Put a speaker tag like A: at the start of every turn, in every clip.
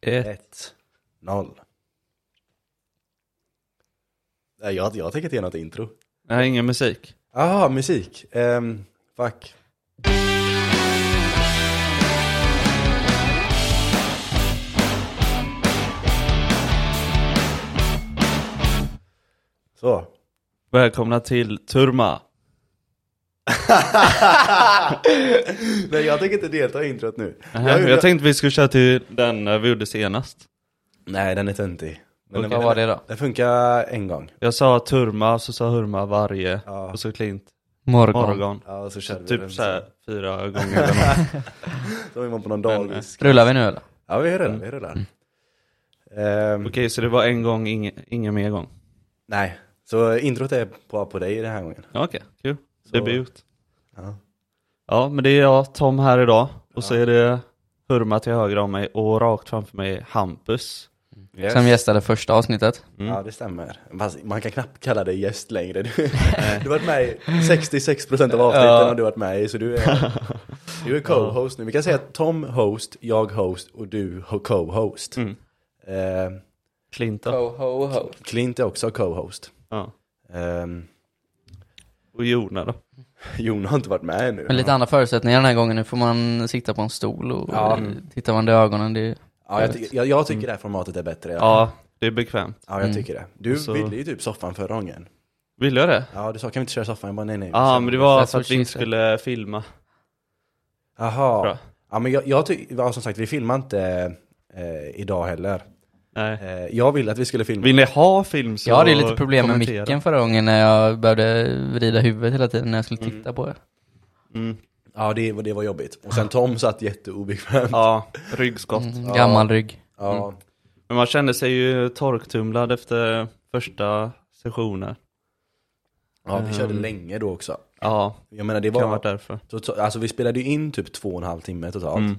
A: Ett.
B: noll. Nej, jag, jag tänker inte ge något intro.
A: Nej, ingen musik.
B: Jaha, musik. Um, fuck. Så.
A: Välkomna till Turma.
B: Nej, jag tänker inte delta i introt nu.
A: Jag, jag tänkte vi skulle köra till den eh, vi gjorde senast.
B: Nej, den är töntig. Men
C: Vad var det då?
B: Den funkar en gång.
A: Jag sa Turma, så sa Hurma varje,
B: Ja.
A: och så Klint
C: Morgon.
A: morgon.
B: Ja, och så körde vi
A: Typ
B: den
A: såhär fyra gånger eller.
B: Så vi var på någon
A: eh,
B: dagis.
C: Rullar vi nu eller?
B: Ja, vi rullar, vi rullar. Ehm,
A: Okej, så det var en gång, ingen, ingen mer gång?
B: Nej, så introt är på, på dig den här gången.
A: Ja, Okej, kul.
B: Så-
A: Debut.
B: Ja.
A: Ja, men det är jag, Tom här idag. Och så är det Hurma till höger om mig och rakt framför mig Hampus.
B: Yes.
C: Som gästade första avsnitet.
A: Mm.
B: Ja, det stämmer. Fast man kan knappt kalla dig gäst längre. Du, du har varit med i 66% av avsnitten
C: Ja.
B: har du varit med i, så du är, du är co-host nu. Vi kan säga att Tom host, jag host och du ho- co-host.
A: Mm. Då?
C: Ho, ho, ho.
B: Clint är också co-host.
A: Ja.
B: Ehm,
A: Och Jona då?
B: Jon har inte varit med ännu.
C: Men lite andra förutsättningar den här gången. Nu får man sitta på en stol och
B: Ja.
C: eh, tittar man i ögonen. Det.
B: Ja, jag, tycker- jag, jag tycker det här formatet är bättre. Ja,
A: Ja, det är bekvämt.
B: ja jag
C: Mm.
B: tycker det. Du
A: så-
B: ville ju typ soffan förra gången.
A: Vill jag det?
B: Ja, du sa kan vi inte köra soffan? Jag bara nej nej.
A: Ja, ah, men det var för att vi
C: she
A: skulle filma.
B: Jaha. Ja, men jag, jag tycker, ja, som sagt, vi filmar inte eh, idag heller.
A: Nej.
B: Eh, jag ville att vi skulle filma.
A: Vill ni ha film så
C: Jag hade ju lite problem med
A: kommentera.
C: micken förra gången när jag behövde vrida huvudet hela tiden när jag skulle titta på det.
A: Mm.
B: Ja, det, var- det var jobbigt. Och sen Tom satt jätteobekvämt.
A: Ja, ryggskott.
C: Mm, gammal rygg.
B: Ja.
A: Men man kände sig ju torktumlad efter första sessionen.
B: ja, vi körde
A: Ehm.
B: länge då också.
A: Ja,
B: Jag menar det
A: det kan ha
B: var,
A: varit därför.
B: så, så, alltså vi spelade ju in typ två och en halv timme totalt.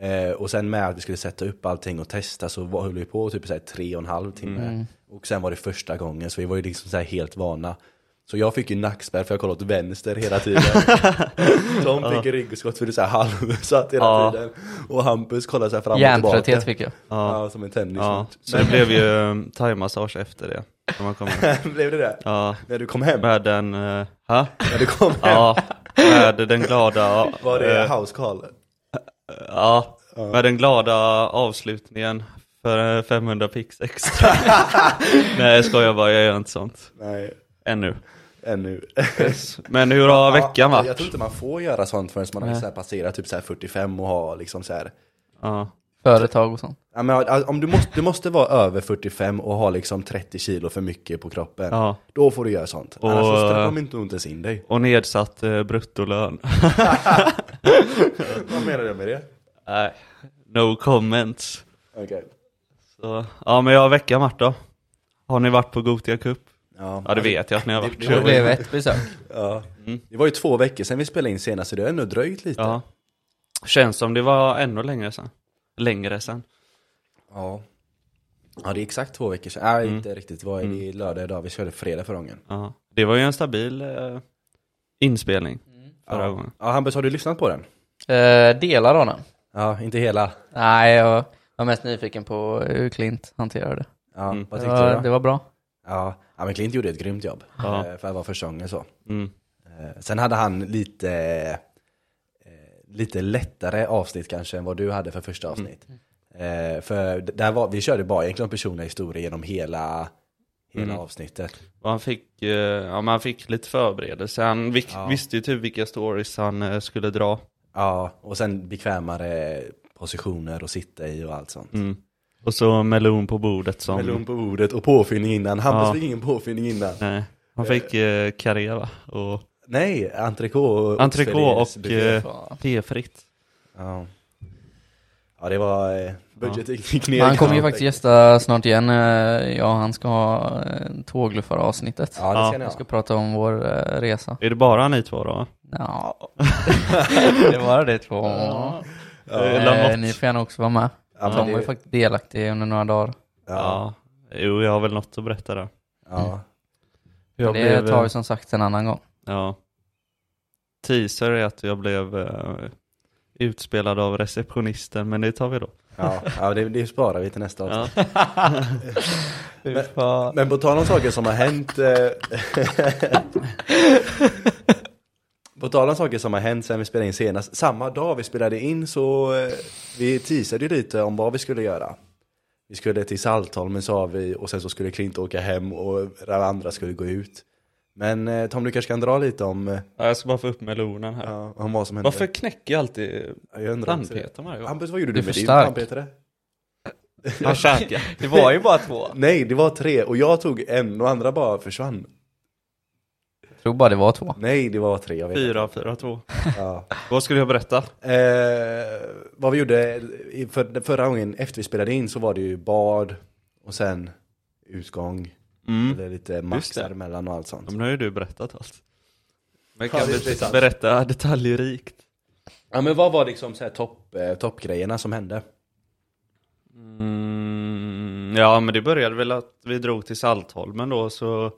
B: Eh, och sen med att vi skulle sätta upp allting och testa så var, höll vi på typ så här tre och en halv timme.
C: Mm.
B: Och sen var det första gången så vi var ju liksom så här helt vana. Så jag fick ju nackspärr för jag kollade åt vänster hela tiden. Tom fick ryggskott för det så här halvsatt hela
A: Ja.
B: tiden. Och Hampus kollade så här fram och tillbaka.
C: Hjärntrötthet fick jag.
A: Ja.
B: Ja, som en tennis.
A: Ja, så det blev ju um, thaimassage efter det. När man kom hem.
B: Blev det det?
A: Ja,
B: När du kom hem?
A: med den, uh, ha?
B: När du kom hem?
A: Ja, med den glada,
B: Var det
A: eh,
B: house call?
A: Ja, med den glada avslutningen för eh, 500 pix extra. Nej jag skojar bara, jag gör inte sånt.
B: Nej,
A: Ännu.
B: ännu.
A: Men hur har veckan
B: Ja, Jag
A: varit?
B: tror inte man får göra sånt förrän man har så passerat typ så här 45 och ha liksom så här.
C: Företag och sånt.
B: Ja, men om du måste, du måste vara över 45 och ha liksom 30 kilo för mycket på kroppen.
A: ja.
B: Då får du göra sånt.
A: Och,
B: Annars så
A: eh,
B: straffar de inte ont in dig.
A: Och nedsatt eh, bruttolön.
B: Vad menar du med det?
A: Nej, no comments.
B: Okej.
A: Så, ja men jag har veckan varit då. Har ni varit på Gotia Cup?
B: Ja.
A: Ja det vet jag att ni har
B: Det-
A: varit.
B: det
C: Det
B: var-
C: blev ett besök.
B: Ja.
A: Mm.
B: Det var ju två veckor sedan vi spelade in senast så det har ändå dröjt lite.
A: Ja. Känns som det var ännu längre sedan. Längre sedan.
B: Ja. Ja, det är exakt två veckor sedan. Nej,
A: Mm.
B: inte riktigt. Det var
A: Mm.
B: i lördag idag. Vi körde fredag förra gången.
A: Ja. Det var ju en stabil eh, inspelning förra
B: ja.
A: gången.
B: Ja, Hampus, har du lyssnat på den?
C: Eh, delar av den.
B: Ja, inte hela.
C: Nej, jag var mest nyfiken på hur Clint hanterade det.
B: Ja,
A: Mm.
B: vad
C: Det
B: tyckte du
C: var,
B: då?
C: det var bra.
B: Ja. ja, men Clint gjorde ett grymt jobb.
A: Ja.
B: eh, För att vara första gången så.
A: Mm.
B: Eh, Sen hade han lite, eh, lite lättare avsnitt kanske än vad du hade för första avsnitt. Eh, För där var, vi körde bara egentligen personliga historier genom hela, hela
A: Mm.
B: avsnittet.
A: Och han fick, eh, ja, men han fick lite förberedelse. Han vik-
B: Ja.
A: visste ju typ vilka stories han eh, skulle dra.
B: Ja, och sen bekvämare positioner att sitta i och allt sånt.
A: Mm. Och så melon på bordet som...
B: Melon på bordet och påfyllning innan. Hampus
A: Ja.
B: fick ingen påfyllning innan.
A: Nej, han fick eh, karré va? Och
B: Nej, entrecote och
A: entrecote och
B: oxfilés-
A: eh. P-fritt.
B: Ja. ja, det var eh, budgeten gick ner.
C: Han kommer ju
B: Ja.
C: faktiskt gästa snart igen. eh, Ja, han ska ha eh, tågluffar-avsnittet.
B: Ja, det
A: Ja.
B: ska ni
C: Jag
B: ha.
C: ska prata om vår resa.
A: Är det bara ni två då?
C: Ja, det var det två.
A: Eller
C: Eh, ni får gärna också vara med.
B: Ja,
C: Tom
B: det-
C: var ju faktiskt delaktig under några dagar.
B: Ja.
A: Ja. Jo, jag har väl något att berätta där.
B: ja.
A: Jag
C: det
A: blev,
C: tar vi som sagt en annan gång.
A: Ja. Teaser är att jag blev eh, utspelad av receptionisten, men det tar vi då.
B: Ja, ja det, det sparar vi till nästa avsnitt.
A: Ja.
C: Men,
B: Men på tal om saker som har hänt eh, På tal om saker som har hänt sen vi spelade in senast Samma dag vi spelade in så eh, Vi teasade ju lite om vad vi skulle göra Vi skulle till Saltholmen sa vi och sen så skulle Klint åka hem och alla andra skulle gå ut Men eh, Tom du kanske kan dra lite om, eh,
A: Ja, jag ska bara få upp melonen här.
B: ja, om vad som hände
A: Varför knäcker jag alltid
B: jag
A: tandpetaren varje gång?
B: Hampus vad gjorde
C: Du
B: med din tandpetare?
A: Jag käkar.
C: det var ju bara två.
B: Nej det var tre och jag tog en och andra bara försvann
C: Jag tror bara det var två.
B: Nej det var tre jag vet
A: Fyra, fyra, två.
B: Ja.
A: Vad skulle jag berätta?
B: Eh, vad vi gjorde i- för, förra gången efter vi spelade in så var det ju bad och sen utgång.
A: Mm.
B: Eller lite max däremellan och allt sånt.
A: Ja, men nu har ju du berättat allt. Men kan
B: det är
A: du berätta detaljrikt?
B: Ja men vad var liksom så här topp, eh, toppgrejerna som hände?
A: Mm, ja men det började väl att vi drog till Saltholmen då så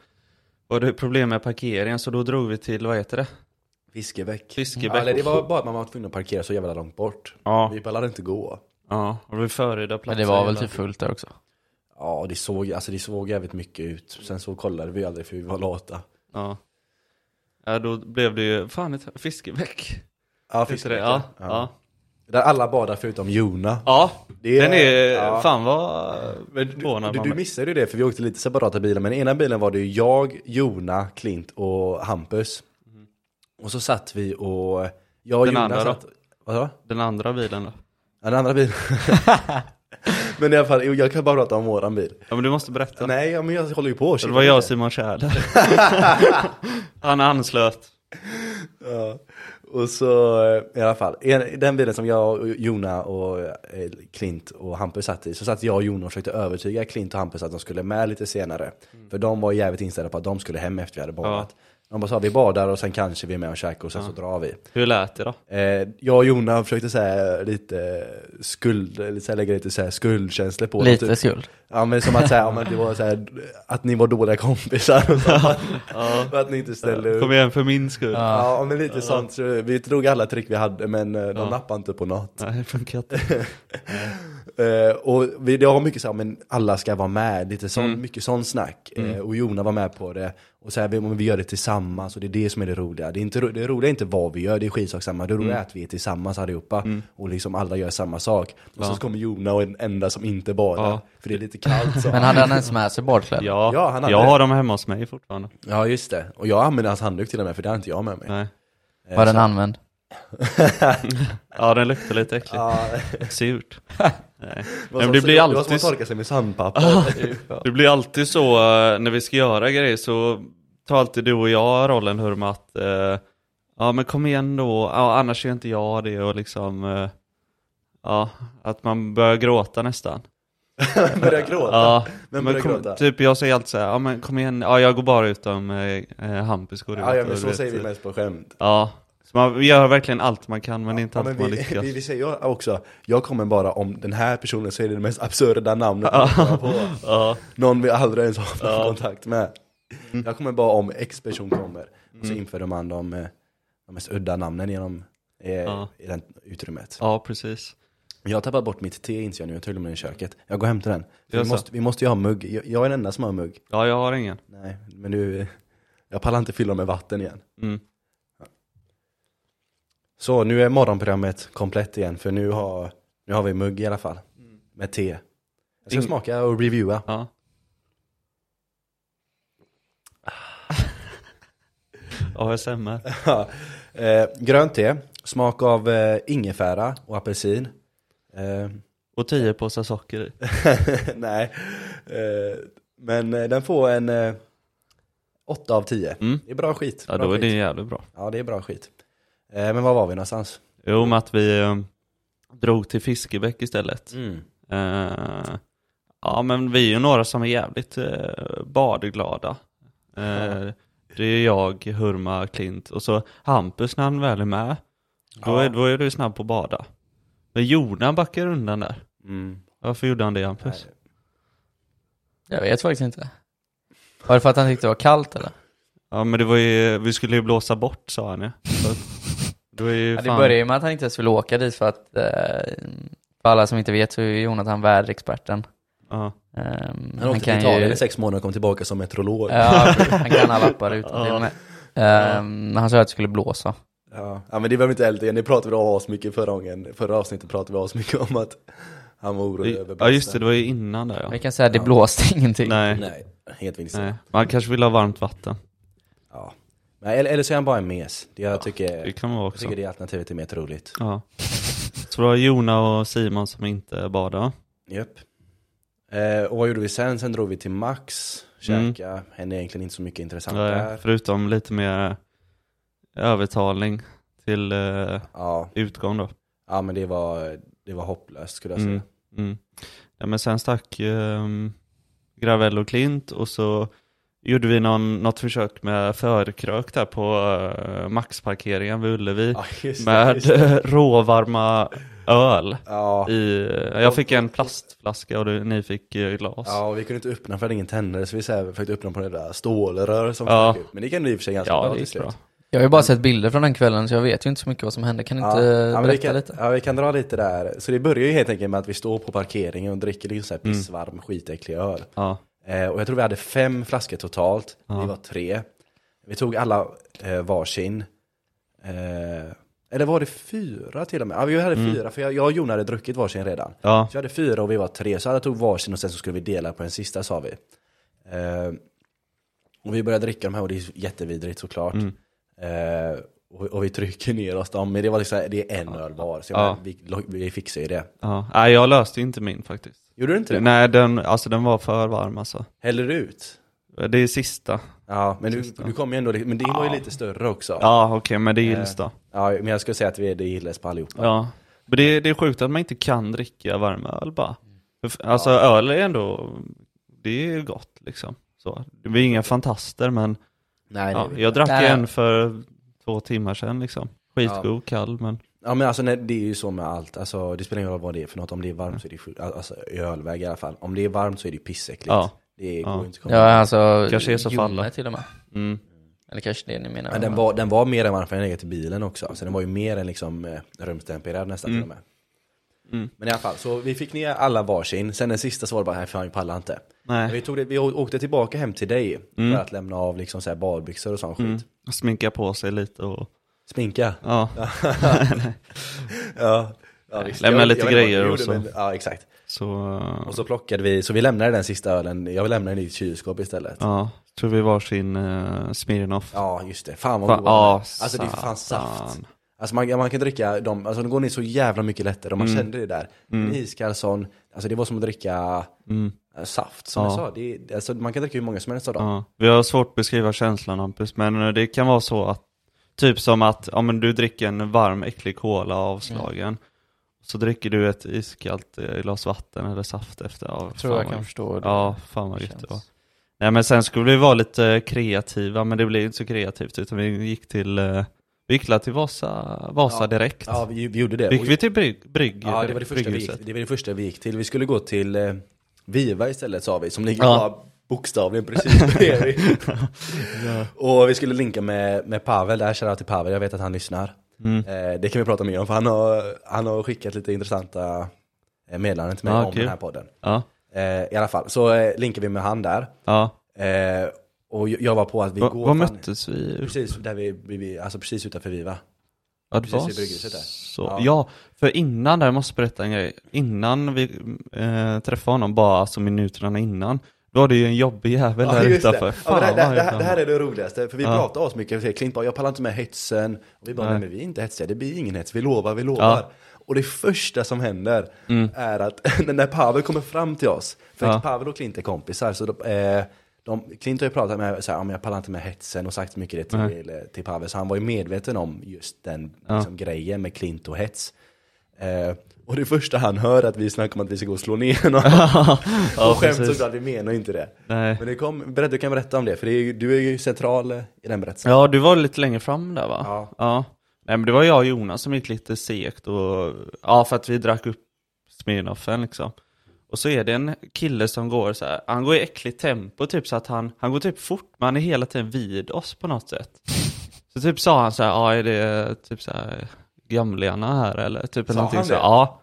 A: var det problem med parkeringen så då drog vi till, vad heter det?
B: Fiskebäck.
A: Fiskebäck.
B: Ja, eller det var bara att man var tvungen att parkera så jävla långt bort.
A: Ja,
B: Vi pallade inte gå.
A: ja. Och var förrida platser.
C: Men det var väl typ fullt där också.
B: Ja det såg, alltså det såg jävligt mycket ut. Sen så kollade vi aldrig för vi var lata.
A: Ja. Ja då blev det ju, fan ett Fiskebäck.
B: Ja? Fiskebäck.
A: Ja, ja.
B: Där alla badar förutom Jona.
A: Ja,
B: Det
A: den är,
B: ja.
A: fan vad
B: du, du, du missade ju det för vi åkte lite separata bilar men i ena bilen var det ju jag, Jona, Klint och Hampus. Och så satt vi och jag och
A: Den
B: Jona
A: andra då?
B: satt... Vadå?
A: Den andra bilen då?
B: Ja, den andra bilen. men i alla fall, jag kan bara prata om våran bil.
A: Ja men du måste berätta.
B: Nej, ja, men jag håller ju på.
A: det var jag och Simon Tjäder. Han anslöt.
B: Ja. Och så eh, i alla fall, i den bilen som jag, och Jona och eh, Klint och Hampus satt i så satt jag och Jona och försökte övertyga Klint och Hampus att de skulle med lite senare. För de var jävligt inställda på att de skulle hem efter vi hade badat. De bara sa vi badar och sen kanske vi är med och käkar och sen så drar vi.
A: Hur lät det då?
B: Eh, jag och Jona försökte säga lite skuld, så här, lägga lite så här skuldkänslor på
C: Lite
B: typ.
C: skuld.
B: Ja men som att säga, ja, men det var så här, att ni var dåliga kompisar och så, för att ni inte ställde upp.
A: Kom igen för min skull.
C: Ja.
B: Ja men lite sånt, så vi drog alla trick vi hade men eh, de
A: Ja.
B: nappade inte på något.
A: Nej det funkar inte.
B: Eh, och vi, det var mycket så här, men alla ska vara med, lite sån,
A: Mm.
B: mycket sån snack. Eh, och Jona var med på det. Och så här, vi, vi gör det tillsammans och det är det som är det roliga. Det, är inte, det roliga är inte vad vi gör, det är skitsak samma. Det roliga
A: Mm.
B: är att vi är tillsammans allihopa. Och liksom alla gör samma sak. Och
A: Ja.
B: så kommer Jona och en enda som inte badar.
A: Ja.
B: För det är lite kallt så.
C: Men hade han ens med sig badkläder?
A: Ja,
B: Ja, han hade
A: jag har dem hemma hos mig fortfarande.
B: Ja just det. Och jag använder hans handduk till och med för det har inte jag med mig.
A: Nej.
B: Eh,
C: Var den
B: så-
C: använd?
A: Ja den luktar lite äckligt.
B: Ja,
A: Surt. Nej. Men det blir
B: Det var som
A: alltid
B: att
A: så,
B: torka sig med sandpapper.
A: det blir alltid så eh, när vi ska göra grejer så tar alltid du och jag rollen Hurma att eh, Ja men kom igen då, ja, annars gör inte jag det och liksom eh, Ja, att man börjar gråta nästan.
B: Börjar gråta.
A: Ja,
B: Men
A: men kom,
B: gråta.
A: typ jag säger alltid såhär, ja men kom igen, ja jag går bara ut om eh, eh, Hampus går ut.
B: Ja, ja men så
A: vet,
B: säger vi mest på skämt.
A: Ja, så man gör verkligen allt man kan men är inte
B: Ja, men
A: man
B: vi,
A: lyckas.
B: vi, vi säger också, jag kommer bara om den här personen säger det mest absurda namnet på.
A: Ja,
B: Någon vi aldrig ens har
A: Ja.
B: kontakt med. Jag kommer bara om X person kommer. Och så
A: Mm.
B: inför man de, eh, de mest udda namnen genom eh,
A: Ja.
B: i det utrymmet.
A: ja precis.
B: Jag har tappat bort mitt te inser jag nu, jag tog med i köket. Jag går och hämtar den. Vi, måste, vi måste ju ha mugg, jag, jag är den enda som har mugg.
A: Ja, jag har ingen.
B: Nej, men nu, jag pallar inte fylla med vatten igen.
A: Mm.
B: Så nu är morgonprogrammet komplett igen, för nu har, nu har vi mugg i alla fall. Med te. Jag ska
A: Ing-
B: smaka och reviewa.
A: Ja. ASMR.
B: eh, grönt te, smak av eh, ingefära och apelsin. Eh,
A: Och tio påsar socker i.
B: nej, eh, men eh, den får en eh, 8 av 10.
A: Mm.
B: Det är bra skit.
A: Ja,
B: bra
A: då är det
B: skit.
A: jävligt bra.
B: Ja, det är bra skit. Eh, men var var vi någonstans?
A: Jo, med att vi eh, drog till Fiskebäck istället.
B: Mm.
A: Eh, ja, men vi är ju några som är jävligt uh, badglada. Eh,
B: Ja.
A: Det är jag, Hurma, Klint och så Hampus när han väl är med. Då,
B: Ja.
A: är, då är du snabb på att bada. Men Jona backar undan där.
B: Mm.
A: Varför gjorde han det Hampus?
B: Nej.
C: Jag vet faktiskt inte. Var det för att han tyckte det var kallt eller?
A: Ja men det var ju, vi skulle ju blåsa bort sa han ju. Att- Då är ju
C: Ja, det
A: fan-
C: började ju med att han inte ens ville åka dit för att, eh, För alla som inte vet så är Jonathan väderexperten.
A: Ja.
C: Ehm,
B: Han åkte till Italien i sex månader och kom tillbaka som meteorolog.
C: Ja, han kan alla appar utan med. Ehm, men han sa att det skulle blåsa.
B: Ja, ja men det var inte älta igen, det pratade vi om asmycket förra gången, förra avsnittet pratade vi asmycket om att han var orolig över
A: ja just det, det var ju innan det ja.
C: Vi kan säga att det blåste ingenting.
A: Nej,
B: Nej, helt
A: nej. Man kanske vill ha varmt vatten.
B: Ja. Nej, eller, eller så är han bara en mes. Det jag tycker,
A: Det kan vara
B: jag
A: också.
B: tycker det alternativet är mer troligt.
A: Ja. Så det var Jona och Simon som inte badade.
B: Japp. Eh, och vad gjorde vi sen? Sen drog vi till Max,
A: Mm.
B: käka, hände egentligen inte så mycket intressant
A: Nej,
B: där.
A: förutom lite mer övertalning till eh,
B: Ja,
A: utgång då.
B: ja men det var, det var hopplöst skulle jag säga.
A: Mm. Mm. Ja, men sen stack Gravell och Klint och så gjorde vi någon, något försök med förkrök där på uh, Maxparkeringen vid Ullevi.
B: Ja, just det,
A: med
B: just det.
A: råvarma öl.
B: Ja,
A: I, eh, jag fick en plastflaska och du, ni fick eh, glas.
B: ja, och vi kunde inte öppna för att ingen tände så vi så här försökte öppna på det där stålrör som
A: Ja.
B: ut. Men det kan i och för sig ganska
A: Ja,
B: bra
A: det
B: till slut.
A: bra.
C: Jag har ju bara sett bilder från den kvällen så jag vet ju inte så mycket vad som hände. Kan du inte
B: ja,
C: berätta
B: kan,
C: lite?
B: Ja, vi kan dra lite där. Så det börjar ju helt enkelt med att vi står på parkeringen och dricker liksom så här
A: Mm.
B: pissvarm skitäcklig öl.
A: Ja.
B: Eh, och jag tror vi hade fem flaskor totalt.
A: Ja.
B: Vi var tre. Vi tog alla eh, varsin. Eh, eller var det fyra till och med? Ja, vi hade
A: Mm.
B: fyra, för jag, jag och Jon hade druckit varsin redan.
A: Ja.
B: Så jag hade fyra och vi var tre, så alla tog varsin och sen så skulle vi dela på en sista sa vi. Eh, och vi började dricka de här och det är jättevidrigt såklart.
A: Mm.
B: Eh, och, och vi trycker ner oss dem, men det var liksom, det är en öl var. Så jag,
A: Ja.
B: vi, vi fixar ju det.
A: ja. Nej, jag löste inte min faktiskt.
B: Gjorde du inte det?
A: Nej, den, alltså, den var för varm alltså.
B: Häller du ut?
A: Det är sista.
B: Ja, men du,
A: Sista.
B: du kom ju ändå, men din var ju
A: Ja.
B: lite större också.
A: Ja, okej, men det
B: Eh,
A: gills då.
B: Ja, men jag skulle säga att vi, det gillas på allihopa.
A: Ja. Men det, det är sjukt att man inte kan dricka varm öl bara. Alltså öl är ändå, det är ju gott liksom. Så. Vi är inga fantaster men
B: Nej,
A: ja,
B: nej.
A: jag drack
C: Nej.
A: en för två timmar sedan liksom. Skitgod, kall men
B: Ja men alltså nej, det är ju så med allt, alltså det spelar ingen roll vad det är för något, om det är varmt så är det sjukt, alltså i ölväg i alla fall. Om det är varmt så är det pissäckligt.
A: ja.
B: Det
A: Ja.
B: går ju inte att komma
C: Ja, alltså
A: Kanske är så alla.
C: till och med.
A: Mm.
C: Eller kanske det ni menar.
B: Men den var, den var mer än varm för den legat i bilen också, så den var ju mer än liksom eh, rumstempererad nästan
A: Mm.
B: till och med.
A: Mm.
B: Men i alla fall, så vi fick ner alla varsin, sen den sista så var det bara, här fan vi pallar inte. Men
A: Nej.
B: vi, tog det, vi åkte tillbaka hem till dig
A: Mm.
B: för att lämna av liksom så här badbyxor och sån
A: Mm.
B: skit.
A: Sminka på sig lite och,
B: Sminka.
A: ja.
B: ja. ja visst.
A: Lämna
B: Jag-
A: lite
B: jag
A: grejer och så.
B: men- Ja exakt.
A: Så, eh,
B: Och så plockade vi, så vi lämnade den sista ölen, jag lämnade den i ett kylskåp istället. Ja,
A: ja. Tror vi var sin uh, Smirnoff.
B: just det, fan vad
A: Fan,
B: goda
A: ja,
B: Alltså det är fan saft. Alltså man, man kan dricka dem, alltså de går ner så jävla mycket lättare, och man
A: Mm.
B: kände det där.
A: Mm.
B: En iskall sån, alltså det var som att dricka
A: Mm.
B: eh, saft som
A: Ja.
B: jag sa. Det, alltså man kan dricka hur många som helst av dem.
A: Ja, vi har svårt att beskriva känslan Hampus, men det kan vara så att Typ som att, ja men du dricker en varm äcklig cola avslagen Så dricker du ett iskallt eh, glas vatten eller saft efter ja,
C: Jag tror jag kan förstå det.
A: Ja, fan vad gött det var Nej men sen skulle vi vara lite kreativa, men det blev inte så kreativt utan vi gick till eh, Vi gick till Vasa, Vasa
B: Ja.
A: direkt
B: Ja, vi, vi gjorde det.
A: Gick vi till brygg, brygg
B: Ja, det var det, första vi gick, det var det första vi gick till. Vi skulle gå till eh, Viva istället sa vi, som ligger
A: Ja.
B: Bokstavligen precis bredvid. Och vi skulle linka med, med Pavel, där shoutout till Pavel, jag vet att han lyssnar.
A: Mm.
B: Eh, det kan vi prata mer om, för han har, han har skickat lite intressanta eh, meddelanden till mig
A: Ja,
B: om
A: kul.
B: den här podden.
A: Ja,
B: Eh, I alla fall, så eh, linkar vi med han där.
A: ja.
B: Eh, och jag var på att vi
A: Va,
B: går...
A: Var möttes vi?
B: Precis, där vi, vi, alltså precis utanför Viva.
A: Ja, det
B: Precis
A: var
B: där.
A: så.
B: Ja.
A: Ja. för innan där, jag måste berätta en grej. Innan vi eh, träffade honom, bara alltså minuterna innan, då var det ju en jobbig jävel där
B: just
A: utanför.
B: Det. Ja, men det,
A: Fan,
B: det, det, här, det här är det roligaste, för vi
A: Ja.
B: pratar oss mycket, för Klint bara, jag pallar inte med hetsen. Och vi bara,
A: Nej.
B: nej men vi är inte hetsiga, det blir ingen hets, vi lovar, vi lovar.
A: Ja.
B: Och det första som händer
A: Mm.
B: är att när Pavel kommer fram till oss, för
A: Ja.
B: Pavel och Klint är kompisar, så de, eh, de, Klint har ju pratat med så här, ja, jag pallar inte med hetsen och sagt mycket det till, eh, till Pavel, så han var ju medveten om just den
A: Ja.
B: liksom, grejen med Klint och hets. Eh, och det första han hör är att vi snackar om att vi ska gå och slå ner någon.
A: ja,
B: och skämt såklart, vi menar inte det.
A: Nej.
B: Men det kom, du kan berätta om det, för det är, du är ju central eh, i den berättelsen.
A: Ja, du var lite längre fram där va?
B: Ja.
A: ja. Nej men det var jag och Jonas som gick lite segt och, ja för att vi drack upp Smirnoffen liksom. Och så är det en kille som går så här, han går i äckligt tempo typ så att han, han går typ fort men han är hela tiden vid oss på något sätt. Så typ sa han så här, ja är det typ så här gamlingarna här eller typ
B: Sa
A: någonting
B: han
A: så
B: det?
A: ja.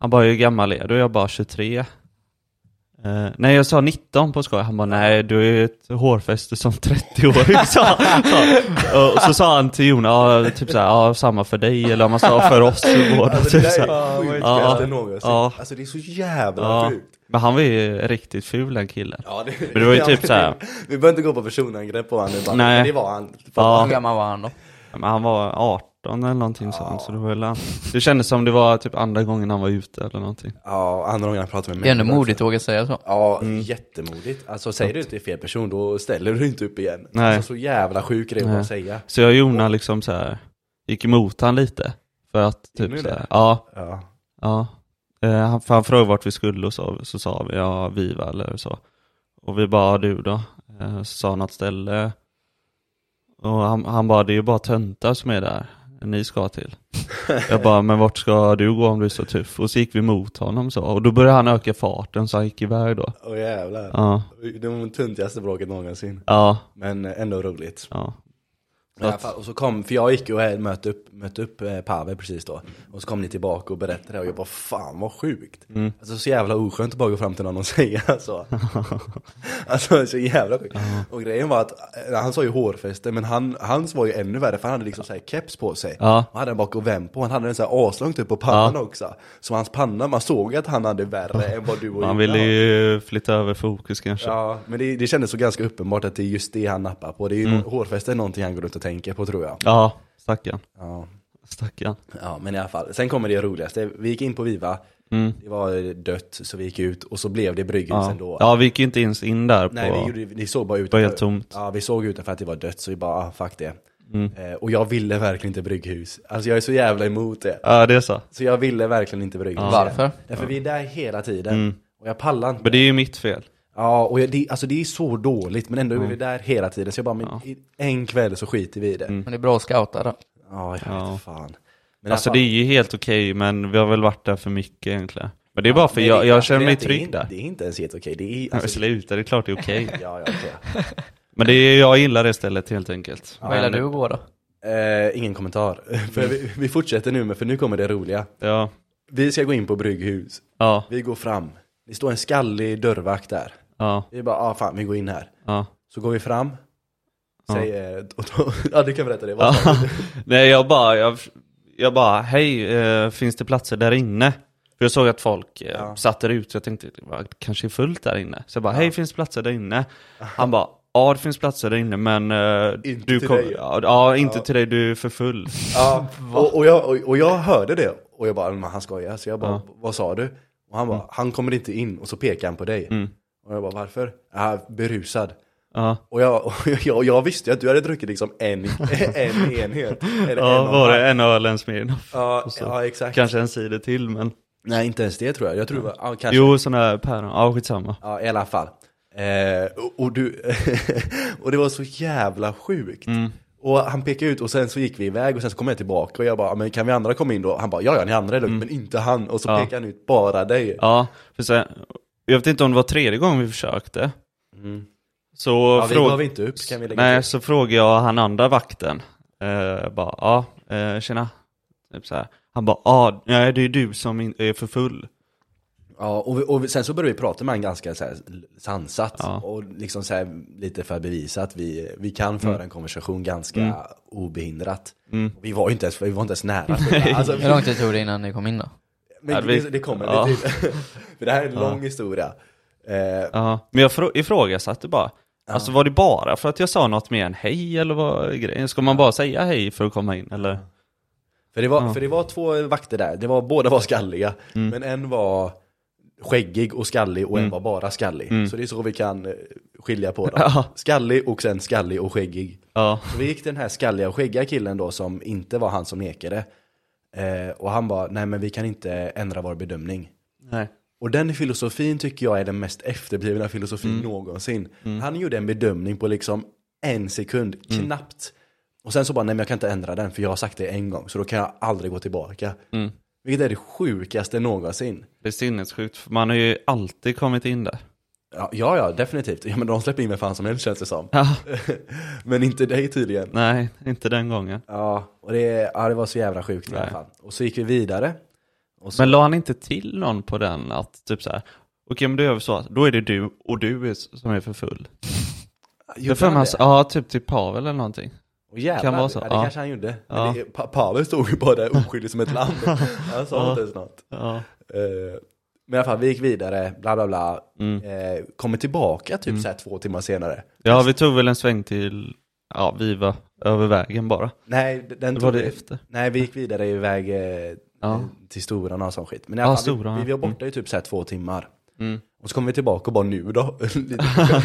A: Han bara, hur gammal är du? Jag bara 23. Eh, nej jag sa 19 på skoj, han bara nej du är ett hårfäste som 30-åring sa han. Så, och så sa han till Jon, ja typ såhär, ja samma för dig eller om man sa för oss båda
B: Alltså det
A: typ
B: där
A: så.
B: är det
A: Ja.
B: någonsin.
A: Ja.
B: Alltså det är så jävla
A: Ja.
B: sjukt.
A: Men han var ju riktigt ful den killen.
B: Ja, det,
A: Men det var ju typ
B: men
A: så här-
B: Vi, vi behöver inte gå på personangrepp på honom nu bara,
A: Nej.
B: men det var han.
A: Ja.
C: Hur gammal var han då?
A: Men han var 18 eller någonting sånt, så det var väl. Det kändes som det var typ andra gången han var ute eller någonting.
B: Ja, andra gången han pratade med
C: Det är ändå modigt att våga säga så.
B: Ja, jättemodigt. Alltså säger du inte fel person då ställer du inte upp igen.
A: Nej.
B: Alltså, så jävla sjuk grej att säga.
A: Så jag och Jona liksom så här gick emot han lite. För att typ så här, ja,
B: Ja.
A: ja. Eh, han, för han frågade vart vi skulle och så, så sa vi ja, Viva eller så. Och vi bara, "Ja, du då? Eh, så sa han något ställe. Och han, han bara, det är ju bara töntar som är där. Ni ska till. Jag bara, men vart ska du gå om du är så tuff? Och så gick vi mot honom så. Och då började han öka farten så han gick iväg då.
B: Åh jävlar.
A: Ja,
B: Det var det töntigaste bråket någonsin.
A: ja,
B: Men ändå roligt.
A: ja.
B: Fall, och så kom, för jag gick och mötte upp, mötte upp eh, Pavel precis då. Och så kom ni tillbaka och berättade det och jag bara fan vad sjukt.
A: Mm.
B: Alltså så jävla oskönt att bara gå fram till någon och säga så. alltså så jävla sjukt. Och grejen var att, eh, han sa ju hårfäste men han, hans var ju ännu värre för han hade liksom såhär keps på sig.
A: Ja.
B: Och hade en bak och vänd på, han hade en sån här aslångt upp på pannan också. Så hans panna, man såg att han hade värre än vad du och
A: Han
B: Jonna
A: ville ju flytta över fokus kanske.
B: Ja, men det, det kändes så ganska uppenbart att det är just det han nappar på. Det är ju
A: Mm.
B: hårfäste är någonting han går runt och tänker på tror jag.
A: Ja, stackarn.
B: Ja.
A: Stackarn.
B: Ja, men i alla fall. Sen kommer det roligaste. Vi gick in på Viva,
A: Mm.
B: det var dött, så vi gick ut och så blev det brygghus
A: Ja.
B: ändå.
A: ja, vi gick ju inte ens in där på...
B: Nej, vi, gjorde, vi såg bara
A: Det var helt tomt.
B: Ja, vi såg utanför att det var dött, så vi bara, ah, fuck det.
A: Mm.
B: Eh, och jag ville verkligen inte brygghus. Alltså jag är så jävla emot det.
A: Ja, det är så.
B: Så jag ville verkligen inte brygghus.
C: Varför?
B: Därför vi är där hela tiden.
A: Mm.
B: Och jag pallar inte.
A: Men det är ju mitt fel.
B: Ja, och jag, det, alltså det är så dåligt, men ändå är vi där hela tiden. Så jag bara, men
A: Ja.
B: i en kväll så skiter vi i det.
A: Mm.
C: Men det är bra att scouta då.
B: Ja, jag
A: Ja.
B: vet fan. Men
A: Alltså det är ju helt okej, men vi har väl varit där för mycket egentligen. Men det är bara för jag, jag känner
B: det-
A: mig
B: det är
A: trygg
B: inte-
A: där.
B: Det är inte ens helt okej. Det är,
A: Men
B: alltså,
A: sluta, det är klart det är okej.
B: ja, ja, okej.
A: Men det är, jag gillar det stället helt enkelt.
C: Vad gillar du att gå då?
B: Eh, ingen kommentar. för vi, vi fortsätter nu, men för nu kommer det roliga.
A: Ja,
B: Vi ska gå in på brygghus.
A: ja,
B: Vi går fram. Det står en skallig dörrvakt där.
A: Ja,
B: Vi bara, ah fan, vi går in här.
A: ja.
B: Så går vi fram. Säger, och då, ja du kan berätta det. Vad sa du?
A: Nej jag bara, jag, jag bara, hej, eh, finns det platser där inne? För jag såg att folk eh,
B: Ja.
A: satt där ute, jag tänkte det var kanske fullt där inne. Så jag bara, hej, finns det platser där inne? Han bara, ja det finns platser där inne men eh,
B: Inte
A: du
B: till dig.
A: ja, ja, inte till dig, du är för full.
B: Ja, och, och, jag, och, och jag hörde det. Och jag bara, men han skojar. Så jag bara, vad sa du? Och han bara, han kommer inte in. Och så pekar han på dig.
A: Mm.
B: Och jag bara, varför? Ja, berusad.
A: Ja,
B: Och jag, jag, jag visste ju att du hade druckit liksom en, en enhet. Eller
A: ja
B: en
A: var det en öl, en Smirnoff?
B: Ja, ja, exakt.
A: Kanske en cider till men
B: Nej, inte ens det tror jag. Jag tror ja, kanske.
A: Jo, sån här päron, ja skitsamma.
B: Ja, i alla fall. Eh, och, och du, och det var så jävla sjukt.
A: Mm.
B: Och han pekade ut och sen så gick vi iväg och sen så kom jag tillbaka och jag bara, men kan vi andra komma in då? Han bara, ja ja ni andra är lugnt, men inte han. Och så
A: Mm. Ja.
B: pekade han ut bara dig.
A: Ja, för sen, jag vet inte om det var tredje gången vi försökte.
B: Mm.
A: Så
B: Ja, vi
A: fråg-
B: inte upp, kan vi lägga
A: Nej, så frågade jag han andra vakten. Eh, bara, ja, eh, tjena. Typ så här. Han bara, ja, det är du som är för full.
B: Ja, och, vi, och sen så började vi prata med honom ganska så här, sansat.
A: Ja.
B: Och liksom så här, lite för att bevisa att vi, vi kan föra en konversation ganska
A: Mm.
B: obehindrat.
A: Mm.
B: Vi var ju inte ens, vi var inte ens nära. alltså,
C: Hur lång tid tog det innan ni kom in då?
B: Men
A: vi-
B: det, det kommer
A: ja.
B: lite till. För det här är en
A: Ja.
B: lång historia. Eh,
A: men jag frå- ifrågasatte bara. Alltså var det bara för att jag sa något mer än hej eller vad grejen? Ska man bara säga hej för att komma in eller?
B: För det, var, för det var två vakter där, det var, båda var skalliga.
A: Mm.
B: Men en var skäggig och skallig och en var bara skallig.
A: Mm.
B: Så det är så vi kan eh, skilja på dem.
A: Ja.
B: Skallig och sen skallig och skäggig.
A: Ja,
B: Så vi gick till den här skalliga och skäggiga killen då som inte var han som nekade. Eh, och han bara, nej men vi kan inte ändra vår bedömning.
A: nej.
B: Och den filosofin tycker jag är den mest efterblivna filosofin
A: Mm.
B: någonsin. Han gjorde en bedömning på liksom en sekund,
A: Mm.
B: knappt. Och sen så bara, nej men jag kan inte ändra den för jag har sagt det en gång, så då kan jag aldrig gå tillbaka.
A: Mm.
B: Vilket är det sjukaste någonsin.
A: Det är sinnessjukt, för man har ju alltid kommit in där.
B: Ja, ja, definitivt. Ja, men de släpper in vem fan som helst känns det som.
A: Ja,
B: men inte dig tydligen.
A: nej, inte den gången.
B: Ja, och det, ja, det var så jävra sjukt i alla fall. Och så gick vi vidare. Så,
A: Men la han inte till någon på den att typ så här, okej men då gör vi så, att då är det du och du är, som är för full.
B: Gjorde
A: för
B: han
A: mig,
B: det?
A: ja typ till Pavel eller någonting.
B: Och jävlar,
A: Kan vara så,
B: Ja, det
A: ja.
B: kanske han gjorde.
A: Ja.
B: Det, pa Pavel stod ju bara där oskyldig som ett lamm. Han sa inte ens något.
A: Ja.
B: Eh, men i alla fall, vi gick vidare, bla bla bla.
A: Mm.
B: Eh, kommer tillbaka typ så här två timmar senare.
A: ja, vi tog väl en sväng till, ja vi var över vägen bara.
B: Nej, den tog
A: var det
B: vi-
A: efter?
B: Nej, vi gick vidare iväg eh,
A: Ja.
B: till Storan och sån skit. Men i
A: Ja,
B: alla fall,
A: Storan,
B: vi, vi var
A: ja.
B: borta i typ så här två timmar.
A: Mm.
B: Och så kom vi tillbaka och bara nu då? lite,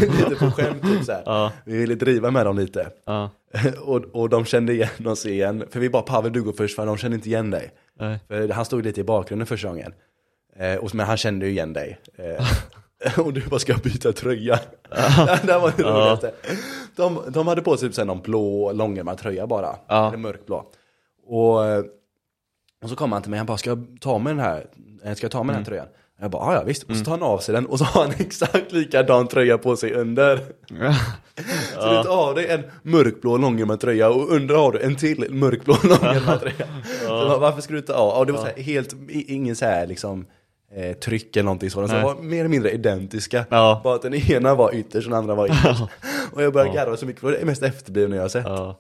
B: lite på skämt typ så.
A: Ja,
B: Vi ville driva med dem lite.
A: ja,
B: och, och de kände igen oss igen. För vi bara Pavel du går först för de kände inte igen dig.
A: nej.
B: För han stod lite i bakgrunden första gången. Eh, och, men han kände ju igen dig. Eh, och du bara ska jag byta tröja. det var det
A: Ja.
B: roligaste. De, de hade på sig typ så någon blå långärmad tröja bara.
A: Ja.
B: Eller mörkblå. Och, och så kom han till mig, han bara ska jag ta med den här, eh, ska jag ta med den
A: Mm.
B: här tröjan? Jag bara, "Ja, ja visst. Och så tar han av sig den och så har han exakt likadan tröja på sig under. Så du tar av dig en mörkblå långärmad tröja och under har du en till mörkblå långärmad tröja. Så jag bara, varför ska du ta av? Och det var så här, helt, ingen så här liksom eh, tryck eller någonting sådant. Så de var mer eller mindre identiska.
A: Ja.
B: Bara att den ena var ytterst och den andra var innerst. och jag började garva så mycket för det är mest efterblivna jag har sett.
A: Ja.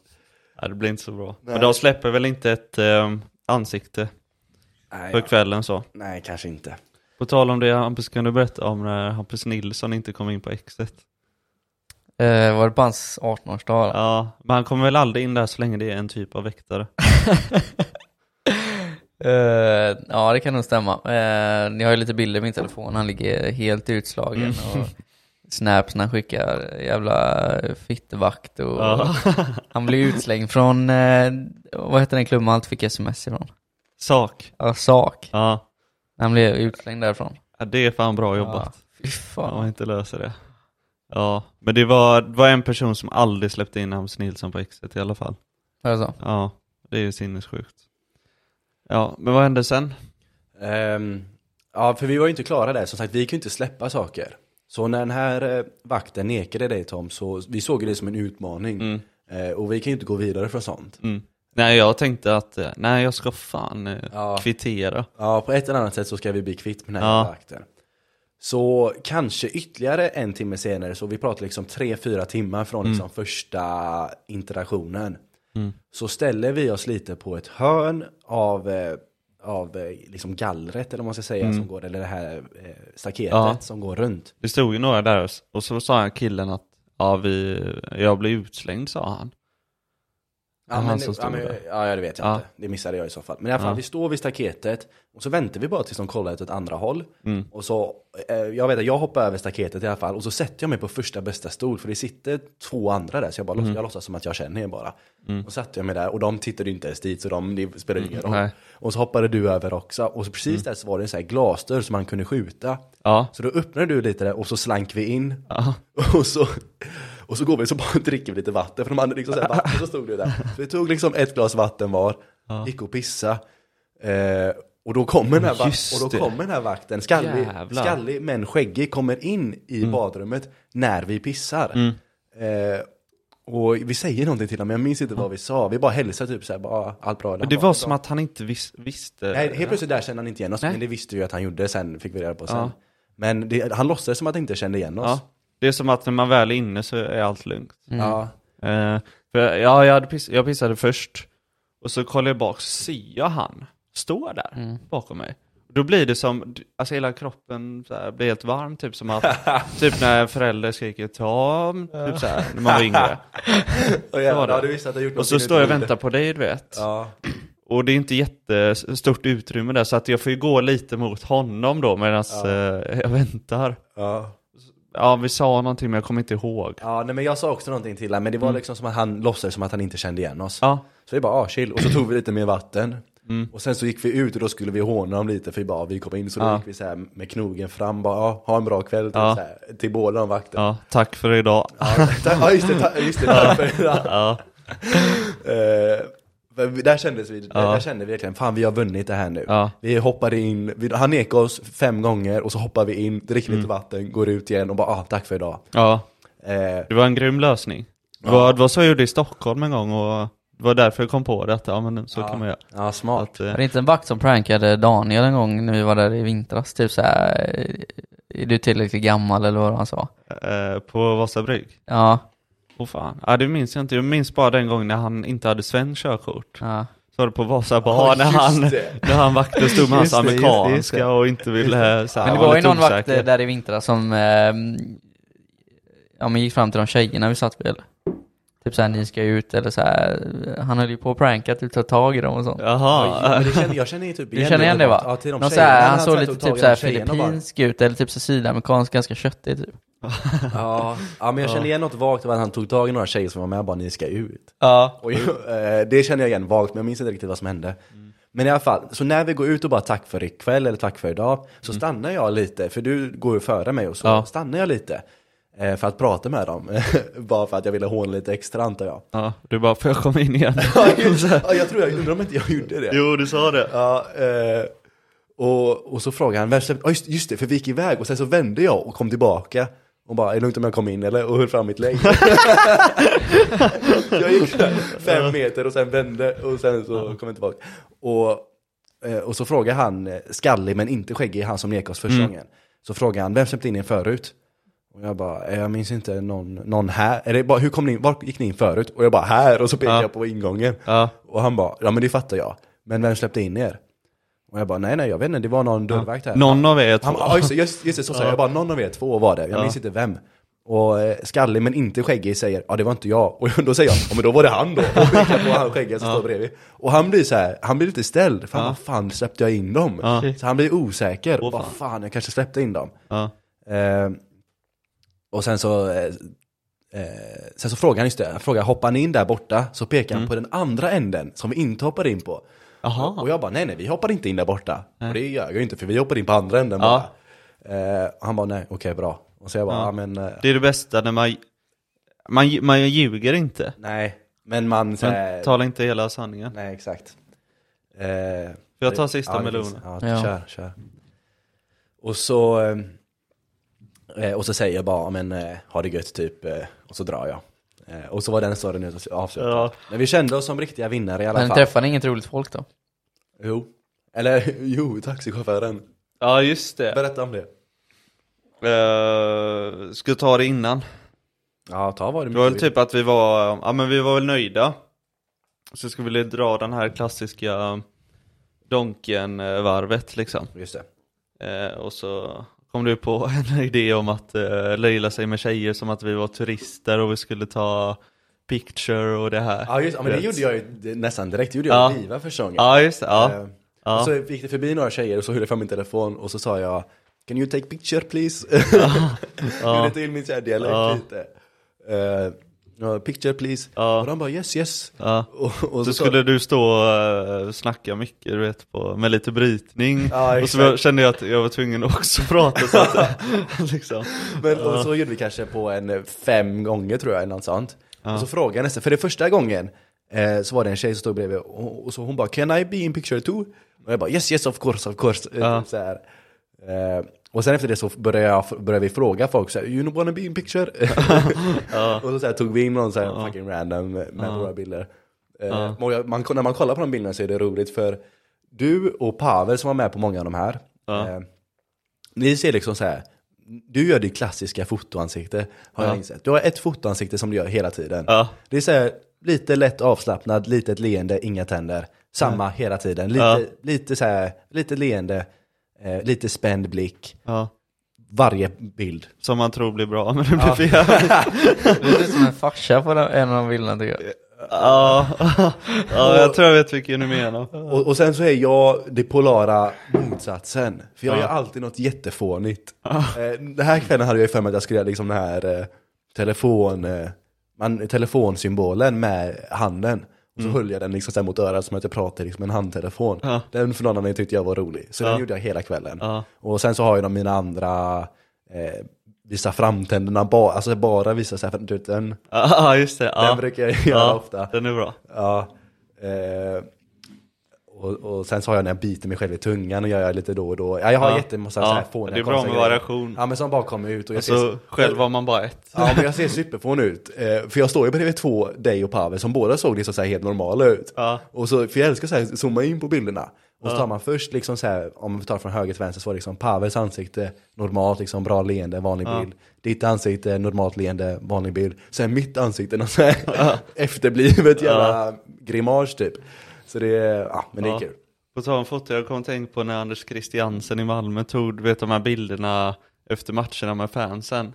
A: ja, det blir inte så bra.
B: Nej.
A: Men de släpper väl inte ett eh, ansikte
B: Nej,
A: för
B: ja.
A: kvällen så.
B: Nej, kanske inte.
A: På tal om det, Hampus, kan du berätta om när Hampus Nilsson inte kom in på exet?
C: Eh, var det på hans 18-årsdag?
A: Ja, men han kommer väl aldrig in där så länge det är en typ av väktare.
C: Eh, ja, det kan nog stämma. Uh, ni har ju lite bilder i min telefon. Han ligger helt utslagen
A: Mm.
C: och snaps när han skickar jävla fittevakt och
A: Ja.
C: han blir utslängd från, eh, vad heter den klubben alltid fick sms ifrån?
A: Sak.
C: Ja, sak.
A: Ja.
C: Han blev utslängd därifrån.
A: ja, det är fan bra jobbat.
C: Ja, fy
A: Om man
C: fan.
A: inte löser det. Ja, men det var, det var en person som aldrig släppte in Hampus Nilsson på exet i alla fall.
C: Alltså.
A: Ja, det är ju sinnessjukt. Ja, men vad hände sen?
B: Ehm, ja, för vi var ju inte klara där. Som sagt, vi ju inte släppa saker. Så när den här eh, vakten nekade dig Tom, så vi såg det som en utmaning.
A: Mm.
B: Eh, och vi kan ju inte gå vidare från sånt.
A: Mm. Nej, jag tänkte att, eh, nej jag ska fan eh,
B: Ja.
A: kvittera.
B: Ja, på ett eller annat sätt så ska vi bli kvitt med den här
A: Ja.
B: vakten. Så kanske ytterligare en timme senare, så vi pratar liksom tre, fyra timmar från liksom första interaktionen.
A: Mm.
B: Så ställer vi oss lite på ett hörn av, eh, av eh, liksom gallret, eller vad man ska säga, som går, eller det här eh, staketet
A: Ja.
B: som går runt.
A: Det stod ju några där och så sa killen att, ja vi, jag blev utslängd sa han.
B: Ja, men,
A: som
B: ja, men, ja, det vet jag
A: Ja.
B: inte. Det missade jag i så fall. Men i alla fall,
A: Ja.
B: vi står vid staketet och så väntar vi bara tills de kollar åt ett andra håll.
A: Mm.
B: Och så, eh, jag vet att jag hoppar över staketet i alla fall och så sätter jag mig på första bästa stol för det sitter två andra där så jag bara
A: Mm.
B: jag låtsas som att jag känner er bara. Och satte jag mig där och de tittade inte ens dit så de, det spelar ingen roll.
A: Mm, nej.
B: Och så hoppade du över också och så precis där så var det en sån här glasdörr som man kunde skjuta. Så då öppnade du lite där och så slank vi in. Och så, och så går vi så bara dricker vi lite vatten, för de hade liksom så här vatten, så stod det där. Så vi tog liksom ett glas vatten var, gick och pissa. Eh, och då kommer den här, och då kommer den här vakten, skallig,
A: Jävlar.
B: skallig men skäggig, kommer in i badrummet när vi pissar.
A: Mm.
B: Eh, och vi säger någonting till honom, men jag minns inte vad vi sa. Vi bara hälsar typ såhär, bara, "Ah, allt bra.
A: Det var som att han inte vis, visste.
B: Nej, helt plötsligt där kände han inte igen oss,
A: Nej.
B: men det visste vi ju att han gjorde sen, fick vi reda på sen.
A: Ja.
B: Men det, han låtsades som att han inte kände igen oss.
A: Ja. Det är som att när man väl är inne så är allt lugnt.
B: Ja.
A: Eh, för, ja, jag, hade piss, jag pissade först. Och så kollar jag bak, så ser jag han stå där bakom mig. Då blir det som, alltså hela kroppen så här, blir helt varm, typ som att, typ när en förälder skriker Tom, typ så här, när man var yngre.
B: Och jävlar, ja, du visste att jag gjort
A: Och så står jag och
B: du
A: väntar på dig, du vet.
B: Ja.
A: Och det är inte jättestort utrymme där, så att jag får ju gå lite mot honom då medan
B: Ja.
A: eh, jag väntar.
B: Ja.
A: Ja, vi sa någonting men jag kommer inte ihåg.
B: ja, nej men jag sa också någonting till honom, men det var liksom som att han låtsades som att han inte kände igen oss.
A: Ja,
B: Så vi bara, ah, chill. Och så tog vi lite mer vatten.
A: Mm.
B: Och sen så gick vi ut och då skulle vi håna dem lite för vi bara, ah, vi kom in. Så då
A: Ja.
B: gick vi så här med knogen fram, bara, ah, ha en bra kväll typ,
A: Ja.
B: så här, till båda de vakterna.
A: ja, tack för idag.
B: Ja, ja just det, ta- just det. Ja.
A: Ja,
B: Eh, men där kändes vi,
A: Ja.
B: där kände vi verkligen, fan vi har vunnit det här nu.
A: Ja.
B: Vi hoppade in, vi, han nekade oss fem gånger och så hoppar vi in, dricker
A: Mm.
B: lite vatten, går ut igen och bara, ah, tack för idag.
A: ja.
B: Eh,
A: Det var en grym lösning. Var, det var så jag gjorde i Stockholm en gång och det var därför jag kom på det, att ja men så kan man göra.
B: Ja, smart.
A: Att, eh,
C: Var det inte en vakt som prankade Daniel en gång när vi var där i vintras? Typ såhär, är du tillräckligt gammal eller vad han sa?
A: eh, på Vasa brygg.
C: Ja,
A: Åh fan. Ja det minns jag inte, jag minns bara den gången när han inte hade svenskt körkort.
C: ja.
A: Så var det på Vasa bar
B: Ja,
A: när han, när han vakten stod med hans
B: Just det, just det,
A: amerikanska
B: just det.
A: Och inte ville så här,
C: Men det var ju någon vakt
A: osäker.
C: eh, där i vintras som eh, ja, men gick fram till de tjejerna vi satt med. Typ såhär, ni ska ut eller såhär. Han höll ju på att pranka, typ ta tag i dem och sånt.
A: Jaha.
B: Men det känner, jag känner ju typ
C: Du känner igen det va?
B: Ja, till de
C: Någon såhär, han
B: när
C: såg lite typ såhär filippinsk ut, eller typ så sydamerikansk, ganska köttig typ.
B: Ja, ja, men jag känner igen något vagt av att han tog tag i några tjejer som var med och bara ni ska ut.
C: Ja.
B: Och jag, eh, det känner jag igen vagt, men jag minns inte riktigt vad som hände. Men i alla fall, så när vi går ut och bara tack för ikväll eller tack för idag, så stannar jag lite, för du går ju före mig och så
A: Ja.
B: stannar jag lite. Eh, För att prata med dem, bara för att jag ville håna lite extra antar jag.
A: Ja, du bara, får jag komma in igen?
B: ja, jag tror jag, undrar om inte jag gjorde det.
A: jo, du sa det.
B: Ja, eh, och, och så frågade han, vem släppte, ja just, just det, för vi gick iväg och sen så vände jag och kom tillbaka. Och bara, är det lugnt om jag kom in eller? Och höll fram mitt lägg. jag gick fem meter och sen vände och sen så kom jag tillbaka. Och, eh, och så frågade han, skallig men inte skäggig, han som nekade oss första gången. Så frågade han, vem släppte in er förut? Och jag bara, eh, jag minns inte någon, någon här. Eller bara, hur kom ni in, var gick ni in förut? Och jag bara, här. Och så pekade
A: Ja.
B: jag på ingången.
A: Ja.
B: Och han bara, ja men det fattar jag. Men vem släppte in er? Och jag bara, nej nej jag vet inte, det var någon dörrvakt här.
A: Någon av er två.
B: Han, ja, just, just, just det, så sa jag, jag bara, någon av er två var det, jag minns inte vem. Och eh, skallig men inte skäggig säger, ja det var inte jag. Och då säger jag, ja men då var det han då. Och pekar på han skäggiga som står bredvid. Och han blir så här, han blir lite ställd, för han, vad fan släppte jag in dem?
A: Ja.
B: Så han blir osäker, vad
A: fan.
B: fan jag kanske släppte in dem.
A: Ja.
B: Eh, och sen så, eh, eh, sen så frågar han just det, han frågar hoppar ni in där borta? Så pekar han på den andra änden som vi inte hoppar in på.
A: Jaha.
B: Och jag bara nej nej vi hoppar inte in där borta. Och det gör jag ju inte för vi hoppar in på andra änden bara. Eh, han bara nej okej bra. Och så jag bara ja. men eh,
A: Det är det bästa när man, man, man ljuger inte.
B: nej. Men man så
A: Man talar inte hela sanningen.
B: nej exakt. Eh,
A: Får jag ta sista
B: ja,
A: melonen?
B: Ja,
C: Ja.
B: kör, kör. Och så, eh, eh, och så säger jag bara, men eh, ha det gött typ, eh, och så drar jag. Eh, och så var den storyn ut- avslutad.
A: Ja.
B: Men vi kände oss som riktiga vinnare i alla
C: Men
B: fall.
C: träffade ni inget roligt folk då?
B: Jo. Eller jo, taxichauffören.
A: Ja, just det.
B: Berätta om det.
A: Uh, ska jag ta det innan?
B: Ja, ta vad du
A: Det var väl typ att vi var, ja men vi var väl nöjda. Så skulle vi dra den här klassiska Donken-varvet liksom.
B: Just det.
A: Eh, och så kom du på en idé om att eh, löjla sig med tjejer som att vi var turister och vi skulle ta picture och det här.
B: Ja, just, ja men det gjorde jag ju nästan direkt. Det gjorde jag
A: Ja.
B: i Viva första gången.
A: Ja, just. Ja.
B: Eh,
A: Ja.
B: Och så gick det förbi några tjejer och så höll jag fram min telefon och så sa jag Can you take picture please?
A: Ja.
B: Gjorde till min dialekt
A: Ja.
B: lite. Eh, ja, picture please.
A: Ja.
B: Och de bara yes yes.
A: Ja.
B: Och, och
A: Så
B: sa-
A: skulle du stå och uh, snacka mycket, du vet, på, med lite brytning.
B: Ja,
A: och så kände jag att jag var tvungen att också prata så att, liksom.
B: Men, och så gjorde vi kanske på en eh, fem gånger tror jag, eller något sånt. Och så frågade jag nästan, för det första gången eh, så var det en tjej som stod bredvid och, och så hon bara Can I be in picture too? Och jag bara yes yes of course of course. Eh, Så här. Eh, och sen efter det så började, jag, började vi fråga folk så här, You wanna be in picture? och så, så här, tog vi in någon så här fucking random med, våra bilder. Eh, och jag, man, när man kollar på de bilderna så är det roligt för du och Pavel som var med på många av de här
A: Ja.
B: eh, ni ser liksom så här. Du gör ditt klassiska fotoansikte, har jag insett. Du har ett fotoansikte som du gör hela tiden. Det är så här, lite lätt avslappnad, litet leende, inga tänder. Samma hela tiden. Lite, lite så här, lite leende, eh, lite spänd blick.
A: Ja.
B: Varje bild.
A: Som man tror blir bra, men det blir fel.
C: Du ser ut som en farsa på den- en av bilderna tycker jag.
A: Ja. ja, jag tror jag vet vilken du menar.
B: Och, och sen så är jag det polara motsatsen. För jag
A: Ja.
B: gör alltid något jättefånigt. Eh, den här kvällen hade jag för mig att jag skulle göra liksom den här eh, telefon, eh, man, telefonsymbolen med handen. Och så höll jag den liksom så mot örat som att jag pratade liksom med en handtelefon.
A: Ja.
B: Den förhållanden tyckte jag var rolig. Så
A: Ja.
B: den gjorde jag hela kvällen.
A: Ja.
B: Och sen så har jag de mina andra, eh, visa framtänderna, ba, alltså bara visa så här, den,
A: Ja, just det.
B: Den brukar jag göra ofta.
A: Den är bra.
B: Ja. Eh, Och, och sen så har jag när jag biter mig själv i tungan och gör jag lite då och då. Ja, jag har
A: Ja.
B: jättemassa
A: Ja,
B: så här fåniga
A: det är bra med variation.
B: Ja men som bara kommer ut och jag
A: Och så
B: ser,
A: själv var man bara ett.
B: Ja men jag ser superfån ut. Eh, för jag står ju bredvid två, dig och Pavel, som båda såg liksom så här helt normala ut.
A: Ja.
B: Och så, för jag älskar så här, zooma in på bilderna. Och så tar man först liksom så här, om vi tar från höger till vänster så var det liksom Pavels ansikte, normalt liksom bra leende, vanlig
A: Ja.
B: bild. Ditt ansikte, normalt leende, vanlig bild. Sen mitt ansikte, något så här efterblivet jävla grimas typ. Så det ja men det är
A: Ja.
B: kul.
A: På tal om foto, jag kom att tänka på när Anders Christiansen i Malmö tog, du vet de här bilderna efter matcherna med fansen.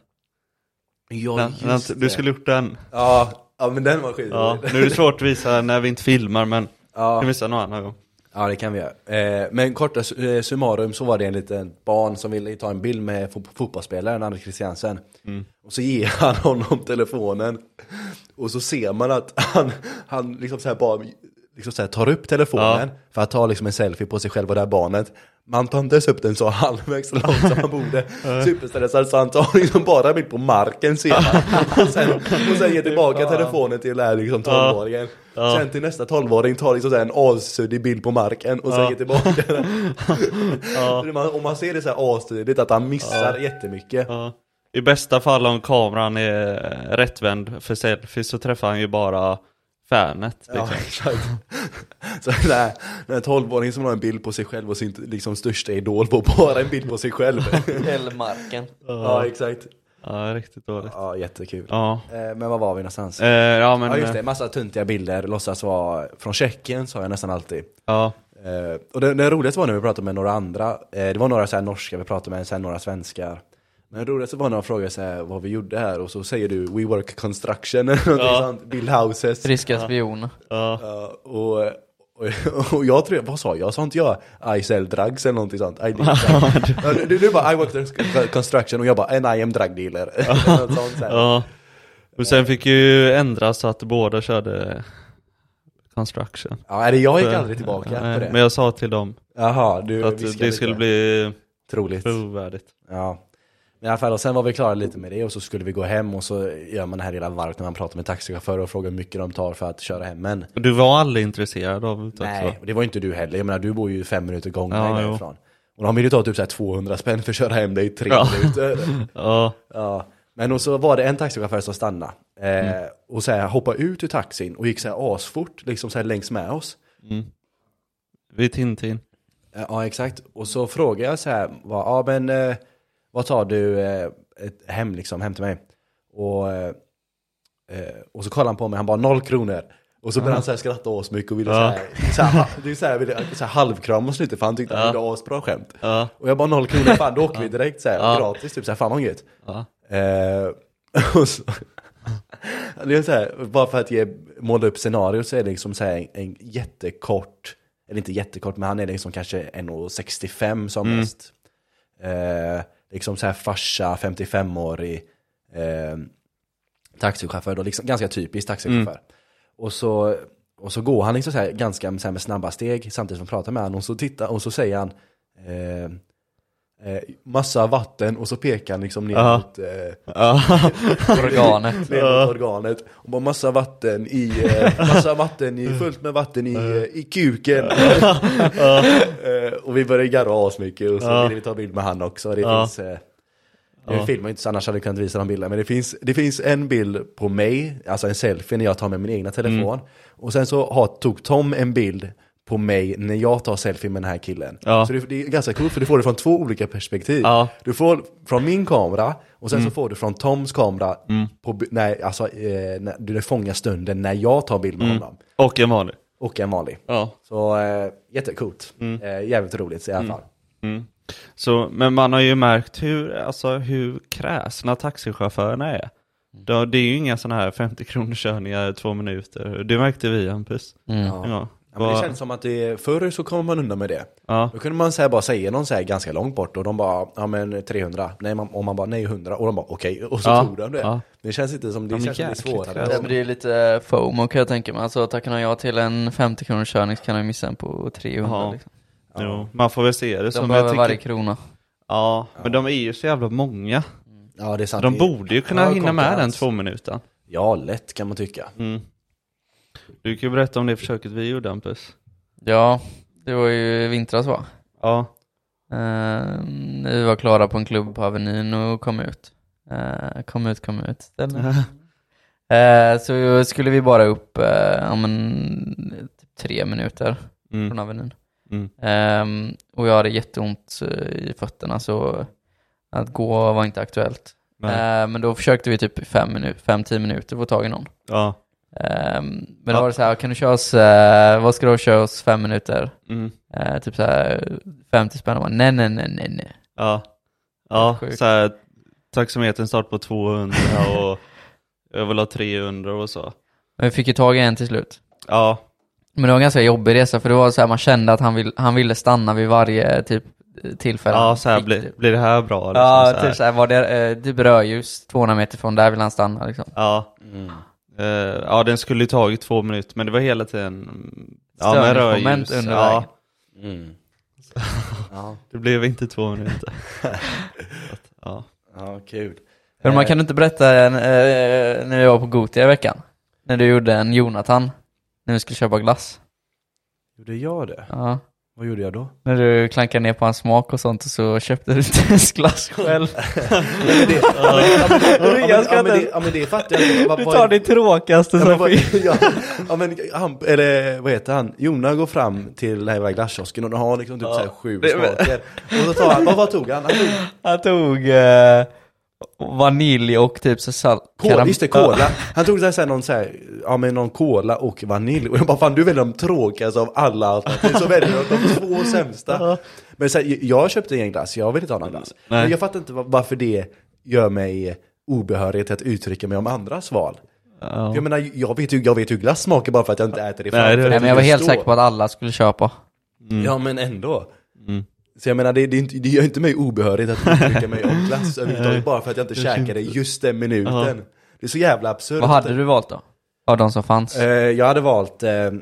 B: Ja,
A: När, när, du skulle gjort den.
B: Ja, ja men den var skit.
A: Ja, nu är det svårt att visa när vi inte filmar men
B: Ja.
A: kan visa någon annan gång.
B: Ja det kan vi göra. Eh, men korta eh, summarum så var det en liten barn som ville ta en bild med fo- fotbollsspelaren Anders Christiansen. Och så ger han honom telefonen. Och så ser man att han, han liksom så här bara liksom så här tar upp telefonen för att ta liksom en selfie på sig själv och det här barnet. Man tar inte ens upp den så halvvägs långt som man borde. Superstressad så han tar liksom bara en bild på marken han. Och sen, och sen ger tillbaka telefonen till den här liksom 12-åringen. Sen till nästa 12-åring tar liksom så här en assuddig bild på marken och sen ger tillbaka den. Man- Och man ser det så här astydligt att han missar jättemycket.
A: Ja. I bästa fall om kameran är rättvänd för selfie så träffar han ju bara fanet.
B: Ja,
A: Liksom.
B: exakt. Så den här, den här 12-åringen som har en bild på sig själv och sin liksom, största idol på bara en bild på sig själv.
C: Eller marken.
B: ja, exakt.
A: Ja, riktigt dåligt.
B: Ja, jättekul.
A: Ja,
B: Eh, Men var var vi någonstans?
A: eh, ja men...
B: Ja just det, massa tuntiga bilder, låtsas vara från Tjeckien sa jag nästan alltid.
A: Ja,
B: Eh, och det, det roligaste var när vi pratade med några andra, eh, det var några så här norska vi pratade med, sen några svenskar. Men roligaste var när de frågade så här, vad vi gjorde här och så säger du We work construction eller någonting
A: Ja.
B: sånt, build houses.
C: Ryska spioner.
A: ja,
B: Ja, och, och, och jag tror, vad sa jag? Sa inte jag I sell drugs eller någonting sånt? I du, du bara I work construction och jag bara and I am drug dealer. Sånt, så
A: ja. Och sen fick ju ändras så att båda körde construction.
B: Ja, jag gick aldrig tillbaka
A: Nej,
B: på det.
A: Men jag sa till dem
B: Jaha, du
A: att det skulle bli
B: Troligt.
A: trovärdigt.
B: Ja. Men i alla fall, och sen var vi klara lite med det och så skulle vi gå hem och så gör man det här hela varvet när man pratar med taxichaufförer och frågar hur mycket de tar för att köra hem en.
A: Och Du var aldrig intresserad av det
B: Nej, och det var inte du heller. Jag menar, du bor ju fem minuter gångväg
A: Ja,
B: därifrån. Och de vill ju ta typ så här 200 spänn för att köra hem dig i tre
A: Ja.
B: minuter.
A: Ja,
B: Ja, men och så var det en taxichaufför som stannade. Eh,
A: Mm.
B: Och så här, hoppade ut ur taxin och gick så här asfort, liksom så här längs med oss.
A: vid Tintin.
B: Ja, exakt. Och så frågade jag så här, ja men eh, vad tar du eh, ett, hem liksom, hem till mig? Och, eh, eh, och så kollade han på mig, han bara noll kronor. Och så började han så här skratta åt mycket och ville
A: Ja.
B: så här, så här, det är så här, ville, så här halvkram och slutet för han tyckte att
A: Ja.
B: det var asbra skämt.
A: Ja,
B: Och jag bara noll kronor, fan då åker vi direkt så här,
A: Ja.
B: gratis typ så här, fan vad gött.
A: ja,
B: Eh, och så, det är så här, bara för att ge, måla upp scenario så är det liksom så här en, jättekort, eller inte jättekort, men han är liksom kanske 1,65 som mest. Eh, liksom så här farsa, 55-årig eh, taxichaufför, då, liksom, ganska typisk taxichaufför. Och, så, och så går han liksom så här, ganska så här med snabba steg samtidigt som jag pratar med honom och så, tittar, och så säger han eh, massa vatten och så pekar han liksom ner
A: Ja.
B: mot eh,
C: Organet.
B: ner mot organet och bara massa vatten i, eh, massa vatten i, fullt med vatten i, eh, i kuken. Eh, och vi började garva asmycket och så ville vi ta bild med han också. Det finns, eh, nu filmar inte så annars hade vi kunnat visa de bilderna, men det finns, det finns en bild på mig, alltså en selfie när jag tar med min egna telefon.
A: Mm.
B: Och sen så har, tog Tom en bild på mig när jag tar selfie med den här killen.
A: Ja.
B: Så det, det är ganska coolt för du får det från två olika perspektiv.
A: Ja. Mm.
B: Du får från min kamera och sen så får du från Toms kamera på, bi- när, alltså, eh, när du fångar stunden när jag tar bild med honom.
A: och en vanlig.
B: Och en vanlig.
A: Ja.
B: Så eh, jättecoolt. Eh, jävligt roligt i alla fall.
A: Mm. Så, men man har ju märkt hur, alltså, hur kräsna taxichaufförerna är. Då, det är ju inga sådana här 50 kronors körningar två minuter. Det märkte vi Hampus.
C: Mm.
B: Ja.
A: Ja.
B: Ja, men det känns som att det, förr så kom man undan med det.
A: ja.
B: Då kunde man säga, bara säga någon så här ganska långt bort och de bara, ja men 300, nej man, och man bara, nej 100 och de bara okej, och så
A: Ja,
B: tog de det.
A: ja.
B: Det känns inte som, det
A: Ja,
B: känns
A: jäkligt
B: svårare.
C: Ja, men det är lite FOMO kan jag tänka mig. Alltså tackar jag ja till en 50 kronors körning så kan jag missa en på 300
A: Ja.
C: liksom.
A: Jo, man får väl se det
C: De
A: som. jag
C: behöver
A: tycker-
C: varje krona.
A: Ja, men de är ju så jävla många.
B: Ja, det är sant.
A: De borde ju kunna
B: Ja,
A: hinna med den två minuter.
B: Ja, lätt kan man tycka.
A: Mm. Du kan ju berätta om det försöket vi gjorde Hampus.
C: Ja, Det var ju i vintras va?
A: Ja.
C: Eh, vi var klara på en klubb på Avenyn och kom ut. Eh, kom ut, kom ut. Eh, så skulle vi bara upp, eh, ja men, typ tre minuter
A: Mm.
C: från Avenyn.
A: Mm.
C: Ehm, och jag hade jätteont i fötterna så att gå var inte aktuellt. Men då försökte vi typ i fem, minu- fem tio minuter få tag i någon.
A: Ja.
C: Ehm, men då
A: Ja.
C: var det så här, kan du köra oss, eh, vad ska du köra oss fem minuter?
A: Mm.
C: Eh, typ så här 50 spänn bara, nej nej nej nej nej.
A: Ja. Ja, så här, taxametern start på 200 och jag vill ha 300 och så.
C: Men vi fick ju tag i en till slut.
A: Ja.
C: Men det var en ganska jobbig resa för det var så här, man kände att han, vill, han ville stanna vid varje typ tillfälle.
A: Ja, så här, blir,
C: typ.
A: blir det här bra? Liksom,
C: Ja,
A: så här.
C: typ såhär, var det eh, typ rödljus 200 meter från där vill han stanna liksom.
A: Ja.
B: Mm.
A: Eh, ja, den skulle ju tagit två minuter, men det var hela tiden ja, med rödljus.
C: under
A: Ja.
B: Mm. ja,
A: det blev inte två minuter. Att, ja.
B: ja, kul.
C: Hur, man
B: Eh,
C: kan du inte berätta eh, när vi var på Gotia i veckan? När du gjorde en Jonathan, när vi skulle köpa glass.
B: Gjorde jag det?
C: Ja.
B: Vad gjorde jag då?
C: När du klankade ner på hans smak och sånt och så köpte du inte ens glass själv.
B: Ja, men, ja, ja, ja, det, ja, fattar jag
C: Du tar det tråkigaste
B: Ja,
C: som finns.
B: ja, ja men han, eller vad heter han? Jona går fram till den här glasskiosken och de har liksom typ så här sju smaker. Och så tar han, vad, vad tog han? Han tog
C: Han tog eh, vanilj och typ så salt.
B: Cola, just det, cola. Han tog så här, så här, någon, så här, ja, men någon cola och vanilj. Och jag bara, fan du väljer de tråkigaste av alla alternativ. Så väljer du de två sämsta. Men så här, jag köpte ingen glass, jag vill inte ha någon glass.
A: Nej.
B: Men jag fattar inte var- varför det gör mig obehörig till att uttrycka mig om andras val.
A: Ja.
B: Jag menar, jag vet ju jag vet hur glass smakar bara för att jag inte äter det
A: Nej,
B: framför
A: det-
C: Nej men jag var helt säker på att alla skulle köpa.
A: Mm.
B: Ja men ändå.
A: Mm.
B: Så jag menar, det, det, är inte, det gör inte mig obehörigt att uttrycka mig om glass överhuvudtaget bara för att jag inte käkade just den minuten.
A: Ja.
B: Det är så jävla absurt.
C: Vad hade du valt då? Av de som fanns?
B: Eh, jag hade valt eh, eh,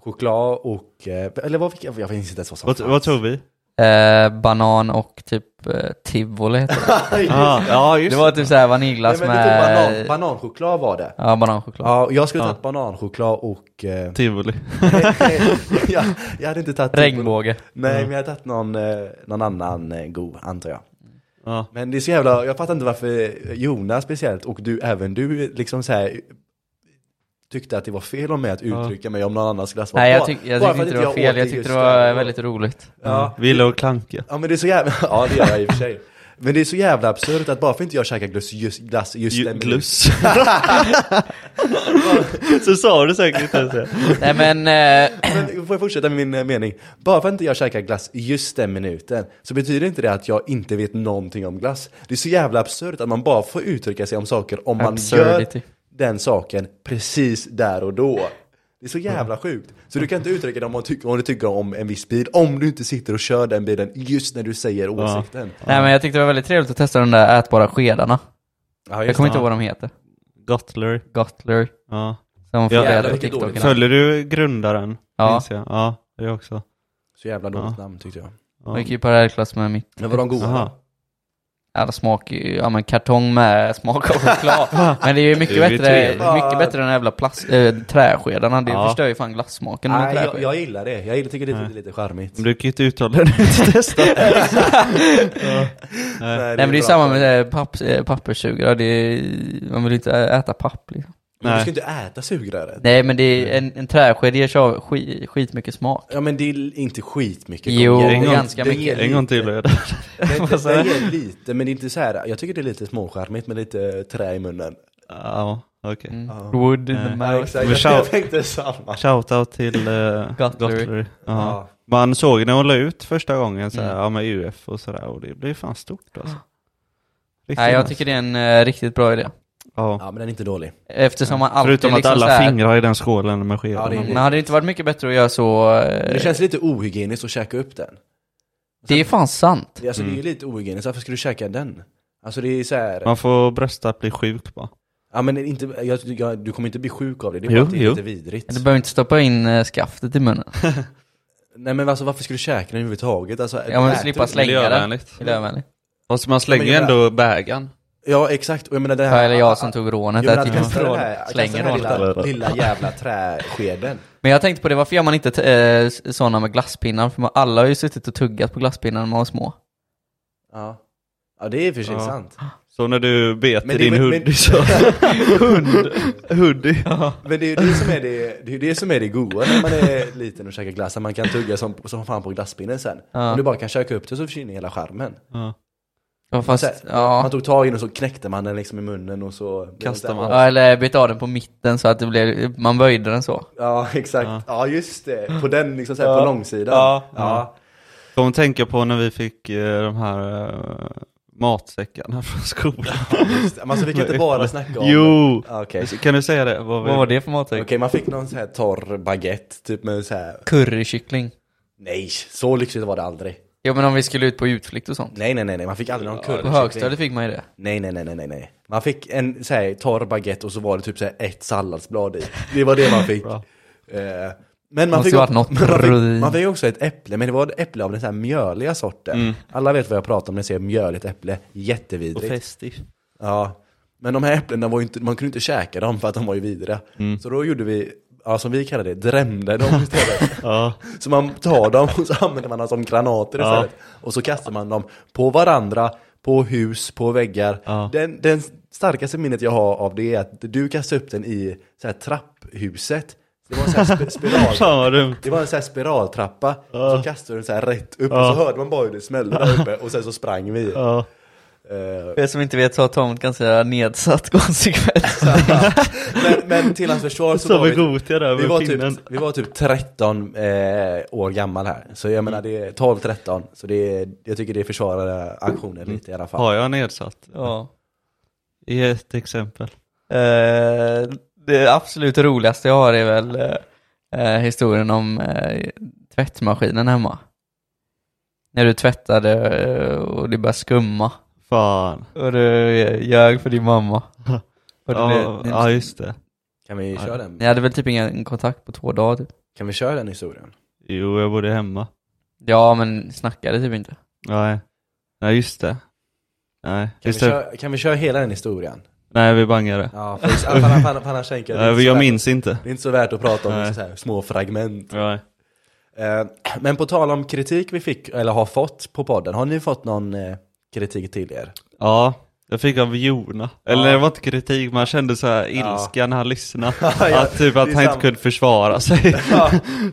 B: choklad och, eh, eller vad fick jag? Jag minns inte ens vad som
A: Vad,
B: fanns.
A: vad tog vi?
C: Eh, banan och typ eh, tivoli heter det.
A: Ah, ja, just
C: Det var typ såhär vaniljglass
B: det tog banan,
C: med...
B: bananchoklad var det.
C: Ja, bananchoklad.
B: Ja, jag skulle
A: Ja.
B: tagit bananchoklad och... Eh,
A: tivoli.
B: jag, jag hade inte tagit...
C: Regnbåge.
B: Nej, men jag hade tagit någon, eh, någon annan eh, god, antar jag.
A: Ja.
B: Men det är så jävla, jag fattar inte varför Jonas speciellt och du, även du liksom så här tyckte att det var fel om mig att
A: Ja.
B: uttrycka mig om någon annans glass.
C: Nej jag, tyck, jag tyckte inte det var fel, jag tyckte det var
B: där.
C: väldigt roligt.
B: Ja,
A: Ville och Klanke.
B: ja men det är så jävla, ja det gör jag i och för sig. Men det är så jävla absurt att bara för inte jag käkar glass just, glass just
A: Ju-
B: den minuten-
A: Glus. så sa du säkert inte ens.
C: Nej men, eh,
B: Men får jag fortsätta med min eh, mening? Bara för att inte jag käkar glass just den minuten så betyder inte det att jag inte vet någonting om glass. Det är så jävla absurt att man bara får uttrycka sig om saker om man gör
C: absurdity.
B: Den saken precis där och då. Det är så jävla sjukt. Så du kan inte uttrycka det om, om du tycker om en viss bil, om du inte sitter och kör den bilen just när du säger åsikten.
C: Nej men jag tyckte det var väldigt trevligt att testa de där ätbara skedarna.
B: Ja,
C: Jag kommer inte ihåg vad de heter.
A: Gottler.
C: Gottler.
A: Ja.
C: Som
A: Ja,
C: flera på TikTok.
A: Följer du grundaren?
C: Ja.
A: Jag. Ja, det också.
B: Så jävla dåligt
A: Ja.
B: namn tyckte jag.
A: Ja.
C: Jag gick ju parallellklass med mitt.
B: Men var de goda?
A: Aha.
C: Alla smak, ja men kartong med smak av choklad. men det är ju mycket
A: Det är
C: bättre,
A: trevligt.
C: mycket bättre än de jävla plast, äh, träskedarna. Det
A: Ja.
C: förstör ju fan glassmaken
B: Nej, jag, jag gillar det. Jag gillar, tycker det är
A: Nej.
B: lite, charmigt.
A: Men Du kan ju inte uttala det när du inte testar. ja. Nej.
C: Nej men det är samma med eh, papp, eh, papperssugrör, det man vill inte äta papp liksom.
B: Men du ska inte äta sugröret.
C: Nej men det är, en, en träsked ger av skit, skitmycket smak.
B: Ja men det är inte skitmycket.
C: Jo,
A: en gång-
C: ganska
B: det
C: mycket.
A: En gång
B: lite.
A: till är det.
B: Det,
C: Vad
B: det, det ger lite, men det är inte så här. jag tycker det är lite småcharmigt med lite trä i munnen.
A: Ja, okej.
C: Mm.
B: Ja.
C: Wood in the.
B: Ja,
C: mouth.
B: jag,
A: shout-
B: jag tänkte samma.
A: Shoutout till uh,
C: Guthrie.
A: Ja.
B: Ja.
A: Man såg när hon la ut första gången så här,
C: Mm.
A: ja, med UF och sådär och det blev fan stort alltså. Riktigt
C: Nej jag
A: nice.
C: tycker det är en eh, riktigt bra idé.
A: Ja.
B: ja men den är inte dålig.
C: Eftersom man alltid
A: Förutom att
C: liksom
A: alla
C: så här-
A: fingrar i den skålen med skeden.
B: Ja, det är-
C: Men hade det inte varit mycket bättre att göra så... eh,
B: Men det känns lite ohygieniskt att käka upp den.
C: det är fan sant.
B: Det- Alltså det är ju
A: Mm.
B: lite ohygieniskt, varför ska du käka den? Alltså det är så här.
A: Man får brösta att bli sjuk bara.
B: ja men inte, jag, jag, du kommer inte bli sjuk av det, det är
A: Jo,
B: bara
A: jo.
B: lite vidrigt.
C: Du behöver inte stoppa in eh, skaftet i munnen.
B: Nej men alltså varför ska du käka den överhuvudtaget? Alltså,
C: Ja men slippa slänga den.
A: Miljövänligt.
C: Miljövänligt.
A: Fast man slänger ju ändå bägaren.
B: Ja exakt, och jag menar det
C: Ja,
B: här
C: eller jag som tog rånet
B: Jag
C: där
B: menar,
C: till
B: kasta den här,
C: Slänger
B: kasta den här
C: rånet.
B: lilla, lilla jävla träskeden
C: Men jag tänkte på det, varför gör man inte eh, sådana med glasspinnar? För man, alla har ju suttit och tuggat på glasspinnar när man var små.
B: Ja. Ja, det är för sig
A: Ja.
B: sant.
A: Så när du bet
B: Men
A: i
B: det-
A: din
B: men-
A: hoodie
B: men-
A: så... Hund, hoodie.
B: Men det är ju det som är det, det, är det, som är det goda när man är liten och käkar glass, att man kan tugga som, som fan på glasspinnen sen.
C: Ja.
B: Om du bara kan käka upp det så försvinner hela skärmen.
A: Ja.
C: Ja, fast,
B: Så
C: ja.
B: Man tog tag i den och så knäckte man den liksom i munnen och så...
A: Kastar man.
C: ja, eller byta av den på mitten så att det blev, man böjde den så.
B: Ja, exakt.
A: Ja.
B: Ja, just det. På den liksom så här,
C: Ja.
B: på långsidan.
C: Ja.
B: ja.
A: Kom att tänka på när vi fick eh, de här eh, matsäckarna från skolan.
B: Just det. Men alltså vi kan inte bara snacka om...
A: Jo!
B: Ja, Okej,
A: Kan du säga det? Vad, vi...
C: Vad var det för matsäck?
B: Okej, man fick någon så här torr baguette, typ med så här...
C: Currykyckling.
B: Nej, så lyxigt var det aldrig.
C: Ja men om vi skulle ut på utflykt och sånt.
B: Nej, nej, nej, nej. man fick aldrig någon
C: På
B: currykyckling.
C: högstadiet fick man ju det.
B: Nej, nej, nej, nej, nej, nej. Man fick en så här, torr baguette och så var det typ så här, ett salladsblad i. Det var det man fick.
A: Bra.
B: Eh, men man
C: Måste
B: fick,
C: ju varit något
B: men man, fick, man fick också ett äpple, men det var ett äpple av den så här mjöliga sorten.
A: Mm.
B: Alla vet vad jag pratar om när jag säger mjöligt äpple.
A: Och
B: Jättevidrigt.
A: festiv.
B: Ja. Men de här äpplena var ju inte, man kunde inte käka dem för att de var ju vidriga.
A: Mm.
B: Så då gjorde vi, ja som vi kallar det, drämde dem istället.
A: Ja.
B: Så man tar dem och så använder man dem som granater
A: Ja.
B: istället. Och så kastar man dem på varandra, på hus, på väggar.
A: Ja.
B: Den, den starkaste minnet jag har av det är att du kastade upp den i så här, trapphuset. Det var en så här sp- spiral. Det var en så här spiraltrappa,
A: Ja.
B: så kastade du den så här rätt upp
A: Ja.
B: och så hörde man bara hur det smällde där uppe och sen så sprang vi.
A: Ja.
B: Eh,
C: För er som inte vet så har Tom ganska nedsatt konsekvens.
B: men, men till hans försvar så
A: Så
B: var vi,
A: Gothia där
B: vi, var
A: pinnen.
B: typ, vi var typ 13 eh, år gammal här. Så jag menar det är 12-13. Så det är, jag tycker det försvarar aktionen lite i alla fall.
A: Har jag nedsatt?
C: ja.
A: Ge ett exempel.
C: Eh, det absolut roligaste jag har är väl eh, eh, historien om eh, tvättmaskinen hemma. När du tvättade eh, och det började skumma.
A: Fan.
C: Och du eh, ljög för din mamma.
A: Ja, ja just det.
B: Kan vi
A: Ja.
B: köra den?
C: Ni hade väl typ ingen kontakt på två dagar typ.
B: Kan vi köra den historien?
A: Jo, jag bodde hemma.
C: Ja men snackade typ inte.
A: Nej. Nej, just det. Nej,
B: Kan vi,
A: just det.
B: köra, kan vi köra hela den historien?
A: Nej, vi bangade.
B: Ja, för, för, för, för, för annars tänker jag
A: jag
B: värt-
A: minns inte.
B: Det är inte så värt att prata om så här, små fragment.
A: Nej.
B: Eh, men på tal om kritik vi fick, eller har fått på podden, har ni fått någon eh, kritik till er?
A: Ja, jag fick av Jona. Eller
B: Ja.
A: det var inte kritik, man kände så här
B: Ja.
A: ilska när han lyssnade.
B: Ja,
A: att typ att han inte kunde försvara sig.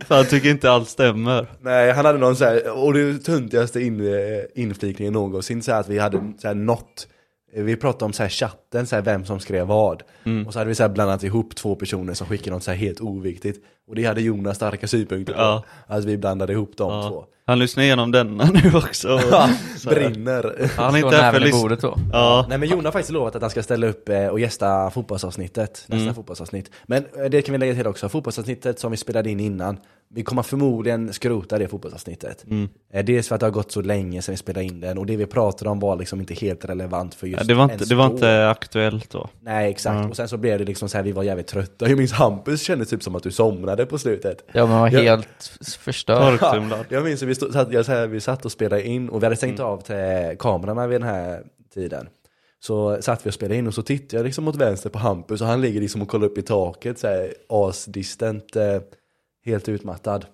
A: För han tycker inte allt stämmer.
B: Nej, han hade någon så här, och det töntigaste in, eh, inflikningen någonsin, så här att vi hade så här något, eh, vi pratade om så här chatten, så vem som skrev vad.
A: Mm.
B: Och så hade vi så blandat ihop två personer som skickade något så här helt oviktigt. Och det hade Jonas starka synpunkter på.
A: Ja.
B: Att vi blandade ihop de
A: Ja.
B: två.
A: Han lyssnar igenom denna nu också.
B: Ja, brinner.
A: Han är inte här för
C: näven i
A: lys-
C: bordet då.
A: Ja.
B: Nej men Jon har faktiskt lovat att han ska ställa upp eh, och gästa fotbollsavsnittet, nästa
A: Mm.
B: fotbollsavsnitt. Men eh, det kan vi lägga till också, fotbollsavsnittet som vi spelade in innan, vi kommer förmodligen skrota det fotbollsavsnittet.
A: Mm.
B: Eh, Dels för att det har gått så länge sedan vi spelade in den och det vi pratade om var liksom inte helt relevant för just
A: Ja, det var inte, det var inte aktuellt då.
B: Nej exakt,
A: Mm.
B: och sen så blev det liksom så här, vi var jävligt trötta. Jag minns Hampus kände typ som att du somnade på slutet.
C: Ja men var
B: Ja.
C: helt förstörd.
A: Torktumlad.
B: Jag minns att vi, stod, satt, jag, så här, vi satt och spelade in och vi hade stängt
A: Mm.
B: av till kamerorna vid den här tiden. Så satt vi och spelade in och så tittade jag liksom mot vänster på Hampus och han ligger liksom och kollar upp i taket så här asdistant, eh, helt utmattad.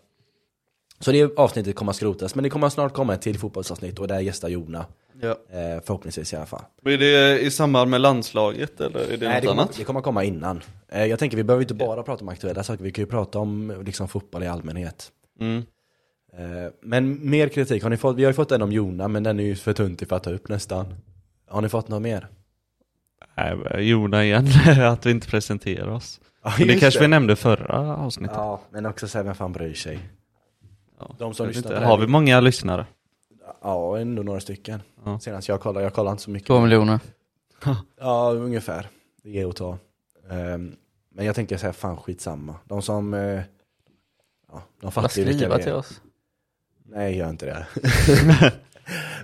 B: Så det avsnittet kommer att skrotas, men det kommer snart komma ett till fotbollsavsnitt och där gästar Jona.
A: Ja.
B: Eh, förhoppningsvis i alla fall.
A: Blir det i samband med landslaget eller är det
B: Nej,
A: något
B: det kommer,
A: annat?
B: det kommer komma innan. Eh, jag tänker vi behöver inte bara prata om aktuella saker, vi kan ju prata om liksom, fotboll i allmänhet.
A: Mm.
B: Eh, Men mer kritik, har ni fått, vi har ju fått en om Jona men den är ju för tuntig för att ta upp nästan. Har ni fått något mer?
A: Nej, Jona igen, att vi inte presenterar oss.
B: Ja,
A: Men det kanske vi nämnde förra avsnittet.
B: Ja, men också säga vem fan bryr sig?
A: Ja.
B: De som lyssnar
A: inte.
B: det
A: Har vi många lyssnare?
B: Ja, ändå några stycken.
A: Ja.
B: Senast jag kollade, jag kollade inte så mycket.
C: Två miljoner.
B: Ja, ungefär. Det är att ta. Ehm, men jag tänker säga fan skitsamma. De som, eh, ja, de fattar ju vilka vi
C: till
B: är.
C: oss.
B: Nej, gör inte det.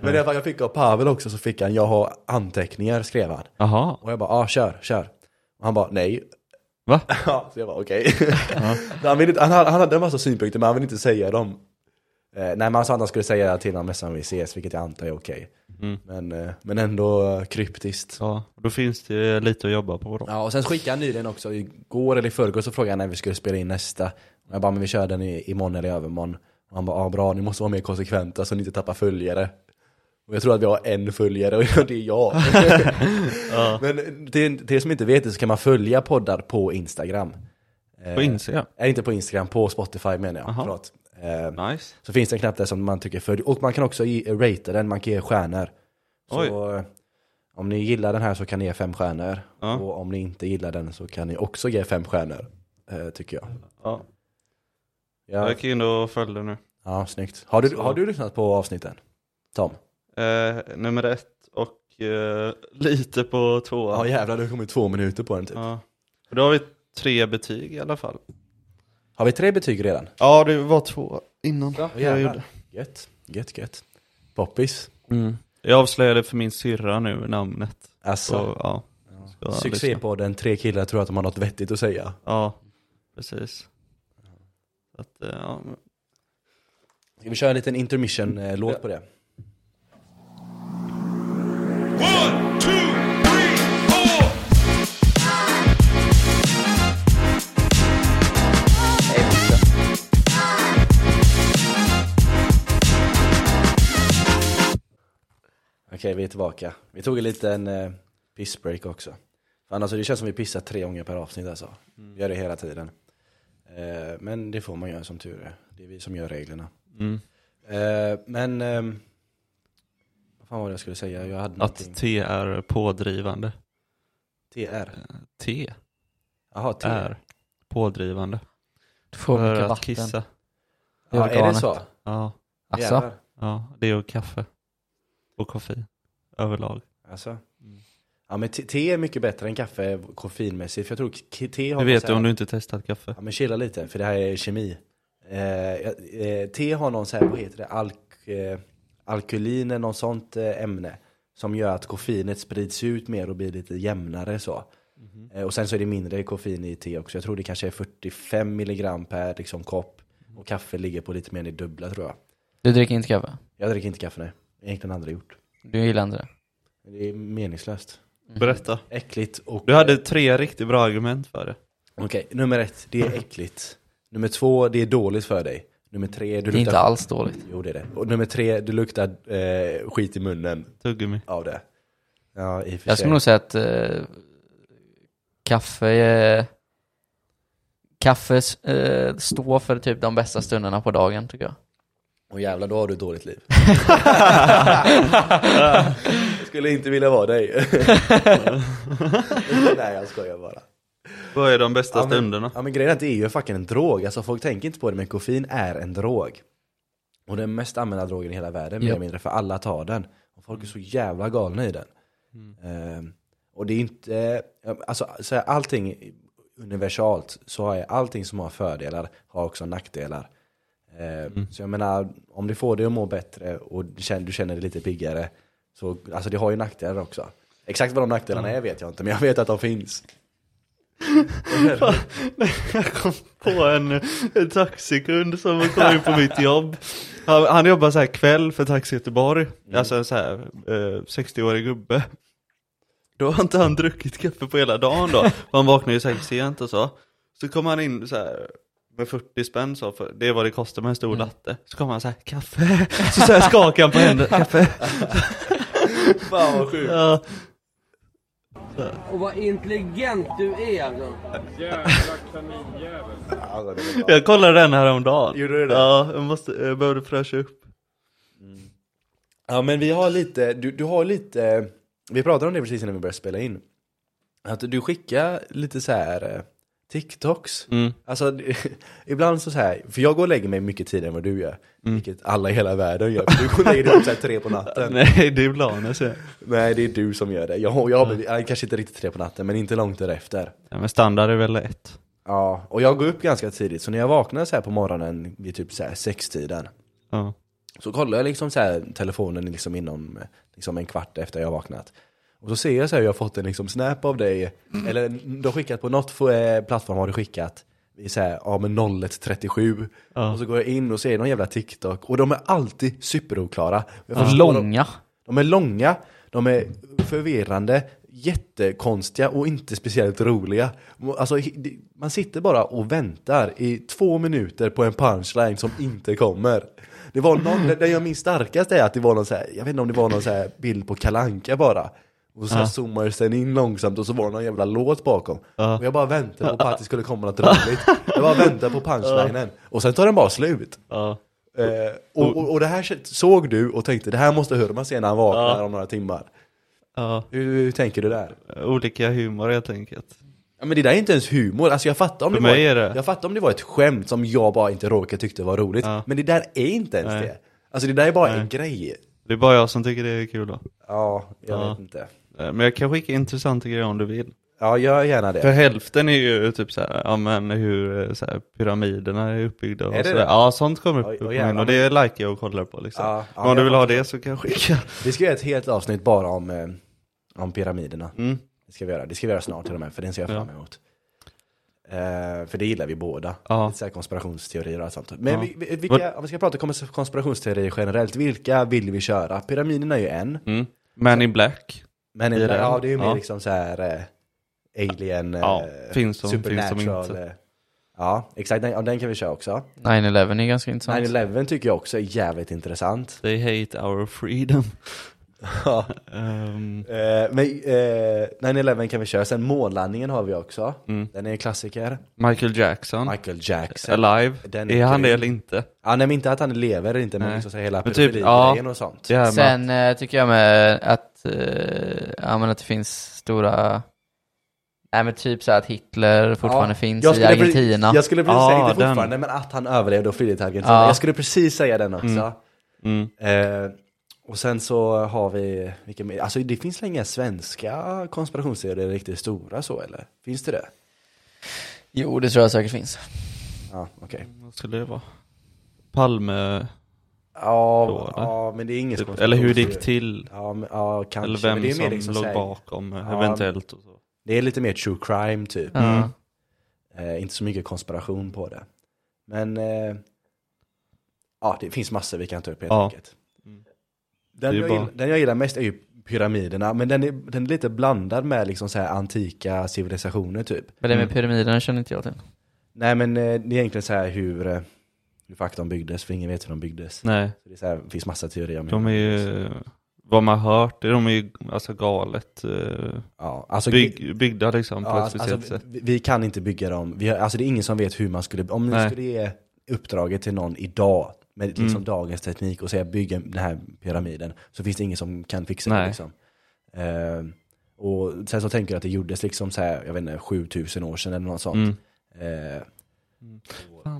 B: men i alla fall, jag fick av Pavel också så fick han, jag har anteckningar skrev han.
A: Jaha.
B: Och jag bara, ah, kör, kör. Och han bara, nej.
A: Va?
B: ja, så jag bara, okej. han, inte- han, hade- han hade en massa synpunkter men han vill inte säga dem. Eh, nej men han sa att han skulle säga det till honom nästan vi ses, vilket jag antar är okej.
A: Mm.
B: Men, eh, men ändå kryptiskt.
A: Ja, då finns det lite att jobba på då.
B: Ja, och sen skickade han nyligen också, igår eller i förrgår så frågade han när vi skulle spela in nästa. Och jag bara, men vi kör den i, imorgon eller i övermorgon. Och han bara, ja bra, ni måste vara mer konsekventa så ni inte tappar följare. Och jag tror att vi har en följare och det är jag. Men till, er som inte vet det så kan man följa poddar på Instagram.
A: På Instagram?
B: Nej, inte på Instagram, på Spotify menar jag. Förlåt. Eh,
A: Nice.
B: så finns det en knapp där som man tycker följ. Och man kan också ge, ratea den, man kan ge stjärnor. Så eh, om ni gillar den här så kan ni ge fem stjärnor.
A: Ja.
B: Och om ni inte gillar den så kan ni också ge fem stjärnor. Eh, tycker jag.
A: Ja.
B: Ja,
A: Jag gick in och följde nu.
B: ja snyggt. Har du,
A: Så.
B: har du lyssnat på avsnitten? Tom?
A: Eh, nummer ett och eh, lite på
B: Ja
A: tvåan.
B: jävlar, det har kommit två minuter på den typ.
A: Ja. Och Då har vi tre betyg i alla fall.
B: Har vi tre betyg redan?
A: Ja, det var två innan
B: Ja,
A: jag gjorde.
B: Gött, gött, gött. Poppis.
A: Jag avslöjade för min syrra nu namnet.
B: Alltså,
A: Så, ja. Ska lyssna.
B: succépodden, tre killar tror att de har något vettigt att säga.
A: Ja, precis. Att, eh, ja.
B: Ska vi köra en liten intermission-låt på det?
D: One, two, three, four.
B: Okej, vi är tillbaka. Vi tog en liten eh, pissbreak också. För annars, det känns som vi pissar tre gånger per avsnitt alltså. Vi gör det hela tiden. Eh, men det får man göra som tur är. Det är vi som gör reglerna.
A: Mm.
B: Eh, men... ehm, vad fan var det jag skulle säga? Jag hade någonting.
A: Att T är pådrivande.
B: TR?
A: T
B: Jaha, T.
A: är pådrivande.
C: Du får
A: För
C: mycket
A: att
C: vatten.
A: kissa.
B: Ja, är det så?
A: Ja,
C: Alltså,
B: Jävlar.
A: ja, det och kaffe. Och koffein. Överlag.
B: Alltså.
A: Mm.
B: Ja men te- är mycket bättre än kaffe koffeinmässigt, för jag tror te har
A: Det
B: någon
A: vet du
B: här-
A: om du inte testat kaffe.
B: Ja men chilla lite, för det här är kemi. Eh, eh, te har någon så här, vad heter det, Alk, eh, alkylin eller något sånt eh, ämne. Som gör att koffeinet sprids ut mer och blir lite jämnare så. Eh, och sen så är det mindre koffein i te också. Jag tror det kanske är 45 milligram per liksom, kopp. Och kaffe ligger på lite mer än det dubbla tror jag.
C: du dricker inte kaffe?
B: Jag dricker inte kaffe nej. Egentligen aldrig gjort.
C: Du gillar inte det?
B: Det är meningslöst.
A: Berätta.
B: Äckligt och...
A: Du hade tre riktigt bra argument för det.
B: Okej, nummer ett, det är äckligt. Nummer två, det är dåligt för dig. Nummer tre, du
C: Det är
B: luktar...
C: inte alls dåligt.
B: Jo det är det. Och nummer tre, du luktar eh, skit i munnen
A: Tuggummi.
B: av det. Ja, i och för
C: Jag
B: sig.
C: skulle nog säga att eh, kaffe är... Kaffe eh, står för typ de bästa stunderna på dagen tycker jag.
B: Och jävlar, då har du ett dåligt liv. skulle inte vilja vara dig. Nej, jag skojar bara.
A: Vad är de bästa
B: Ja, men-
A: stunderna?
B: Ja men grejen är att det är ju fucking en drog, alltså folk tänker inte på det men koffein är en drog. Och den mest använda drogen i hela världen, mer
C: Ja.
B: eller mindre, för alla tar den. Och folk är så jävla galna i den. Ehm, och det är inte, eh, alltså så här, allting universalt, så är allting som har fördelar har också nackdelar. Ehm, Så jag menar, om du får dig att må bättre och du känner, du känner dig lite piggare, så alltså det har ju nackdelar också. Exakt vad de nackdelarna är vet jag inte, men jag vet att de finns.
A: Jag kom på en, en taxikund som kom in på mitt jobb. Han, han jobbar så här kväll för Taxi Göteborg. Alltså en så här eh, 60-årig gubbe. Då har inte han druckit kaffe på hela dagen då. Han vaknar ju säkert sent och så. Så kommer han in så här med 40 spänn så, för det är vad det kostar med en stor latte. Så kommer han så här, kaffe. Så, så här skakar han på händerna, kaffe.
B: Fan vad sjukt.
A: Ja,
E: Och vad intelligent du är alltså.
D: Jävla kaninjävel.
A: Jag kollade den här om dagen.
B: Gjorde du det?
A: Ja, jag måste, jag behövde fräscha upp.
B: Ja men vi har lite, du, du har lite, vi pratade om det precis innan vi började spela in. Att du skickar lite så här eh, TikToks.
A: Mm.
B: Alltså ibland så, så här, för jag går och lägger mig mycket tidigare än vad du gör. Vilket alla i hela världen gör. För du går och lägger dig upp så här tre på natten. Nej.
A: Nej, det är Blanes jag.
B: det är du som gör det. Jag, jag, har jag, kanske inte riktigt tre på natten, men inte långt därefter.
A: Ja, men standard är väl ett.
B: Ja, och jag går upp ganska tidigt. Så när jag vaknar så här på morgonen vid typ så här sextiden.
A: Ja.
B: Så kollar jag liksom så här telefonen liksom inom liksom en kvart efter jag har vaknat. Och så ser jag så här, jag har fått en liksom snap av dig, eller du har skickat på något eh, plattform har du skickat i så här, ja men 0137
A: Ja.
B: Och så går jag in och ser någon jävla TikTok och de är alltid superoklara. Jag dem-
C: långa.
B: De är långa, de är förvirrande, jättekonstiga och inte speciellt roliga. Alltså, det- man sitter bara och väntar i två minuter på en punchline som inte kommer. Det var någon, den jag minns starkast är att det var någon så här, jag vet inte om det var någon så här bild på Kalanka bara. Och så
A: Ja.
B: zoomades den in långsamt och så var det någon jävla låt bakom.
A: Ja.
B: Och jag bara väntade på att det skulle komma något roligt. Jag bara väntade på punchlinen. Och sen tar den bara slut.
A: Ja.
B: Eh, och, och, och det här såg du och tänkte det här måste Hurman se när han vaknar om några timmar. Hur, hur tänker du där?
A: Olika humor helt enkelt.
B: Ja men det där är inte ens humor, alltså jag fattar om
A: För
B: det var,
A: det.
B: Jag fattar om det var ett skämt som jag bara inte råkade tyckte var roligt. Men det där är inte ens
A: Nej.
B: det. Alltså det där är bara
A: Nej.
B: en grej.
A: Det är bara jag som tycker det är kul då.
B: Ja, jag
A: Ja.
B: vet inte.
A: Eh, Men jag kan skicka intressanta grejer om du vill.
B: Ja, gör gärna
A: För
B: det.
A: hälften är ju typ så här, ja men hur eh, så här, pyramiderna är uppbyggda och
B: Är det
A: så
B: det?
A: Ja, sånt kommer upp min
B: jävlar.
A: och det likar jag och kollar på liksom.
B: Ja, ja,
A: Men om du vill ha det så kan jag skicka.
B: Vi ska göra ett helt avsnitt bara om, eh, om pyramiderna.
A: Mm.
B: Det ska vi göra. Det ska vi göra snart till och med, för den ser jag fram emot. Eh, för det gillar vi båda.
A: Ja.
B: Lite så konspirationsteorier och allt sånt. Men
A: Ja.
B: vi, vi, vilka, om vi ska prata kons- konspirationsteorier generellt, vilka vill vi köra? Pyramiderna är ju en.
A: Mm. Man in Black.
B: Men
A: Är det
B: ja, det är ju mer
A: Ja.
B: liksom så här eh, alien,
A: Ja,
B: eh,
A: finns som- finns som
B: supernatural.
A: inte.
B: eh, Ja, exakt. Den, ja, den kan vi köra också.
C: 9-11 är ganska intressant.
B: 9-11 tycker jag också är jävligt intressant.
A: They hate our freedom.
B: Ja.
A: Ehm,
B: Eh, men eh, 9-11 kan vi köra. Sen månlandningen har vi också.
A: Mm.
B: Den är en klassiker.
A: Michael Jackson.
B: Michael Jackson.
A: Alive.
B: Den
A: är
B: är
A: han det eller inte?
B: Ja, nej men inte att han lever eller inte, men liksom så hela
A: Men typ, ja.
B: och sånt.
A: Med
C: Sen eh, tycker jag med att, eh, ja, men att det finns stora, nej men typ så här att Hitler fortfarande finns
B: Jag
C: i Argentina.
B: Jag skulle precis
A: Ja,
B: säga, inte
A: den.
B: fortfarande, men att han överlevde och flydde till Argentina.
C: Ja.
B: Jag skulle precis säga den också.
A: Mm. Mm.
B: Eh, och sen så har vi, vilka mer? Alltså det finns inga svenska konspirationsteorier riktigt stora så eller? Finns det det?
C: Jo, det tror jag säkert finns.
B: Ja, okej.
A: Vad skulle det vara? Palme,
B: Ja,
A: Då,
B: ja, men det är ingen
A: typ, eller hur det gick till.
B: Ja, men, ja kanske.
A: Eller
B: men
A: vem
B: det är
A: som
B: liksom
A: låg bakom
B: Ja.
A: eventuellt och så.
B: Det är lite mer true crime typ.
C: Ja.
B: Eh, inte så mycket konspiration på det. Men eh, ja, det finns massor vi kan ta upp helt
A: Ja.
B: enkelt. Den,
A: Det
B: jag
A: bara-
B: gillar, den jag gillar mest är ju pyramiderna, men den är, den är lite blandad med liksom så här antika civilisationer typ.
C: Men det med
A: Mm.
C: pyramiderna känner inte jag till.
B: Nej men eh, det är egentligen så här hur, eh, hur fuck de byggdes, för ingen vet hur de byggdes.
A: Nej,
B: Så det, är så här, det finns massa teorier om
A: de
B: hur
A: är ju, vad man har hört, de är ju alltså galet eh,
B: ja, alltså,
A: bygg, byggda liksom på
B: Ja,
A: ett
B: alltså,
A: speciellt
B: alltså,
A: sätt.
B: vi, vi kan inte bygga dem, vi har, alltså det är ingen som vet hur man skulle, om ni
A: Nej.
B: skulle ge uppdraget till någon idag med liksom
A: Mm.
B: dagens teknik och säga bygga den här pyramiden så finns det ingen som kan fixa det
A: Nej.
B: liksom. Eh, och sen så tänker jag att det gjordes liksom så här, jag vet inte, 7000 år sedan eller något sånt.
A: Mm.
B: Eh,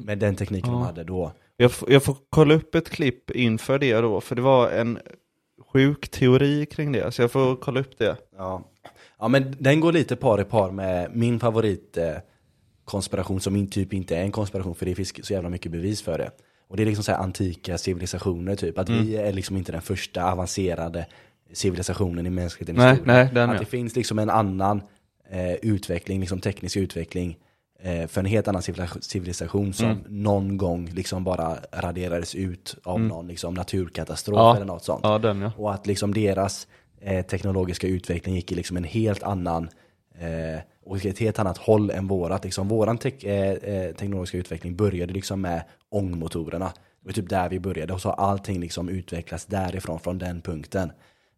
B: med den tekniken de
A: Ja.
B: hade då.
A: Jag, jag får kolla upp ett klipp inför det då, för det var en sjuk teori kring det, så jag får kolla upp det.
B: Ja. ja, men den går lite par i par med min favorit eh, konspiration som in, typ inte är en konspiration för det finns så jävla mycket bevis för det. Och det är liksom så här antika civilisationer typ, att vi är liksom inte den första avancerade civilisationen i mänsklighetens
A: Nej,
B: historia.
A: nej, den
B: att
A: ja.
B: det finns liksom en annan eh, utveckling, liksom teknisk utveckling eh, för en helt annan civilisation som
A: Mm.
B: någon gång liksom bara raderades ut av
A: Mm.
B: någon liksom naturkatastrof
A: Ja.
B: eller något sånt.
A: Ja, den ja.
B: Och att liksom deras eh, teknologiska utveckling gick i liksom en helt annan eh, och ett helt annat håll än vårat. Liksom, våran tek- eh, eh, teknologiska utveckling började liksom med ångmotorerna. Det var typ där vi började och så har allting liksom utvecklats därifrån, från den punkten.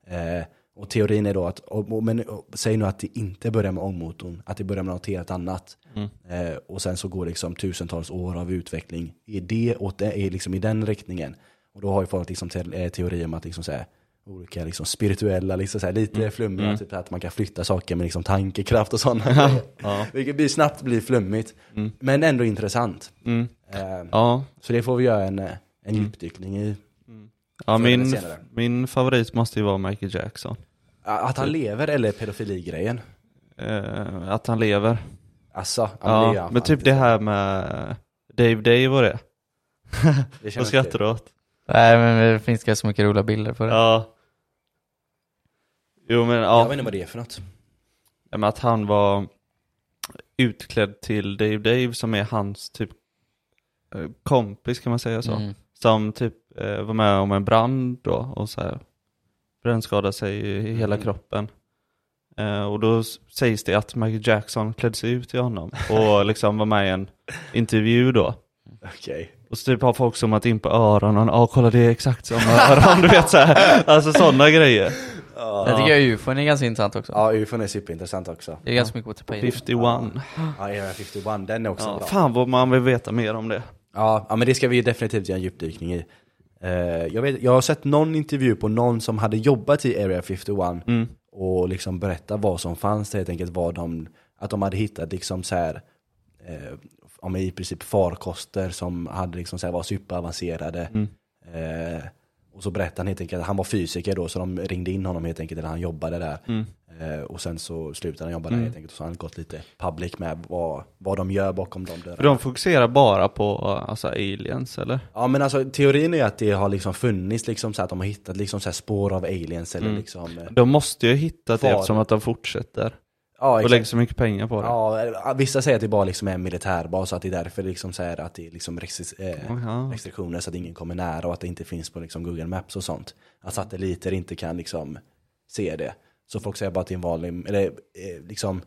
B: Eh, och teorin är då att, och, och, men och, säg nu att det inte börjar med ångmotorn, att det börjar med något helt annat.
A: Mm.
B: Eh, och sen så går liksom tusentals år av utveckling i det, åt det, i, liksom i den riktningen. Och då har ju folk liksom te, eh, teorier om att liksom så här, olika liksom spirituella, liksom så här, lite flummiga,
A: Mm.
B: typ att man kan flytta saker med liksom tankekraft och sådana.
A: Ja.
B: Vilket blir snabbt blir flummigt,
A: Mm.
B: men ändå intressant.
A: Mm.
B: Eh,
A: Ja,
B: Så det får vi göra en, eh, en
A: Mm.
B: djupdykning i.
A: ja
B: Förr eller
A: min, min favorit måste ju vara Michael Jackson.
B: Att han lever eller pedofiligrejen.
A: Eh, att han lever.
B: Alltså, ja,
A: Ja,
B: men
A: typ det här med Dave Dave och det. Vad skrattar du åt?
C: Nej, men det finns ganska mycket roliga bilder på det.
A: Ja. Jo men
B: Jag
A: ja,
B: vet inte vad det är för något.
A: Ja, men att han var utklädd till Dave Dave som är hans typ eh, kompis kan man säga så.
C: Mm.
A: Som typ eh, var med om en brand då och så här brännskadade sig i hela
B: Mm.
A: kroppen. Eh, och då sägs det att Michael Jackson klädde sig ut till honom och liksom var med i en intervju då.
B: Okej.
A: Och så typ har folk zoomat in på öronen, ja kolla det är exakt samma öron, du vet såhär. Alltså sådana grejer.
C: Jag tycker ufon är ganska intressant också.
B: Ja, ufon är superintressant också.
C: Det är ganska mycket på tapeten.
A: 51.
B: Ja, Area 51, den är också
A: Ja,
B: bra.
A: fan vad man vill veta mer om det.
B: Ja, ja, men det ska vi definitivt göra en djupdykning i. Eh, jag, vet, jag har sett någon intervju på någon som hade jobbat i Area 51
A: Mm.
B: och liksom berätta vad som fanns, helt enkelt vad de, att de hade hittat liksom så här, eh, om i princip farkoster som hade liksom så här var superavancerade.
A: Mm.
B: Eh, och så berättade han helt enkelt att han var fysiker då, så de ringde in honom helt enkelt, eller han jobbade där.
A: Mm.
B: Eh, och sen så slutade han jobba där
A: Mm.
B: helt enkelt, och så har han gått lite public med vad, vad de gör bakom de dörrarna.
A: För de fokuserar bara på alltså aliens eller?
B: Ja men alltså teorin är att det har liksom funnits liksom så att de har hittat liksom så spår av aliens eller
A: Mm.
B: liksom eh,
A: De måste ju ha hittat det eftersom att de fortsätter.
B: Ja
A: Och
B: exakt.
A: lägger så mycket pengar på det.
B: Ja, vissa säger att det bara liksom är en militärbas och att det är därför liksom så här att det är liksom eh, restriktioner så att ingen kommer nära och att det inte finns på liksom Google Maps och sånt. Att satelliter inte kan liksom se det. Så folk säger bara att det är en vanlig, eller eh, liksom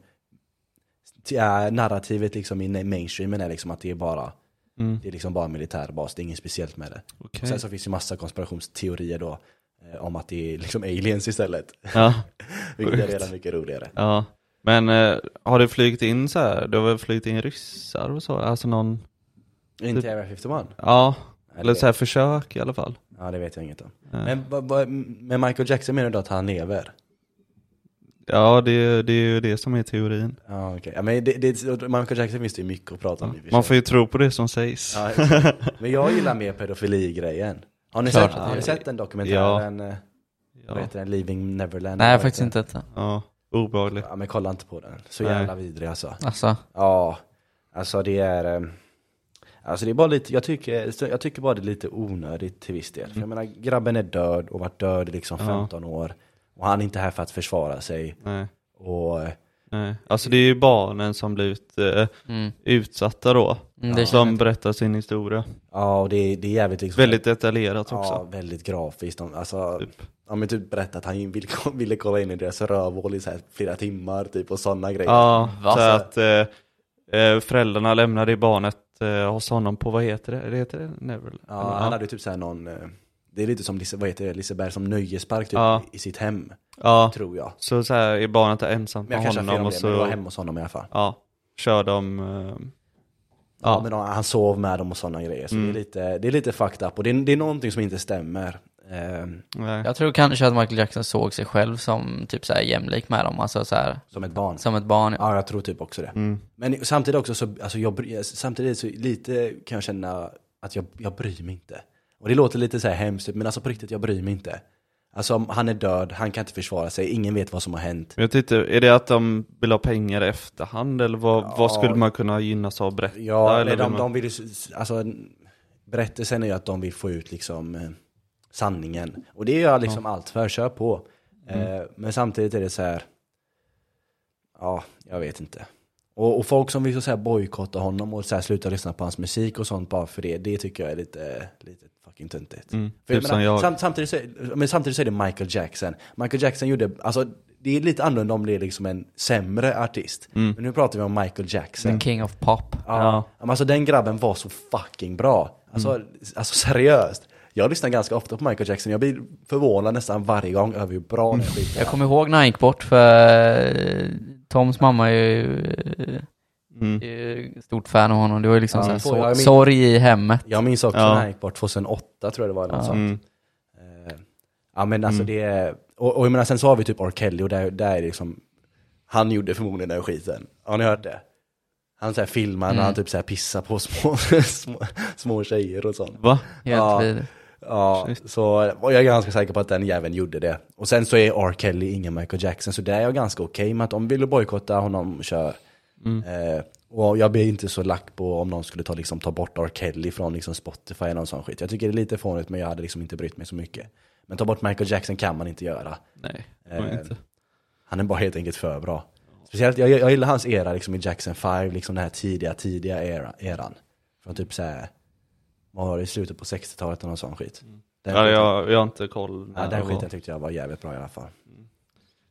B: ja, narrativet liksom i mainstreamen är liksom att det är bara
A: Mm.
B: det är liksom bara en militärbas, det är inget speciellt med det.
A: Okej.
B: Sen så finns det ju massa konspirationsteorier då eh, om att det är liksom aliens istället.
A: Ja,
B: Vilket är redan mycket roligare.
A: ja. Men eh, har det flugit in så här? det har väl flugit in ryssar och så? Alltså någon,
B: Inte Area 51?
A: ja,
B: Ja,
A: eller så här försök i alla fall.
B: Ja det vet jag inget om.
A: Ja.
B: Men vad- vad- med Michael Jackson menar du att han lever?
A: Ja, det, det är ju det som är teorin.
B: Ja okej, ja, men det, det, Michael Jackson finns det ju mycket att prata om för
A: Man får ju tro på det som sägs.
B: ja. Men jag gillar mer pedofili-grejen. Har ni,
C: Klart
B: sett, har ni sett den dokumentären? eh,
A: Ja,
B: Vad heter den? Leaving Neverland?
C: Nej,
B: Vad
C: faktiskt
B: heter
C: inte detta.
A: ja. Obehagligt.
B: Ja men kolla inte på den. Så
A: Nej.
B: jävla vidrig alltså.
C: Alltså,
B: Ja, alltså det är... eh, Alltså det är bara lite, jag tycker, jag tycker bara det är lite onödigt till viss del. För jag menar, grabben är död och varit död i liksom
A: Ja.
B: 15 år. Och han är inte här för att försvara sig.
A: Nej,
B: Och eh,
A: nej. Alltså det är ju barnen som blivit eh,
C: mm.
A: utsatta då.
C: Mm,
A: som berättar sin historia.
B: ja, och det, är- det är jävligt liksom...
A: Väldigt detaljerat
B: Ja,
A: också.
B: väldigt grafiskt. De- Alltså,
A: Typ.
B: ja men typ berättat att han ville, ville kolla in i deras rövhål i så här flera timmar typ och sådana grejer.
A: Ja,
C: Va?
A: så att eh, eh, föräldrarna lämnade barnet eh, hos honom på, vad heter det? Det heter det? Neverland?
B: Ja, han hade typ såhär någon, eh, det är lite som, Lise- vad heter det, Liseberg som nöjespark typ
A: Ja.
B: i sitt hem,
A: ja,
B: tror jag.
A: så, så här är barnet ensamt
B: jag
A: med
B: kanske
A: honom
B: om
A: och
B: det, men det var
A: så
B: hemma hos honom i alla fall.
A: ja, kör de eh,
B: Ja,
A: Ja.
B: men han sov med dem och sådana grejer, så
A: Mm.
B: det, är lite, det är lite fucked up och det är, det är någonting som inte stämmer.
A: Nej.
C: jag tror kanske att Michael Jackson såg sig själv som typ så här jämlik med dem, alltså så här,
B: som ett barn.
C: som ett barn.
B: Ja, jag tror typ också det.
A: Mm.
B: Men samtidigt också så, alltså jag, samtidigt så lite kan jag känna att jag, jag bryr mig inte. Och det låter lite så här hemskt, men alltså på riktigt, jag bryr mig inte. Alltså han är död, han kan inte försvara sig, ingen vet vad som har hänt.
A: Men jag tänkte, är det att de vill ha pengar i efterhand eller vad,
B: Ja.
A: vad skulle man kunna gynnas av att berätta?
B: Ja,
A: eller
B: de,
A: vill
B: de vill alltså berättelsen är ju att de vill få ut liksom eh, sanningen. Och det gör jag liksom allt för, kör på.
A: Mm.
B: Eh, men samtidigt är det så här. ja, jag vet inte. Och, och folk som vill så bojkotta honom och så här sluta lyssna på hans musik och sånt bara för det, det tycker jag är lite, lite fucking töntigt.
A: Mm,
B: För
A: typ
B: menar,
A: jag.
B: Sam, samtidigt, så, är- men samtidigt så är det Michael Jackson. Michael Jackson gjorde, alltså det är lite annorlunda om det är liksom en sämre artist.
A: Mm.
B: Men nu pratar vi om Michael Jackson.
C: The king of pop.
B: Ja.
A: Ja.
B: Alltså den grabben var så fucking bra. Alltså, alltså seriöst. Jag lyssnar ganska ofta på Michael Jackson, jag blir förvånad nästan varje gång över hur bra den skiten
C: Jag
B: är.
C: kommer ihåg när han gick bort för eh, Toms mamma är ju, eh,
A: Mm.
C: är ju stort fan av honom. Det var ju liksom
B: Ja,
C: så
B: får
C: här,
B: jag
C: sor-
B: min-
C: sorg i hemmet.
B: Jag minns också
A: Ja.
B: när han gick bort 2008 tror jag det var. något
C: Ja.
B: sånt.
A: Mm.
B: Eh, Ja men alltså
A: Mm.
B: det och, och jag menar sen så har vi typ R. Kelly och där, där är det liksom, han gjorde förmodligen den skiten. Har ni hört det? Han så här filmar när
C: Mm.
B: han typ så här pissar på små, små, små tjejer och sånt.
A: Va?
C: Helt
B: Ja.
C: vidrigt.
B: Ja,
A: Shit.
B: så och jag är ganska säker på att den jäveln gjorde det. Och sen så är R. Kelly ingen Michael Jackson, så där är jag ganska okej med att om vill bojkotta honom, kör.
A: Mm.
B: Eh, och jag blir inte så lack på om någon skulle ta, liksom, ta bort R. Kelly från liksom, Spotify eller någon sån skit. Jag tycker det är lite fånigt men jag hade liksom inte brytt mig så mycket. Men ta bort Michael Jackson kan man inte göra.
A: Nej,
B: Eh,
A: eh, inte.
B: Han är bara helt enkelt för bra. Speciellt, jag, jag gillar hans era liksom i Jackson 5, liksom den här tidiga, tidiga era, eran. Från typ såhär, vad var det, i slutet på 60-talet eller någon sån skit. Den
A: Ja, jag, jag har inte koll.
B: Ja, den skiten tyckte jag var jävligt bra i alla fall.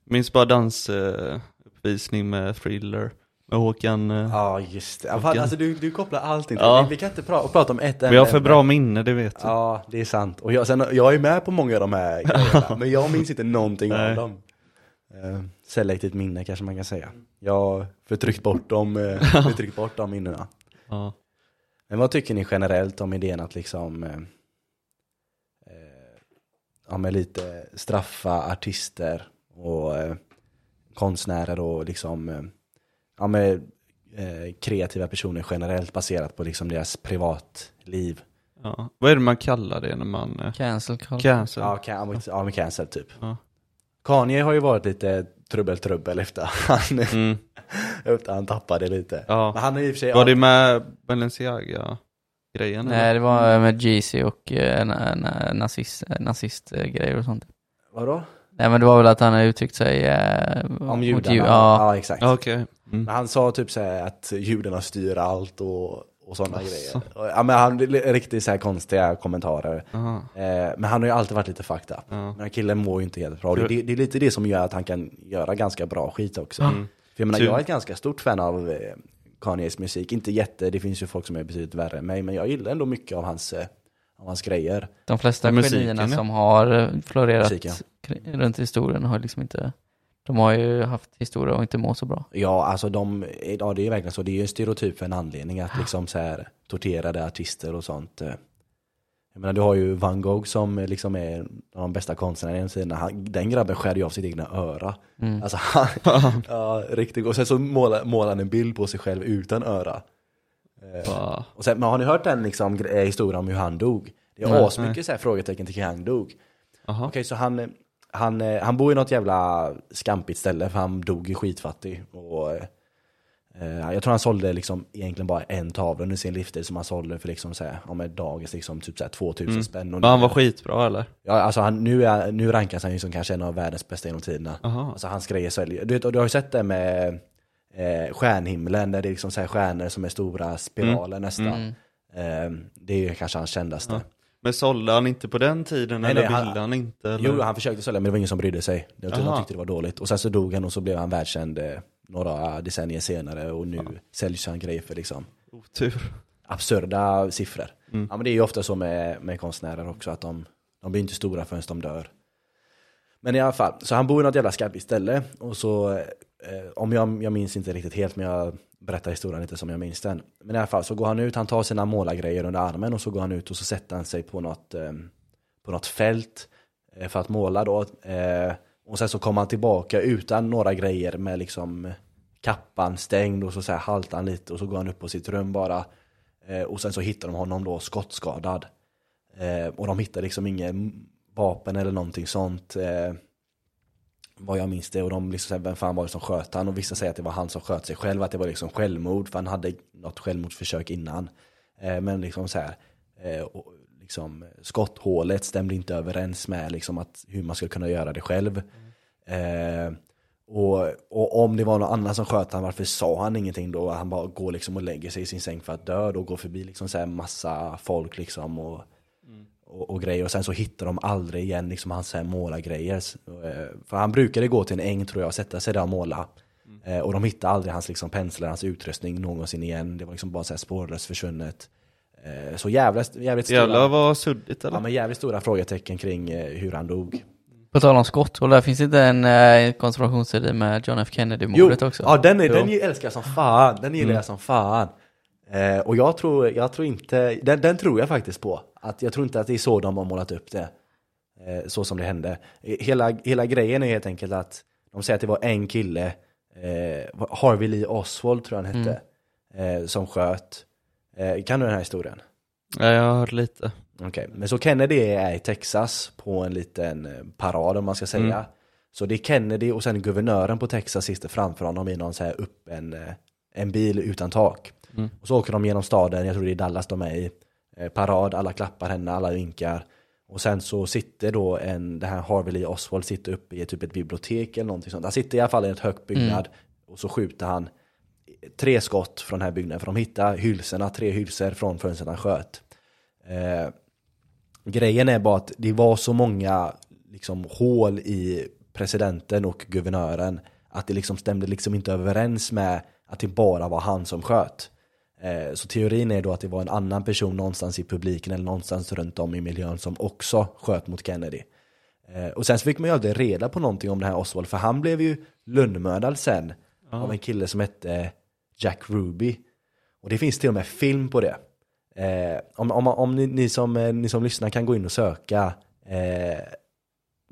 A: Minns bara dansuppvisning med Thriller. Med Håkan. eh,
B: Ja just det,
A: Håkan.
B: alltså du, du kopplar allting till
A: Ja.
B: vi, vi kan inte pra- prata om ett
A: Vi har för
B: ämne.
A: bra minne, det vet du.
B: Ja, det är sant. Och jag, sen, jag är med på många av de här grejerna, men jag minns inte någonting av dem. Eh, selektivt minne kanske man kan säga. Jag har förtryckt bort dem, eh, förtryckt bort de minnena.
A: Ja.
B: Men vad tycker ni generellt om idén att liksom eh, ja, med lite straffa artister och konstnärer och liksom ja, med, eh, kreativa personer generellt baserat på liksom deras privatliv.
A: Ja. Vad är det man kallar det när man... eh,
C: Cancel culture.
A: Cancel?
B: Ja, can, ja med cancel typ.
A: Ja.
B: Kanye har ju varit lite trubbel-trubbel efter han,
A: Mm.
B: efter han tappade lite.
A: Ja.
B: Men han är i och för sig...
A: Var det med Balenciaga-grejen?
C: Nej, det var med Jeezy och eh, na, na, nazist, eh, nazistgrejer och sånt.
B: Vadå?
C: Nej men det var väl att han har uttryckt sig eh,
B: Om judarna?
C: ju-
B: Ja,
C: Ja,
B: exakt.
A: Okej. Mm.
B: Men han sa typ såhär att judarna styr allt och, och sådana
A: Asså.
B: grejer. Ja men han, riktigt så här konstiga kommentarer. Eh, men han har ju alltid varit lite fucked up.
A: Ja.
B: Den här killen mår ju inte helt bra. Det, det, är lite det som gör att han kan göra ganska bra skit också.
A: Mm.
B: För jag menar, jag är ett ganska stort fan av eh, Kanyes musik. Inte jätte, det finns ju folk som är betydligt värre än mig. Men jag gillar ändå mycket av hans, eh, av hans grejer.
C: de flesta
A: Musiken,
C: genierna
A: ja.
C: som har eh, florerat
B: Musiken.
C: kring- runt historien har liksom inte, de har ju haft historia och inte må så bra.
B: Ja, alltså de, ja det är verkligen så. Det är ju en stereotyp för en anledning att liksom så här torterade artister och sånt. eh. Jag menar, du har ju Van Gogh som liksom är en av de bästa konstnärerna genom tiderna. Den grabben skär ju av sitt egna öra.
C: Mm.
B: Alltså han, ja, riktigt. Och sen så målar, målar han en bild på sig själv utan öra. Eh? Och sen, men har ni hört den liksom, historien om hur han dog? Det är asmycket frågetecken till hur han dog. Okej, så han, han, eh, han bor i något jävla skampigt ställe för han dog ju skitfattig. Och, eh, eh, jag tror han sålde liksom egentligen bara en tavla under sin livstid som han sålde för liksom så här, om ett dagens liksom typ så här 2000
A: Mm.
B: spänn.
A: Men han var skitbra eller?
B: Ja, alltså han, nu, är, nu rankas han ju som kanske en av världens bästa genom tiderna.
A: Aha.
B: Alltså hans grejer säljer. Du, vet, du har ju sett det med eh, stjärnhimlen där det är liksom så här stjärnor som är stora spiraler nästan.
C: Mm.
B: Eh, det är ju kanske hans kändaste.
A: Ja. Men sålde han inte på den tiden
B: Nej,
A: eller
B: nej, han-
A: ville han inte? Eller?
B: Jo, han försökte sälja men det var ingen som brydde sig. Jag de
A: Aha.
B: tyckte det var dåligt. Och sen så dog han och så blev han världskänd eh, några decennier senare och nu säljs han grejer för liksom
A: Otur.
B: absurda siffror.
A: Mm.
B: Ja men det är ju ofta så med, med konstnärer också att de, de blir inte stora förrän de dör. Men i alla fall, så han bor i något jävla skarpt ställe och så, eh, om jag, jag minns inte riktigt helt men jag Berätta historien lite som jag minns den. Men i alla fall så går han ut, han tar sina målargrejer under armen och så går han ut och så sätter han sig på något, eh, på något fält eh, för att måla då. Eh, och sen så kommer han tillbaka utan några grejer med liksom kappan stängd och så, så här haltar han lite och så går han upp på sitt rum bara. Och sen så hittar de honom då skottskadad. Och de hittar liksom inget vapen eller någonting sånt. Vad jag minns det. Och de liksom säger, vem fan var det som sköt han? Och vissa säger att det var han som sköt sig själv. Att det var liksom självmord. För han hade något självmordsförsök innan. Eh, men liksom så här. Eh, och liksom, skotthålet stämde inte överens med liksom att, hur man skulle kunna göra det själv. Eh, och, och om det var någon annan som sköt han, varför sa han ingenting då? Han bara går liksom och lägger sig i sin säng för att dö och går förbi liksom så här massa folk liksom och, och, och grejer. Och sen så hittar de aldrig igen liksom hans målargrejer. Eh, För han brukade gå till en äng tror jag och sätta sig där och måla. Eh, Och de hittade aldrig hans liksom penslar, hans utrustning någonsin igen. Det var liksom bara så här spårlöst försvunnet. Eh, Så jävligt, jävligt stora,
A: Jävlar vad suddigt eller?
B: ja, men jävligt stora frågetecken kring hur han dog.
C: På tal om skott, och där finns inte en eh, konspirationsteori med John F Kennedy-mordet också?
B: ja den, är,
C: Jo.
B: den älskar jag som fan. Den gillar
A: Mm.
B: jag som fan. Eh, och jag tror, jag tror inte, den, den tror jag faktiskt på. Att jag tror inte att det är så de har målat upp det. Eh, så som det hände. Hela, hela grejen är helt enkelt att de säger att det var en kille, eh, Harvey Lee Oswald tror jag han hette,
A: Mm.
B: eh, som sköt. Eh, kan du den här historien?
A: Ja, jag har hört lite.
B: Okej, men så Kennedy är i Texas på en liten eh, parad om man ska säga.
A: Mm.
B: Så det är Kennedy och sen guvernören på Texas sitter framför honom i någon så här upp en, eh, en bil utan tak.
A: Mm.
B: Och så åker de genom staden, jag tror det är Dallas de är i. Eh, Parad, alla klappar henne, alla vinkar. Och sen så sitter då en, det här Harvey Lee Oswald sitter uppe i typ ett bibliotek eller någonting sånt. Han sitter i alla fall i ett högt byggnad och så skjuter han tre skott från den här byggnaden. För de hittar hylsorna, tre hylsor från fönstret han sköt. Eh, grejen är bara att det var så många liksom, hål i presidenten och guvernören, att det liksom stämde liksom inte överens med att det bara var han som sköt. Eh, Så teorin är då att det var en annan person någonstans i publiken eller någonstans runt om i miljön som också sköt mot Kennedy. Eh, Och sen så fick man ju aldrig reda på någonting om det här Oswald, för han blev ju lönnmördad sen av en kille som hette Jack Ruby. Och det finns till och med film på det. Eh, om om, om ni, ni, som, ni som lyssnar kan gå in och söka eh,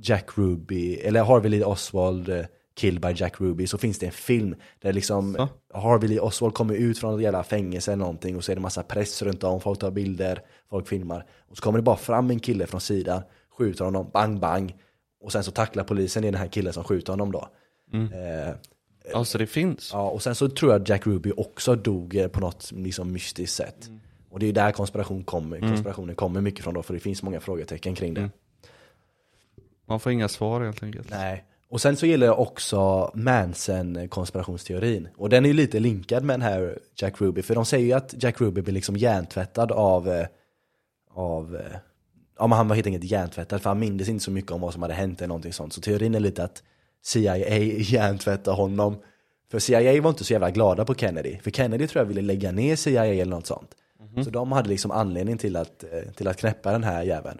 B: Jack Ruby, eller Harvey Lee Oswald Killed by Jack Ruby, så finns det en film där liksom
A: Så?
B: Harvey Lee Oswald kommer ut från ett jävla fängelse eller någonting och så är det massa press runt om, folk tar bilder, folk filmar. Och så kommer det bara fram en kille från sidan, skjuter honom, bang bang. Och sen så tacklar polisen den här killen som skjuter honom då. Eh,
A: Alltså det finns.
B: Ja, och sen så tror jag Jack Ruby också dog eh, på något liksom mystiskt sätt. Och det är där konspiration kommer, konspirationen kommer mycket från då, för det finns många frågetecken kring det.
A: Man får inga svar helt enkelt.
B: Nej. Och sen så gillar jag också Manson-konspirationsteorin. Och den är ju lite linkad med den här Jack Ruby, för de säger ju att Jack Ruby blir liksom hjärntvättad av, eh, av eh, ja men han var helt enkelt hjärntvättad, för han mindes inte så mycket om vad som hade hänt eller någonting sånt. Så teorin är lite att CIA hjärntvättar honom. För CIA var inte så jävla glada på Kennedy, för Kennedy tror jag ville lägga ner CIA eller något sånt. Så de hade liksom anledning till att, eh, till att knäppa den här jäveln.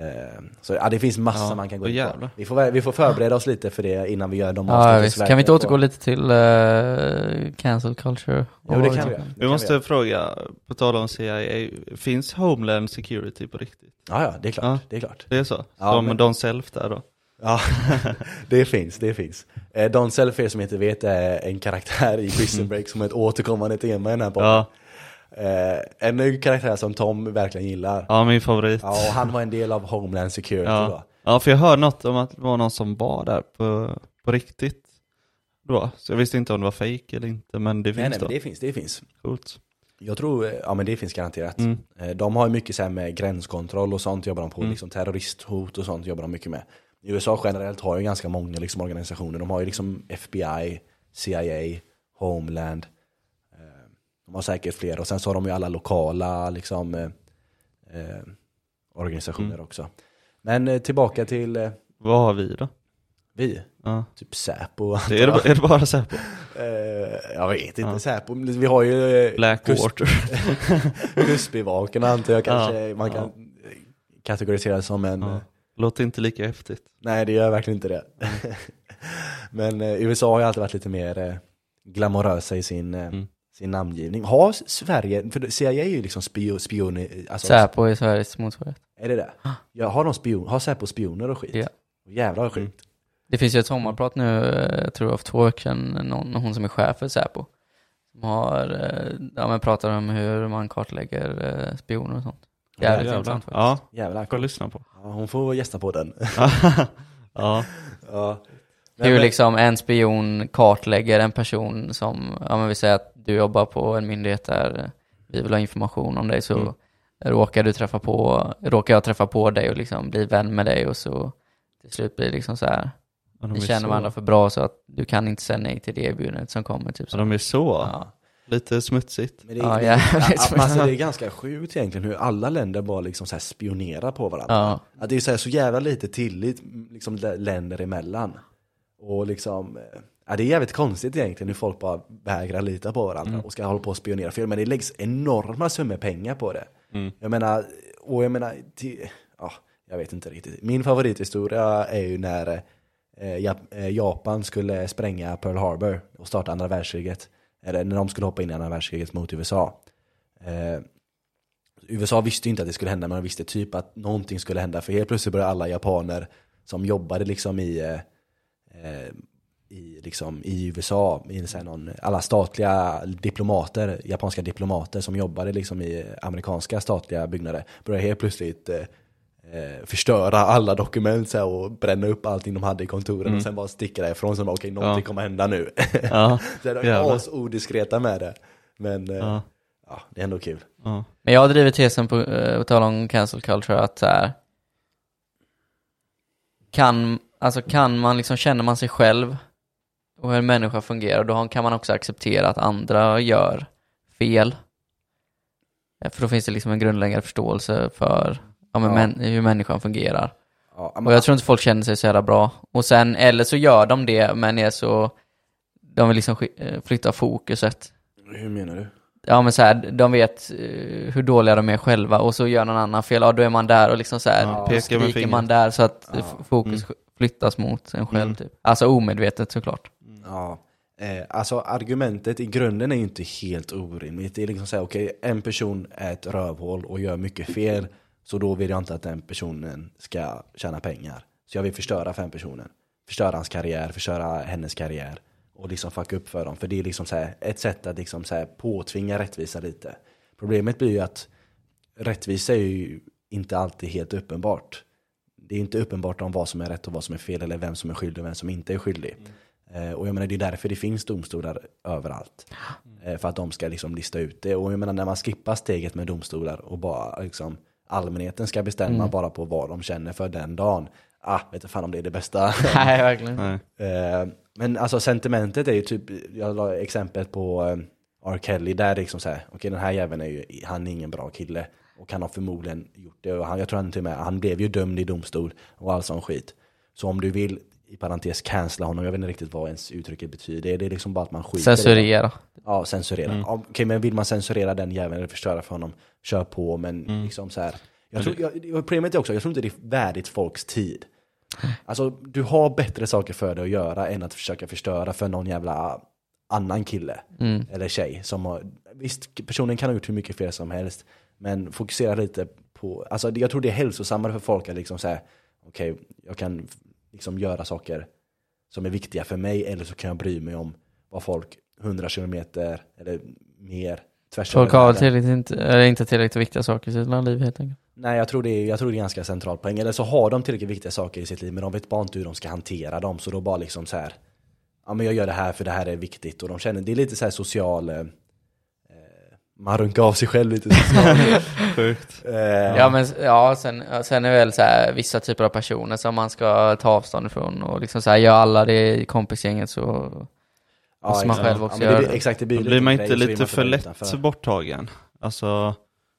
B: Eh, Så ja, det finns massa
A: Ja,
B: man kan gå in på. Vi får, vi får förbereda oss lite för det innan vi gör de
C: Ja,
B: avsnitt i
C: visst.
B: Sverige.
C: Kan vi inte återgå lite till uh, cancel culture?
B: Jo, det kan vi. Det
A: Vi måste
B: göra.
A: fråga, på tal om CIA, finns Homeland Security på riktigt?
B: Ja, ja, det är klart.
A: Ja.
B: Det är klart.
A: Det är så?
B: Ja,
A: Som
B: men-
A: Don Self där då?
B: Ja, det finns, det finns. Eh, Don Self, för er som inte vet, är en karaktär i Prison Break som är ett återkommande tema i den här podden.
A: Ja,
B: Eh, en karaktär som Tom verkligen gillar.
A: ja min favorit.
B: Ja, och han var en del av Homeland Security
A: Ja.
B: då.
A: ja, för jag hörde något om att det var någon som var där på, på riktigt. Då. Så jag visste inte om det var fake eller inte, men det finns
B: Nej, nej,
A: då.
B: men det finns, det finns.
A: Coolt.
B: Jag tror, eh, ja men det finns garanterat.
A: Mm.
B: Eh, De har ju mycket så här med gränskontroll och sånt jobbar de på,
A: Mm.
B: liksom terroristhot och sånt jobbar de mycket med. USA generellt har ju ganska många liksom, organisationer, de har ju liksom FBI, CIA, Homeland, de har säkert fler och sen så har de ju alla lokala liksom, eh, eh, organisationer
A: Mm.
B: också. Men eh, tillbaka till eh,
A: Vad har vi då?
B: vi,
A: Ja.
B: typ Säpo.
A: Det är, det, är det bara Säpo?
B: Eh, jag vet inte,
A: Ja.
B: Säpo, vi har ju eh, kust-
A: Blackwater?
B: Kustbevakarna antar jag kanske
A: Ja,
B: man kan kategorisera som en...
A: Ja. Låter inte lika häftigt.
B: Nej det gör verkligen inte det. Men eh, USA har ju alltid varit lite mer glamorösa i sin,
A: Mm.
B: Sin namngivning. Har Sverige, för CIA är ju liksom spio, spioner, alltså,
C: Säpo är Sveriges motsvarighet.
B: är det det? Ja, har de spion, har Säpo spioner och skit?
C: Ja.
B: Jävlar vad sjukt.
C: Det finns ju ett sommarprat nu, eh, jag tror för två veckor sedan, någon, hon som är chef för Säpo. Som har, eh, ja men pratar om hur man kartlägger eh, spioner och sånt. Jävligt
A: Jävlar.
C: intressant faktiskt.
A: Ja,
B: Jävlar,
A: jag lyssna på.
B: ja, hon får gästa på den.
A: ja,
B: ja.
C: Hur liksom en spion kartlägger en person som, ja men vi säger att du jobbar på en myndighet där vi vill ha information om dig så
A: Mm.
C: råkar du träffa på, råkar jag träffa på dig och liksom bli vän med dig och så till slut blir det liksom så här,
A: Ja, är
C: känner
A: så.
C: varandra för bra så att du kan inte säga nej till det erbjudandet som kommer typ
A: Ja,
C: så.
A: de är så.
C: Ja.
A: Lite smutsigt.
B: Men det,
C: Ja,
B: det,
C: jävligt.
B: ja, alltså, det är ganska sjukt egentligen hur alla länder bara liksom så här spionerar på varandra.
C: Ja.
B: Att det är så, här, så jävla lite tillit liksom, lä- länder emellan. Och liksom, eh, ja, det är jävligt konstigt egentligen hur folk bara vägrar lita på varandra
A: Mm.
B: och ska hålla på och spionera. För men det läggs enorma summor pengar på det.
A: Mm.
B: Jag menar, och jag menar, till, ja, jag vet inte riktigt. Min favorithistoria är ju när eh, eh, Japan skulle spränga Pearl Harbor och starta andra världskriget. Eller när de skulle hoppa in i andra världskriget mot USA. Eh, USA visste ju inte att det skulle hända, men de visste typ att någonting skulle hända. För helt plötsligt började alla japaner som jobbade liksom i, eh, eh, i, liksom, i USA, i så här någon, alla statliga diplomater, japanska diplomater som jobbade liksom i amerikanska statliga byggnader, började helt plötsligt eh, eh, förstöra alla dokument så här, och bränna upp allting de hade i kontoren och sen bara sticka därifrån. Sen bara, okej, någonting
A: Ja.
B: kommer hända nu.
A: Ja,
B: så de
A: jävlar.
B: var odiskreta med det. Men eh,
A: ja,
B: ja, det är ändå kul.
A: ja.
C: Men jag har drivit tesen på, eh, på tal om cancel culture att så här, kan, alltså kan man liksom, känner man sig själv och hur en människa fungerar, då kan man också acceptera att andra gör fel. Eh, För då finns det liksom en grundläggande förståelse för ja, men
B: Ja.
C: män, hur människan fungerar.
B: Ja,
C: Och jag tror inte folk känner sig så jävla bra. Och sen, eller så gör de det, men är så, de vill liksom eh, flytta fokuset.
B: Hur menar du?
C: Ja men så här, de vet eh, hur dåliga de är själva och så gör någon annan fel, ja då är man där och liksom så här,
A: Ja, pekar
C: man där så att fokus
A: Mm.
C: flyttas mot en själv
A: Mm.
C: typ. Alltså omedvetet såklart.
B: Ja, eh, alltså argumentet i grunden är ju inte helt orimligt. Det är liksom såhär, okej, en person är ett rövhål och gör mycket fel, så då vill jag inte att den personen ska tjäna pengar. Så jag vill förstöra för den personen. Förstöra hans karriär, förstöra hennes karriär. Och liksom fucka upp för dem. För det är liksom så ett sätt att liksom så påtvinga rättvisa lite. Problemet blir ju att rättvisa är ju inte alltid helt uppenbart. Det är inte uppenbart om vad som är rätt och vad som är fel eller vem som är skyldig och vem som inte är skyldig. Mm och jag menar det är därför det finns domstolar överallt. Eh, för att de ska liksom lista ut det. Och jag menar när man skippar steget med domstolar och bara liksom allmänheten ska bestämma bara på vad de känner för den dagen. Ah, vet inte fan om det är det bästa.
C: Nej verkligen.
A: Nej.
B: Eh, men alltså sentimentet är ju typ, jag la exemplet på eh, R. Kelly, där liksom såhär, okej den här jäveln är ju, han är ingen bra kille. Och han har förmodligen gjort det, och han, jag tror han till och med, han blev ju dömd i domstol och all sån skit. Så om du vill, i parentes, cancella honom, jag vet inte riktigt vad ens uttrycket betyder, det är liksom bara att man skiter.
C: Censurera.
B: Ja, censurera. Ja, Okej, men vill man censurera den jäveln eller förstöra för honom, kör på, men liksom så här. Jag tror, jag, problemet är också, jag tror inte det är värdigt folks tid. Alltså, du har bättre saker för dig att göra än att försöka förstöra för någon jävla annan kille
C: Mm.
B: eller tjej. Som har, visst, personen kan ha gjort hur mycket fel som helst, men fokusera lite på, alltså jag tror det är hälsosammare för folk att liksom säga, okej, jag kan liksom göra saker som är viktiga för mig, eller så kan jag bry mig om vad folk 100 kilometer eller mer tvärs
C: Folk har tillräckligt inte, eller inte tillräckligt viktiga saker i sitt liv helt enkelt.
B: Nej, jag tror, det är, jag tror det är ganska central poäng. Eller så har de tillräckligt viktiga saker i sitt liv, men de vet bara inte hur de ska hantera dem. Så då bara liksom så här, ja men jag gör det här för det här är viktigt. Och de känner, det är lite så här social, eh, man runkar av sig själv lite.
A: Sjukt.
B: eh,
C: Ja men ja, sen, sen är det väl så här, vissa typer av personer som man ska ta avstånd ifrån och liksom så här, gör alla det i kompisgänget så
B: ja,
C: måste man själv också
B: ja, det
C: göra
B: blir, Exakt, det blir,
A: blir man inte
B: grej,
A: lite
B: man
A: för lätt
B: utanför.
A: borttagen? Alltså,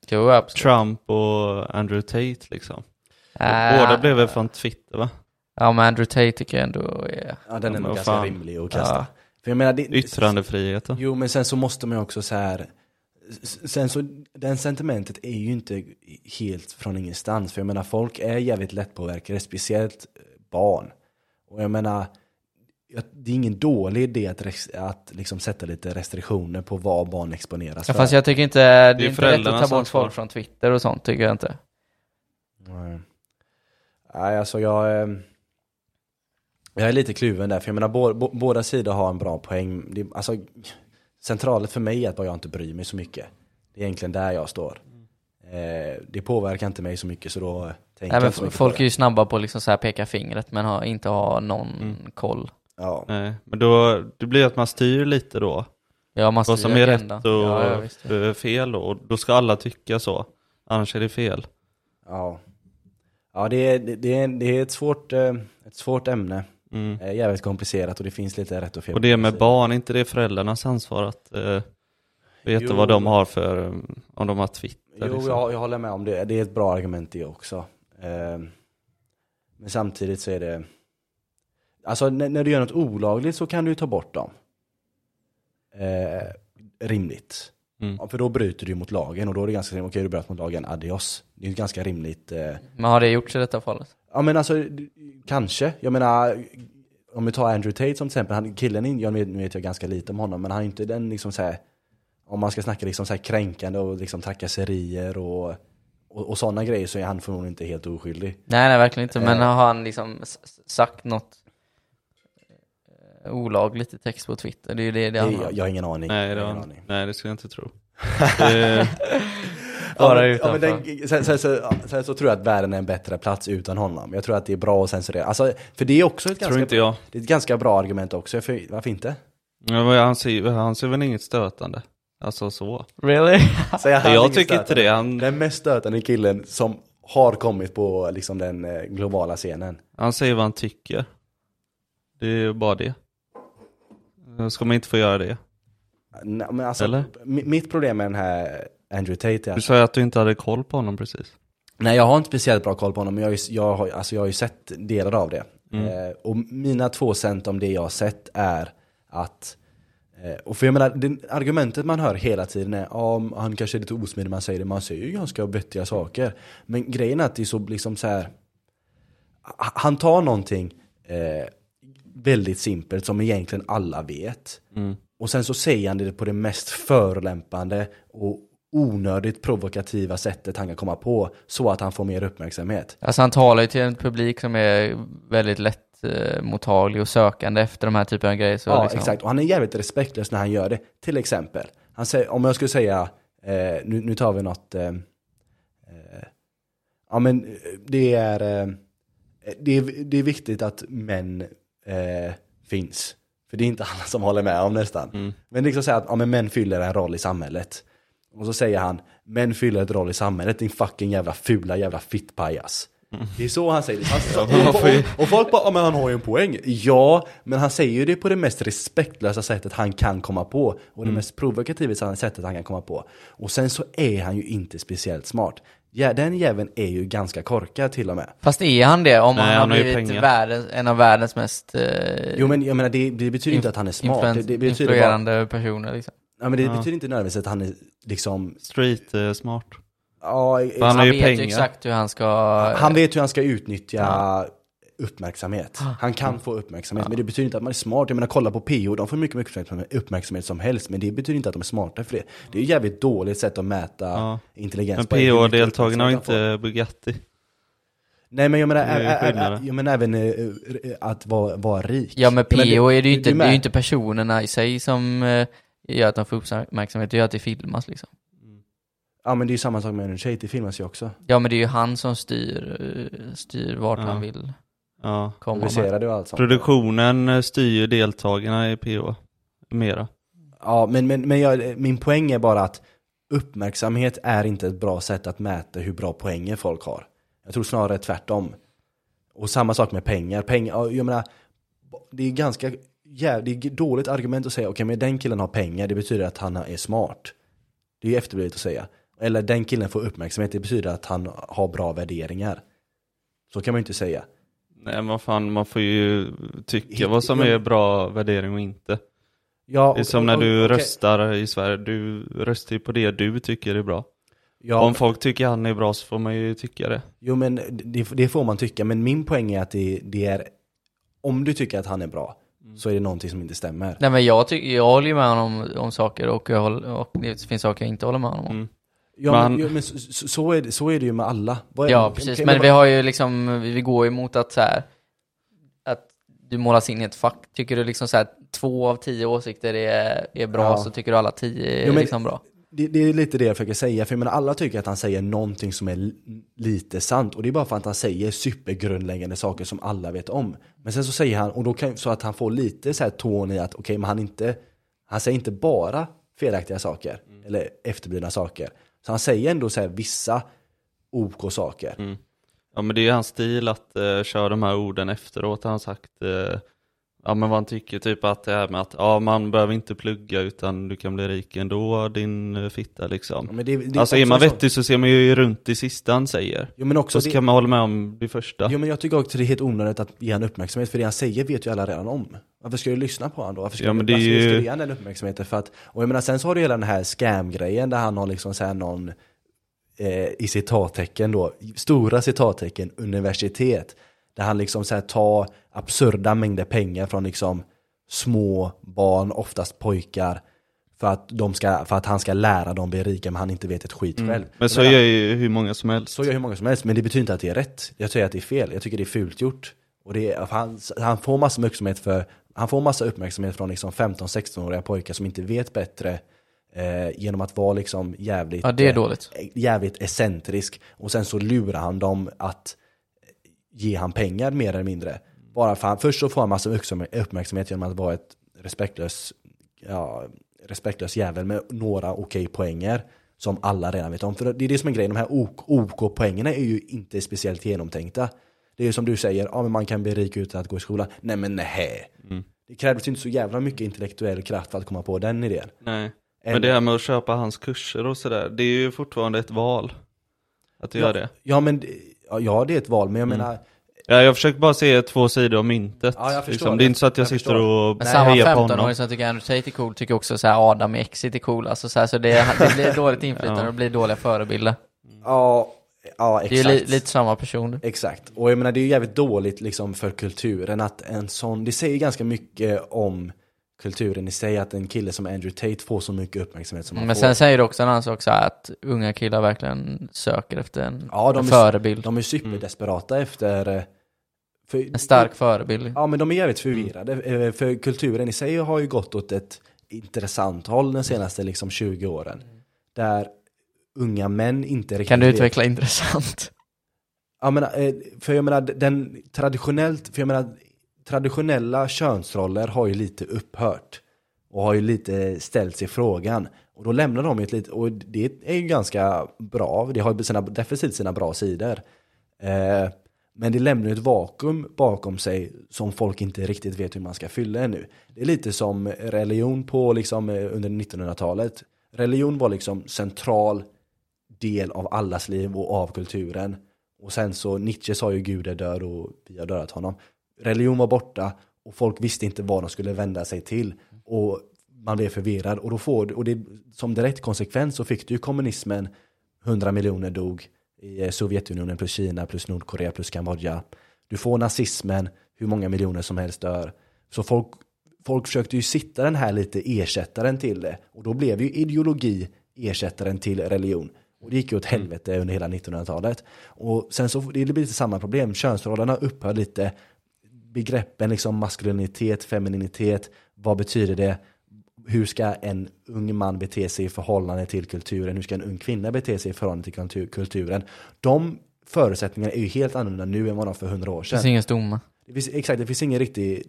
C: Jo.
A: Trump och Andrew Tate liksom.
C: Äh,
A: Båda blev väl från Twitter va?
C: Ja men Andrew Tate tycker jag ändå är...
B: Ja, den är nog ganska
A: fan.
B: rimlig att kasta.
C: Ja.
B: För jag menar, det,
A: Yttrandefriheten.
B: Jo, men sen så måste man ju också så här. Sen så, den sentimentet är ju inte helt från ingenstans. För jag menar, folk är jävligt lättpåverkade, speciellt eh, barn. Och jag menar, det är ingen dålig idé att, att liksom sätta lite restriktioner på vad barn exponeras
C: Ja,
B: för.
C: fast jag tycker inte, det är, inte rätt att ta bort folk från Twitter och sånt tycker jag inte.
B: Nej. Nej, alltså jag... eh, Jag är lite kluven där, för jag menar bå, bå, båda sidor har en bra poäng. Det, alltså, centralet för mig är att bara jag inte bryr mig så mycket. Det är egentligen där jag står. Eh, det påverkar inte mig så mycket så då tänker
C: Nej,
B: jag
C: men
B: inte så mycket
C: folk är ju snabba på att liksom så här peka fingret men har, inte ha någon
A: Mm.
C: koll.
B: Ja.
A: Nej, men då, det blir att man styr lite då.
C: Ja, man
A: Vad
C: styr
A: som är rätt
C: agendan.
A: och
C: ja, ja,
A: eh, fel då. Och då ska alla tycka så. Annars är det fel.
B: Ja, ja det, är, det, det, är, det är ett svårt, eh, ett svårt ämne.
A: Mm.
B: Eh, jävligt komplicerat och det finns lite rätt och fel.
A: Och det med barn, inte det är föräldrarnas ansvar att eh, veta
B: Jo.
A: vad de har för, eh, om de har Twitter.
B: Jo,
A: liksom.
B: jag, jag håller med om det. Det är ett bra argument det också. Eh, men samtidigt så är det... Alltså när, när du gör något olagligt så kan du ju ta bort dem. Eh, rimligt.
A: Mm.
B: Ja, för då bryter du mot lagen och då är det ganska rimligt. Okej, du bröt mot lagen, adios. Det är ju ganska rimligt. Eh,
C: Men har det gjorts i detta fallet?
B: ja men alltså, kanske. Jag menar, om vi tar Andrew Tate som till exempel. Han, killen, jag vet, nu vet jag ganska lite om honom, men han är inte den liksom så här, Om man ska snacka liksom så här kränkande och liksom trakasserier och, och, och sådana grejer så är han förmodligen inte helt oskyldig.
C: Nej, nej verkligen inte. Men
B: Eh.
C: har han liksom sagt något olagligt i text på Twitter? Det är ju det det
B: Det,
C: handlar
B: jag, jag har ingen aning.
A: Nej,
B: jag
A: det
B: har ingen aning.
A: nej, det skulle jag inte tro.
B: Ja,
C: Bara
B: ja, men
C: utanför.
B: den, sen, sen, så, ja, sen så tror jag att världen är en bättre plats utan honom. Jag tror att det är bra att censurera. Alltså, för det är också ett
A: tror
B: ganska,
A: inte jag.
B: det är ett ganska bra argument också. För, varför inte?
A: Ja, Han ser, han ser väl inget stötande. Alltså så.
C: Really?
B: Han
A: jag
B: inget
A: tycker inte
B: stötande?
A: det. Han,
B: Den mest stötande killen som har kommit på liksom, den eh, globala scenen.
A: han säger vad han tycker. Det är ju bara det. Då Ska man inte få göra det?
B: Nej, Men alltså,
A: Eller?
B: mi- Mitt problem med den här Andrew Tate är
A: Du
B: att,
A: sa ju att du inte hade koll på honom precis.
B: Nej jag har inte speciellt bra koll på honom, men jag, har ju- jag, har, alltså, jag har ju sett delar av det. Eh, och mina två cent om det jag har sett är att eh, och för jag menar, det, argumentet man hör hela tiden är ja, han kanske är lite osmidig man säger det, man säger ju ganska vettiga saker. Men grejen är att det är så liksom så här. Han tar någonting eh, väldigt simpelt som egentligen alla vet. Och sen så säger han det på det mest förolämpande och onödigt provokativa sättet han kan komma på. Så att han får mer uppmärksamhet.
C: Alltså han talar ju till en publik som är väldigt lätt eh, mottaglig och sökande efter de här typen av grejer.
B: Ja,
C: liksom,
B: exakt. Och han är jävligt respektlös när han gör det. Till exempel, han säger, om jag skulle säga, eh, nu, nu tar vi något, eh, eh, ja men eh, det är, det är, det är viktigt att män eh, finns. För det är inte alla som håller med om nästan. Men liksom säga att ja, men män fyller en roll i samhället. Och så säger han, män fyller ett roll i samhället, din fucking jävla fula jävla fittpajas. Det är så han säger det. Han,
A: ju-
B: och, och folk bara, ja men han har ju en poäng. Ja, men han säger ju det på det mest respektlösa sättet han kan komma på. Och det mest provokativa sättet han kan komma på. Och sen så är han ju inte speciellt smart. Ja, den jäveln är ju ganska korkad till och med.
C: Fast är han det? Om
A: Nej,
C: han har
A: han har
C: blivit världens, en av världens mest eh,
B: Jo men jag menar det, det betyder inte att han är smart. Det, det betyder bara,
C: influerande personer liksom.
B: ja, men det
A: Ja.
B: betyder inte nödvändigtvis att han är liksom,
A: Street eh, smart.
B: ja,
A: Han
C: Han
A: har ju
C: vet
A: pengar.
C: ju exakt hur han ska...
B: Han vet hur han ska utnyttja uppmärksamhet. Han kan få uppmärksamhet, men det betyder inte att man är smart. Jag menar, kolla på PO, de får mycket, mycket uppmärksamhet- uppmärksamhet som helst, men det betyder inte att de är smarta för det. Det är ju jävligt dåligt sätt att mäta
A: Ja.
B: intelligens
A: Men PO-deltagarna har inte Bugatti.
B: Nej, men jag menar, ä- ä- ä- jag menar även eh, eh, att vara, vara rik.
C: Ja men
B: Jag menar,
C: PO är det ju inte, det är inte personerna i sig som eh, gör att de får uppmärksamhet, det är att det filmas liksom.
B: Ja, men det är ju samma sak med en tjej, det filmas ju också.
C: Ja men det är ju han som styr, styr vart
A: Ja.
C: han vill
A: Ja.
C: komma
B: och allt sånt.
A: Produktionen eh, styr ju deltagarna i PO. Mera.
B: Ja, men, men, men jag, min poäng är bara att uppmärksamhet är inte ett bra sätt att mäta hur bra poänger folk har. Jag tror snarare tvärtom. Och samma sak med pengar. pengar ja, jag menar, det är ganska det är dåligt argument att säga okej men den killen har pengar, det betyder att han är smart. Det är ju efterblivet att säga. Eller den killen får uppmärksamhet, det betyder att han har bra värderingar. Så kan man ju inte säga.
A: Nej men vad fan, man får ju tycka vad som är bra värdering och inte.
B: Ja,
A: Det är
B: och-
A: som när du
B: okej.
A: röstar i Sverige, du röstar ju på det du tycker är bra.
B: Ja,
A: Om folk tycker han är bra så får man ju tycka det.
B: Jo men det, det får man tycka, men min poäng är att det, det är Om du tycker att han är bra Så är det någonting som inte stämmer
C: Nej men jag, tycker, jag håller ju med honom om, om saker och, jag håller, och det finns saker jag inte håller med honom om.
A: Mm.
B: Ja
A: Men-
B: men, ja, men så, så- är det, så är det ju med alla
C: Ja precis, men vi har ju liksom, vi går ju mot att så här att du målas in i ett fack. Tycker du liksom så här två av tio åsikter är, är bra
B: Ja.
C: så tycker du alla tio är
B: Jo, men-
C: liksom bra.
B: det, det är lite det jag försöker säga, för jag menar, alla tycker att han säger någonting som är li- lite sant Och det är bara för att han säger supergrundläggande saker som alla vet om Men sen så säger han, och då kan, så att han får lite så här ton i att okej men han inte Han säger inte bara felaktiga saker, eller efterblivna saker så han säger ändå så här vissa OK saker mm.
A: Ja men det är ju hans stil att uh, köra de här orden efteråt. Han har sagt, eh, ja men vad han tycker typ att det här med att, ja man behöver inte plugga utan du kan bli rik ändå din uh, fitta liksom.
B: Ja, det, det
A: alltså är man vettig så ser man ju runt det sista han säger.
B: Jo men också
A: Så
B: det,
A: ska man hålla med om det första.
B: Jo men jag tycker också det är helt onödigt att ge han uppmärksamhet för det han säger vet ju alla redan om. Varför ska du lyssna på honom då? Varför ska,
A: Ja, men
B: du, varför
A: ju-
B: ska du ge han den uppmärksamheten? För att, och jag menar sen så har du hela den här scam-grejen där han har liksom så här någon eh, i citattecken då, stora citattecken, universitet. Där han liksom så här tar absurda mängder pengar från liksom små barn, oftast pojkar. För att, de ska, för att han ska lära dem bli rika men han inte vet ett skit själv.
A: Mm. Men så gör ju hur många som helst.
B: så gör hur många som helst, men det betyder inte att det är rätt. Jag säger att det är fel, jag tycker det är fult gjort. Och det är, han, han får massa uppmärksamhet för, han får massa uppmärksamhet från liksom 15-16-åriga pojkar som inte vet bättre eh, genom att vara liksom jävligt,
C: Ja det är
B: eh,
C: dåligt.
B: jävligt excentrisk. Och sen så lurar han dem att ge han pengar mer eller mindre. Bara för han, först så får han massa uppmärksam- uppmärksamhet genom att vara ett respektlös, ja, respektlös jävel med några okej poänger. Som alla redan vet om. För det är det som är grejen, de här OK-poängerna är ju inte speciellt genomtänkta. Det är ju som du säger, ja men man kan bli rik utan att gå i skolan. Nej men nej. Det krävs ju inte så jävla mycket intellektuell kraft för att komma på den idén.
A: Nej.
B: En-
A: Men det här med att köpa hans kurser och sådär, det är ju fortfarande ett val. att du gör det.
B: Ja men, ja, ja det är ett val, men jag
A: Mm.
B: menar,
A: Ja, jag försöker bara se två sidor av myntet.
B: Ja, jag
A: liksom.
B: det.
A: Det är inte så att jag,
B: Jag
A: sitter
B: förstår.
A: och
C: Men samma
A: hejar på honom.
C: 15-åring som tycker Andrew Tate är cool tycker också så här Adam i Exit är cool. Alltså så, här, så det, det blir dåligt inflytande
A: Ja.
C: och blir dåliga förebilder.
B: ja, ja
C: Det är ju
B: exakt.
C: li, lite samma person.
B: Exakt, och jag menar det är ju jävligt dåligt liksom för kulturen att en sån, det säger ganska mycket om kulturen i sig att en kille som Andrew Tate får så mycket uppmärksamhet som han
C: Men
B: får.
C: sen säger du också en annan sak så här, att unga killar verkligen söker efter en,
B: Ja, de
C: en
B: är-
C: förebild.
B: De är superdesperata efter... För,
C: En stark förebild.
B: Ja, men de är jävligt förvirrade. Eh, För kulturen i sig har ju gått åt ett intressant håll de senaste liksom 20 åren. Där unga män inte riktigt
C: Kan du
B: vet-
C: utveckla intressant?
B: Ja, men, eh, för jag menar, den traditionellt, för jag menar, traditionella könsroller har ju lite upphört. Och har ju lite ställts i frågan. Och då lämnar de ett lite, och det är ju ganska bra, det har ju sina, definitivt sina bra sidor. Eh, men det lämnar ett vakuum bakom sig som folk inte riktigt vet hur man ska fylla ännu. Det är lite som religion på liksom eh, under 1900-talet. Religion var liksom central del av allas liv och av kulturen. Och sen så, Nietzsche sa ju Gud är död och vi har dödat honom. Religion var borta och folk visste inte vad de skulle vända sig till. Och man blev förvirrad. Och, då får, och det, som direkt konsekvens så fick du ju kommunismen, 100 miljoner dog i eh, Sovjetunionen plus Kina plus Nordkorea plus Kambodja. Du får nazismen, hur många miljoner som helst dör. Så folk, folk försökte ju sitta den här lite ersättaren till det. Och då blev ju ideologi ersättaren till religion. Och det gick ju åt helvete under hela 1900-talet. Och sen så det blir lite samma problem. Könsrollerna upphör lite. Begreppen liksom maskulinitet, femininitet. Vad betyder det? Hur ska en ung man bete sig i förhållande till kulturen? Hur ska en ung kvinna bete sig i förhållande till kultur- kulturen? De förutsättningarna är ju helt annorlunda nu än vad de var för hundra år
C: Det
B: sedan.
C: finns ingen stomme.
B: Det finns, exakt, det finns ingen riktig...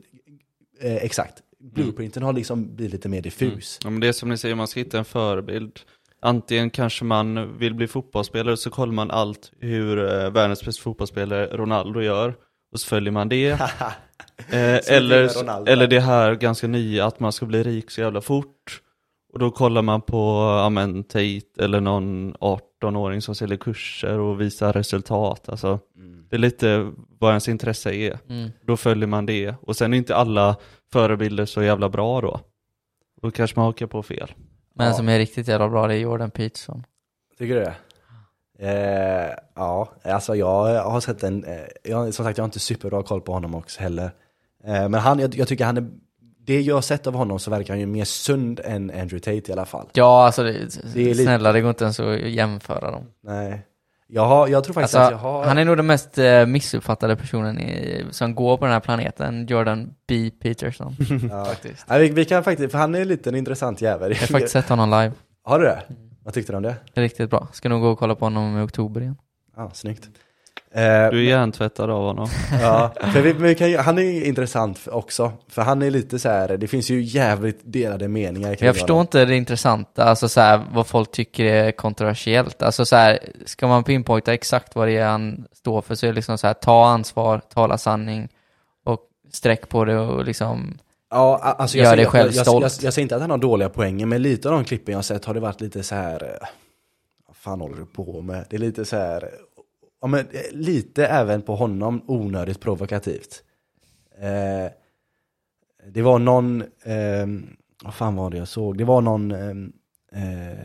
B: Eh, exakt. Blueprinten har liksom blivit lite mer diffus.
A: Ja, men det är som ni säger, man ska hitta en förebild. Antingen kanske man vill bli fotbollsspelare så kollar man allt hur eh, världens bästa fotbollsspelare Ronaldo gör och så följer man det. eh, eller, eller det här ganska nya att man ska bli rik så jävla fort. Och då kollar man på ja, men, Tate eller någon 18-åring som säljer kurser och visar resultat. Alltså, Det är lite vad ens intresse är.
C: Mm.
A: Då följer man det. Och sen är inte alla förebilder så jävla bra då. Då kanske man hakar på fel.
C: Men
B: Ja.
C: som är riktigt jävla bra det är Jordan Peterson.
B: Tycker du det? Eh, ja, alltså jag har sett en, eh, jag, som sagt jag har inte superbra koll på honom också heller. Eh, men han, jag, jag tycker han är, det jag har sett av honom så verkar han ju mer sund än Andrew Tate i alla fall.
C: Ja, alltså det,
B: Det är lite-
C: snälla det går inte ens att jämföra dem.
B: Nej. Jag, har, jag tror faktiskt
C: Alltså,
B: att jag har...
C: han är nog den mest eh, missuppfattade personen i, som går på den här planeten, Jordan B. Peterson.
B: ja.
C: faktiskt.
B: Nej, vi, vi kan faktiskt, för han är lite en intressant jävel.
C: Jag har faktiskt sett honom live.
B: Har du det? Vad tyckte du om det?
C: Det är riktigt bra. Ska nog gå och kolla på honom i oktober igen.
B: Ja, snyggt. Eh,
A: Du är hjärntvättad av honom.
B: Ja, för vi, vi kan, ju- han är ju intressant också. För han är lite så här, det finns ju jävligt delade meningar kring
C: Jag förstår
B: honom.
C: inte det intressanta, alltså så här, vad folk tycker är kontroversiellt. Alltså så här, ska man pinpointa exakt vad det är han står för så är det liksom så här, ta ansvar, tala sanning och sträck på det och liksom,
B: Ja, alltså
C: Gör
B: jag,
C: dig
B: säger-
C: själv
B: jag, jag,
C: stolt.
B: jag, jag säger inte att han har dåliga poänger, men lite av de klippen jag har sett har det varit lite så här. eh, Vad fan håller du på med? Det är lite så här. Ja, men eh, lite även på honom onödigt provokativt. Eh, det var någon, eh, vad fan var det jag såg? Det var någon eh, eh,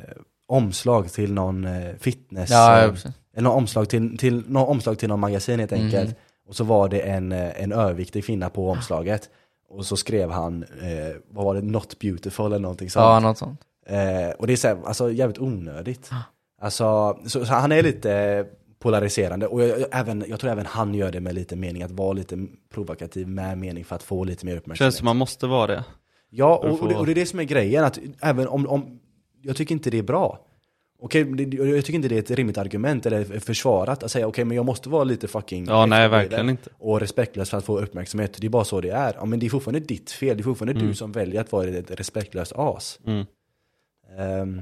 B: omslag till någon eh, fitness.
C: ja,
B: eller någon omslag till, till, någon omslag till någon magasin helt enkelt.
C: Mhm.
B: Och så var det en, en överviktig kvinna på omslaget. Och så skrev han, eh, vad var det, not beautiful eller någonting sånt.
C: ja, något sånt.
B: Eh, och det är så här, alltså jävligt onödigt. Alltså, så, så han är lite polariserande. Och jag, jag, även, jag tror även han gör det med lite mening, att vara lite provokativ med mening för att få lite mer uppmärksamhet.
A: Känns som man måste vara det.
B: Ja, och, och, det, och det är det som är grejen, att även om, om jag tycker inte det är bra. Okej, jag tycker inte det är ett rimligt argument eller försvarat att säga okej men jag måste vara lite fucking
A: Ja, nej, verkligen inte.
B: och respektlös för att få uppmärksamhet. Det är bara så det är. Ja, men det är fortfarande ditt fel, det är fortfarande
A: Mm.
B: du som väljer att vara ett respektlöst as.
A: Mm.
B: Ehm,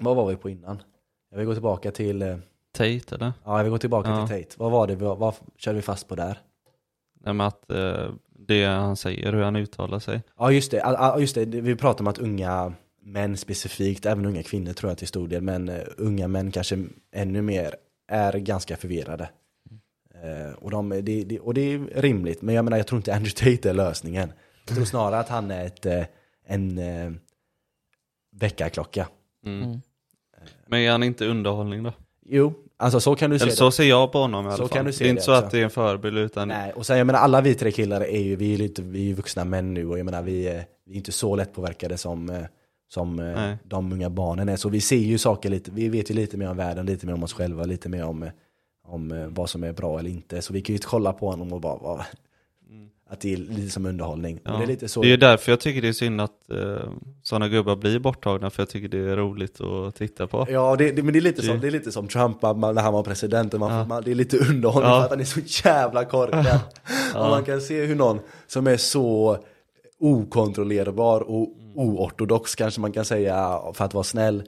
B: vad var vi på innan? Jag vill gå tillbaka till, eh,
A: Tate eller?
B: ja jag vill gå tillbaka
A: Ja.
B: till Tate. Vad var det, vad, vad körde vi fast på där?
A: Nej, men att eh, det han säger, hur han uttalar sig.
B: Ja just det, just det. vi pratar om att unga män specifikt, även unga kvinnor tror jag till stor del, men uh, unga män kanske ännu mer är ganska förvirrade. Eh, och, de, det, det, och det är rimligt, men jag menar jag tror inte Andrew Tate är lösningen. Jag tror snarare att han är ett, eh, en eh, väckarklocka.
A: Mm.
C: Mm.
A: Men är han inte underhållning då?
B: Jo, alltså så kan du se
A: Eller
B: det.
A: så ser jag på honom i alla
B: Så
A: fall.
B: kan du se
A: det är inte så
B: också.
A: att det är en förebild utan
B: Nej, och sen jag menar alla vi tre killar är ju, vi är lite, vi är ju vuxna män nu och jag menar vi är, vi är inte så lättpåverkade som, eh, som eh,
A: Nej.
B: de unga barnen är. Så vi ser ju saker lite, vi vet ju lite mer om världen, lite mer om oss själva, lite mer om, eh, om eh, vad som är bra eller inte. Så vi kan ju kolla på honom och bara, bara att det är lite som underhållning.
A: Ja.
B: Det är lite så.
A: Det är ju därför jag tycker det är synd att eh, sådana gubbar blir borttagna, för jag tycker det är roligt att titta på.
B: Ja, det, det, men det är, lite som,
A: Det-
B: det är lite som Trump man, när han var president. Man,
A: Ja.
B: man, det är lite underhållning
A: Ja.
B: för att han är så jävla korkad. Och man kan se hur någon som är så okontrollerbar och oortodox kanske man kan säga för att vara snäll.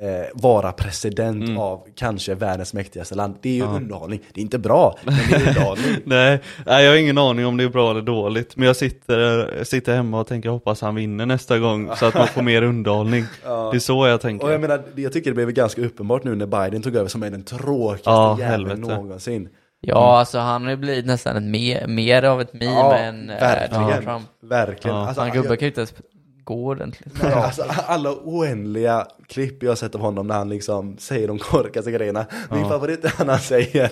B: Eh, vara president av kanske världens mäktigaste land. Det är ju underhållning. Det är inte bra, men det är underhållning.
A: Nej, jag har ingen aning om det är bra eller dåligt. Men jag sitter, jag sitter hemma och tänker hoppas han vinner nästa gång så att man får mer underhållning. Det är så jag tänker.
B: Och jag menar, jag tycker det blev ganska uppenbart nu när Biden tog över som är den tråkigaste
A: Ja,
B: jäveln någonsin.
C: Ja, alltså han har ju blivit nästan ett mer, mer av ett meme
B: Ja,
C: än eh,
B: verkligen.
C: Donald Trump.
B: Verkligen.
A: Ja.
B: Alltså,
C: Han
B: jag-
C: gubben kan ju inte ens gå ordentligt.
B: Nej, alltså, alla oändliga klipp jag har sett av honom när han liksom säger de korkaste grejerna. Min favorit är när han säger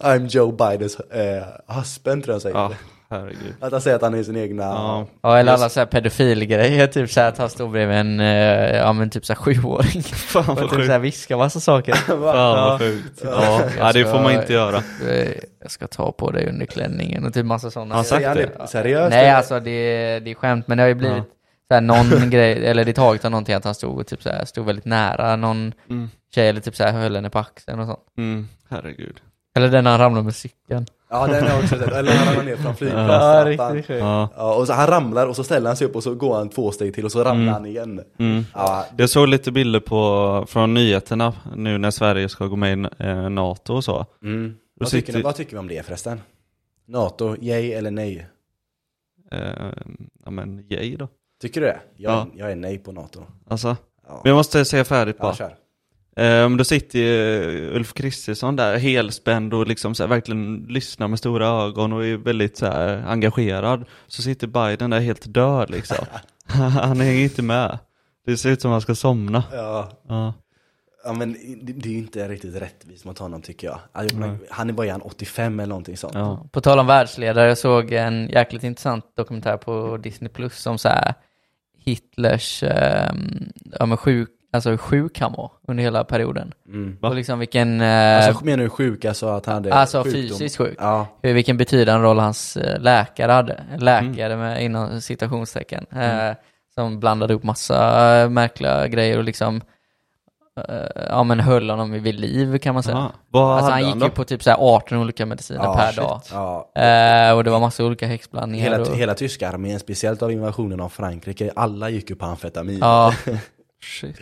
B: I'm Joe Bidens eh, husband tror jag han säger.
A: Ja, herregud.
B: Att han säger att han är sin egna...
A: Ja.
C: Ja, eller alla såhär pedofilgrejer, typ såhär att han står bredvid en, eh, ja men typ såhär sjuåring.
A: Fan
C: Och
A: vad
C: typ
A: sjukt.
C: såhär viskar massa saker.
A: Fan vad sjukt. Ja, ja, det får man inte göra.
C: Eh, Jag ska ta på dig under klänningen och typ massa sådana.
A: Har han sagt det?
B: seriöst?
C: Nej alltså det, det är skämt, men det har ju blivit såhär någon grej, eller det är taget av någonting att han stod och typ såhär, stod väldigt nära någon
A: Mm.
C: tjej eller typ såhär höll henne på axeln och sånt.
A: Mm, herregud.
C: Eller den han ramlade med cykeln.
B: Ja den har jag också sett. Eller han ramlar ner från
C: Ja,
B: flygplatstrappan.
C: riktigt sjukt.
A: Ja.
B: Ja, och så han ramlar och så ställer han sig upp och så går han två steg till och så ramlar
A: Mm.
B: han igen.
A: Mm.
B: Ja,
A: Jag såg lite bilder på, från nyheterna nu när Sverige ska gå med i eh, NATO och så.
B: mm. Vad, tycker
A: sitter-
B: ni, vad tycker vi om det förresten? NATO, yay eller nej?
A: Eh, ja men yay då.
B: Tycker du det? Jag,
A: Ja.
B: jag är nej på NATO.
A: Alltså.
B: Ja,
A: Men jag måste säga färdigt
B: ja
A: bara.
B: kör.
A: Eh, men då sitter ju Ulf Kristersson där helspänd och liksom så här, verkligen lyssnar med stora ögon och är väldigt så här, engagerad. Så sitter Biden där helt död liksom. Han hänger inte med. Det ser ut som han ska somna.
B: Ja.
A: Ja.
B: Ja men det, det är ju inte riktigt rättvist mot honom tycker jag. Alltså, Han är bara är han 85 eller någonting sånt.
A: Ja.
C: På tal om världsledare, jag såg en jäkligt intressant dokumentär på Disney Plus om så här Hitlers, eh, ja men sjuk, alltså hur sjuk han var under hela perioden.
B: Mm.
C: Och liksom vilken, eh,
B: Alltså menar du sjuk, alltså att han hade
C: alltså
B: sjukdom?
C: fysiskt sjuk.
B: Ja.
C: Hur, vilken betydande roll hans eh, läkare hade. Läkare med inom citationstecken. Eh, som blandade upp massa eh, märkliga grejer och liksom eh, ja men höll honom vid liv kan man säga.
A: Aha. Vad
C: Alltså han gick
A: då?
C: ju på typ så här 18 olika mediciner
B: Ja,
C: per
B: shit.
C: dag.
B: Ja.
C: Eh, och det var massa olika häxblandningar.
B: Hela,
C: och,
B: hela tyska armén, speciellt av invasionen av Frankrike, alla gick ju på amfetamin.
C: ja,
A: Shit.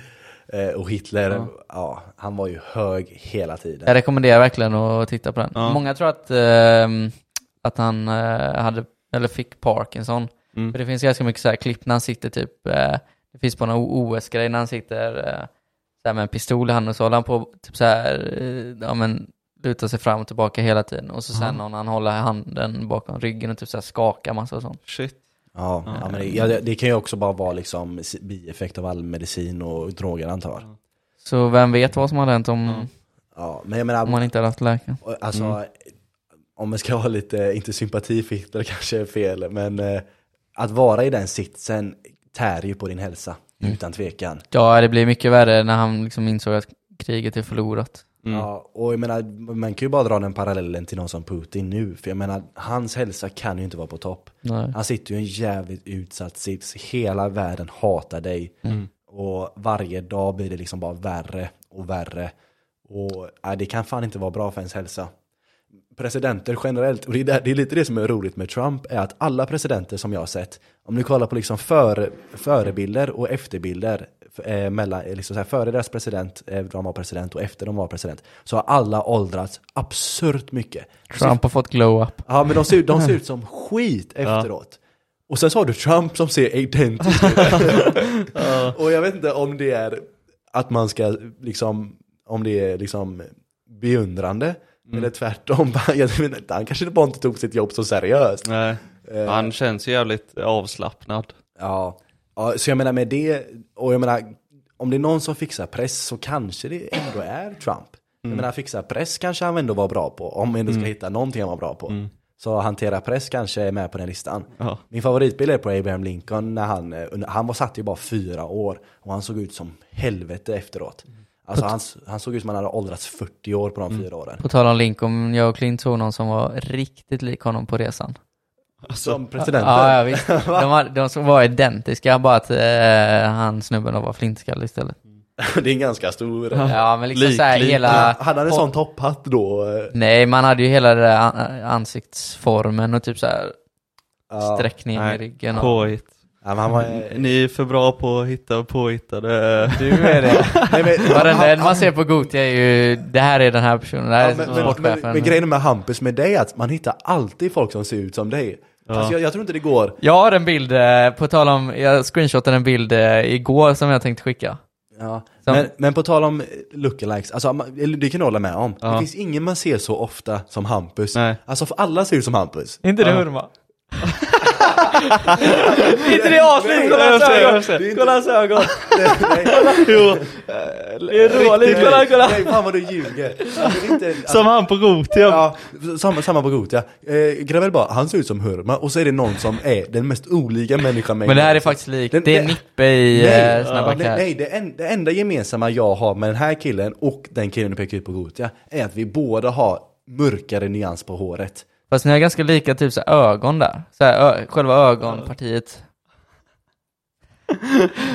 B: Eh, och Hitler, ja.
A: Ja.
B: han var ju hög hela tiden.
C: jag rekommenderar verkligen att titta på den.
A: Ja.
C: Många tror att, ehm, att han eh, hade, eller fick Parkinson.
A: Mm.
C: För det finns ganska mycket så här klipp när han sitter typ, eh, det finns på någon OS-grej när han sitter eh, så här med en pistol i handen och så håller han på typ så här, eh, ja men lutar sig fram och tillbaka hela tiden. Och så sen
A: Ja.
C: när han håller handen bakom ryggen och typ så här skakar massa och sånt.
A: Shit.
B: Ja, ja, men det, ja, det, kan ju också bara vara liksom bieffekt av all medicin och droger antar.
C: Så vem vet vad som hade hänt om,
B: Ja, men jag menar,
C: om man inte hade haft läkare.
B: Och, Alltså, om man ska ha lite, inte sympati för Hitler kanske är fel, men eh, att vara i den sitsen tär ju på din hälsa, utan tvekan.
C: Ja, det blir mycket värre när han liksom insåg att kriget är förlorat.
A: Mm.
B: Ja, och jag menar, man kan ju bara dra den parallellen till någon som Putin nu, för jag menar, hans hälsa kan ju inte vara på topp.
C: Nej.
B: Han sitter ju i en jävligt utsatt sits, hela världen hatar dig. Och varje dag blir det liksom bara värre och värre. Och äh, det kan fan inte vara bra för ens hälsa. Presidenter generellt, och det är, där, det är lite det som är roligt med Trump, är att alla presidenter som jag har sett, om ni kollar på liksom före, förebilder och efterbilder, eh, mellan, eh, liksom så här, före deras president, eh, de var president och efter de var president, så har alla åldrats absurt mycket.
C: Trump har fått glow up.
B: Ja men de ser, ut- de ser ut som skit efteråt. Och sen så har du Trump som ser identisk ut. Och jag vet inte om det är att man ska liksom, om det är liksom beundrande. Eller tvärtom, jag vet inte, han kanske bara inte tog sitt jobb så seriöst.
A: Nej.
B: Eh,
A: Han känns ju jävligt avslappnad.
B: Ja. Ja, så jag menar med det, och jag menar, om det är någon som fixar press så kanske det ändå är Trump. Jag menar fixa press kanske han ändå var bra på, om vi ändå ska hitta någonting han var bra på. Så hantera press kanske är med på den listan.
A: Ja.
B: Min favoritbild är på Abraham Lincoln när han, eh, han var satt ju bara fyra år och han såg ut som helvete efteråt. Alltså han, han såg ut som han hade åldrats 40 år på de fyra åren.
C: På tal om Lincoln, jag och Clint såg någon som var riktigt lik honom på resan.
B: Som presidenten.
C: Ja, ja visst. De, var, de som var identiska, bara att eh, han snubben var flintskallig istället.
B: det är en ganska stor...
C: Ja, men liksom
A: Lik, lik.
C: hela...
B: Hade han en sån topphatt då? eh,
C: Nej, man hade ju hela det där an- ansiktsformen och typ såhär
B: Ja.
C: sträckningen i
A: Nej,
C: ryggen. Och...
A: Påhitt.
B: Ja, var, eh,
A: Ni är för bra på att hitta påhittade...
C: Du är det.
B: nej, men,
C: Varenda man ser på Gotia är ju, det här är den här personen, det här
B: Ja,
C: är
B: men, men, men, men grejen med Hampus med dig är att man hittar alltid folk som ser ut som dig. Alltså, jag, jag tror inte det går.
C: Jag har en bild, eh, på tal om, jag screenshotade en bild eh, igår som jag tänkte skicka.
B: Ja.
C: Som-
B: Men, men på tal om lookalikes, alltså, det kan du hålla med om. Det
A: Ja.
B: finns ingen man ser så ofta som Hampus.
A: Nej.
B: Alltså för alla ser ut som Hampus.
C: inte det
A: Ja.
C: Hurma? inte det avsnitt, kolla hans ögon! Kolla hans ögon!
A: Jo,
C: Det är roligt, kolla, kolla!
B: Nej, fan vad du ljuger. Det är inte,
A: som han på Gothia.
B: Ja, samma, samma på Gotia. Eh, Gravel bara, han ser ut som Hurma och så är det någon som är den mest olika människan med
C: Men det här är faktiskt likt, det är Nippe i
B: Nej,
C: eh, Snabba
B: nej, det, en, det enda gemensamma jag har med den här killen och den killen du pekar ut på Gotia är att vi båda har mörkare nyans på håret.
C: Fast ni har ganska lika typ så här, ögon där. Så här, ö, själva ögonpartiet.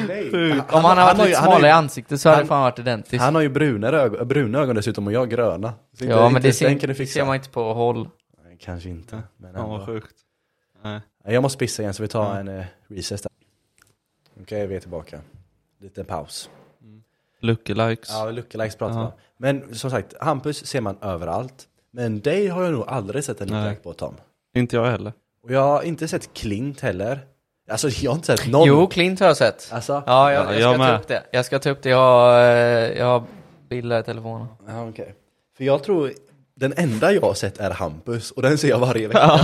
B: Nej.
C: Om han, hade varit lite
B: han har
C: smalare i ansiktet så hade
B: han-
C: det fan varit identiskt.
B: Han har ju brunare ögon, bruna ögon dessutom och jag gröna. Så inte-
C: ja men det ser, ser man inte på håll.
B: Nej, Kanske inte. Men
A: vad
B: ändå.
A: sjukt. Nej.
B: Jag måste pissa igen så vi tar en uh, recess där. Okej, vi är tillbaka. Lite paus.
A: Lookalikes.
B: Ja, lookalikes pratar vi
A: Ja.
B: om. Men som sagt, Hampus ser man överallt. Men dig har jag nog aldrig sett en
A: Nej.
B: lookalike på Tom.
A: Inte jag heller.
B: Och jag har inte sett Klint heller. Alltså jag har inte sett någon.
C: Jo, Clint har jag sett.
B: Alltså?
C: Ja, jag,
A: Ja,
C: jag
A: jag
C: ska ta
A: med.
C: upp det. Jag ska ta upp det, jag har, eh, jag har bilder i telefonen.
B: Ja, okej. För jag tror, den enda jag har sett är Hampus och den ser jag varje vecka.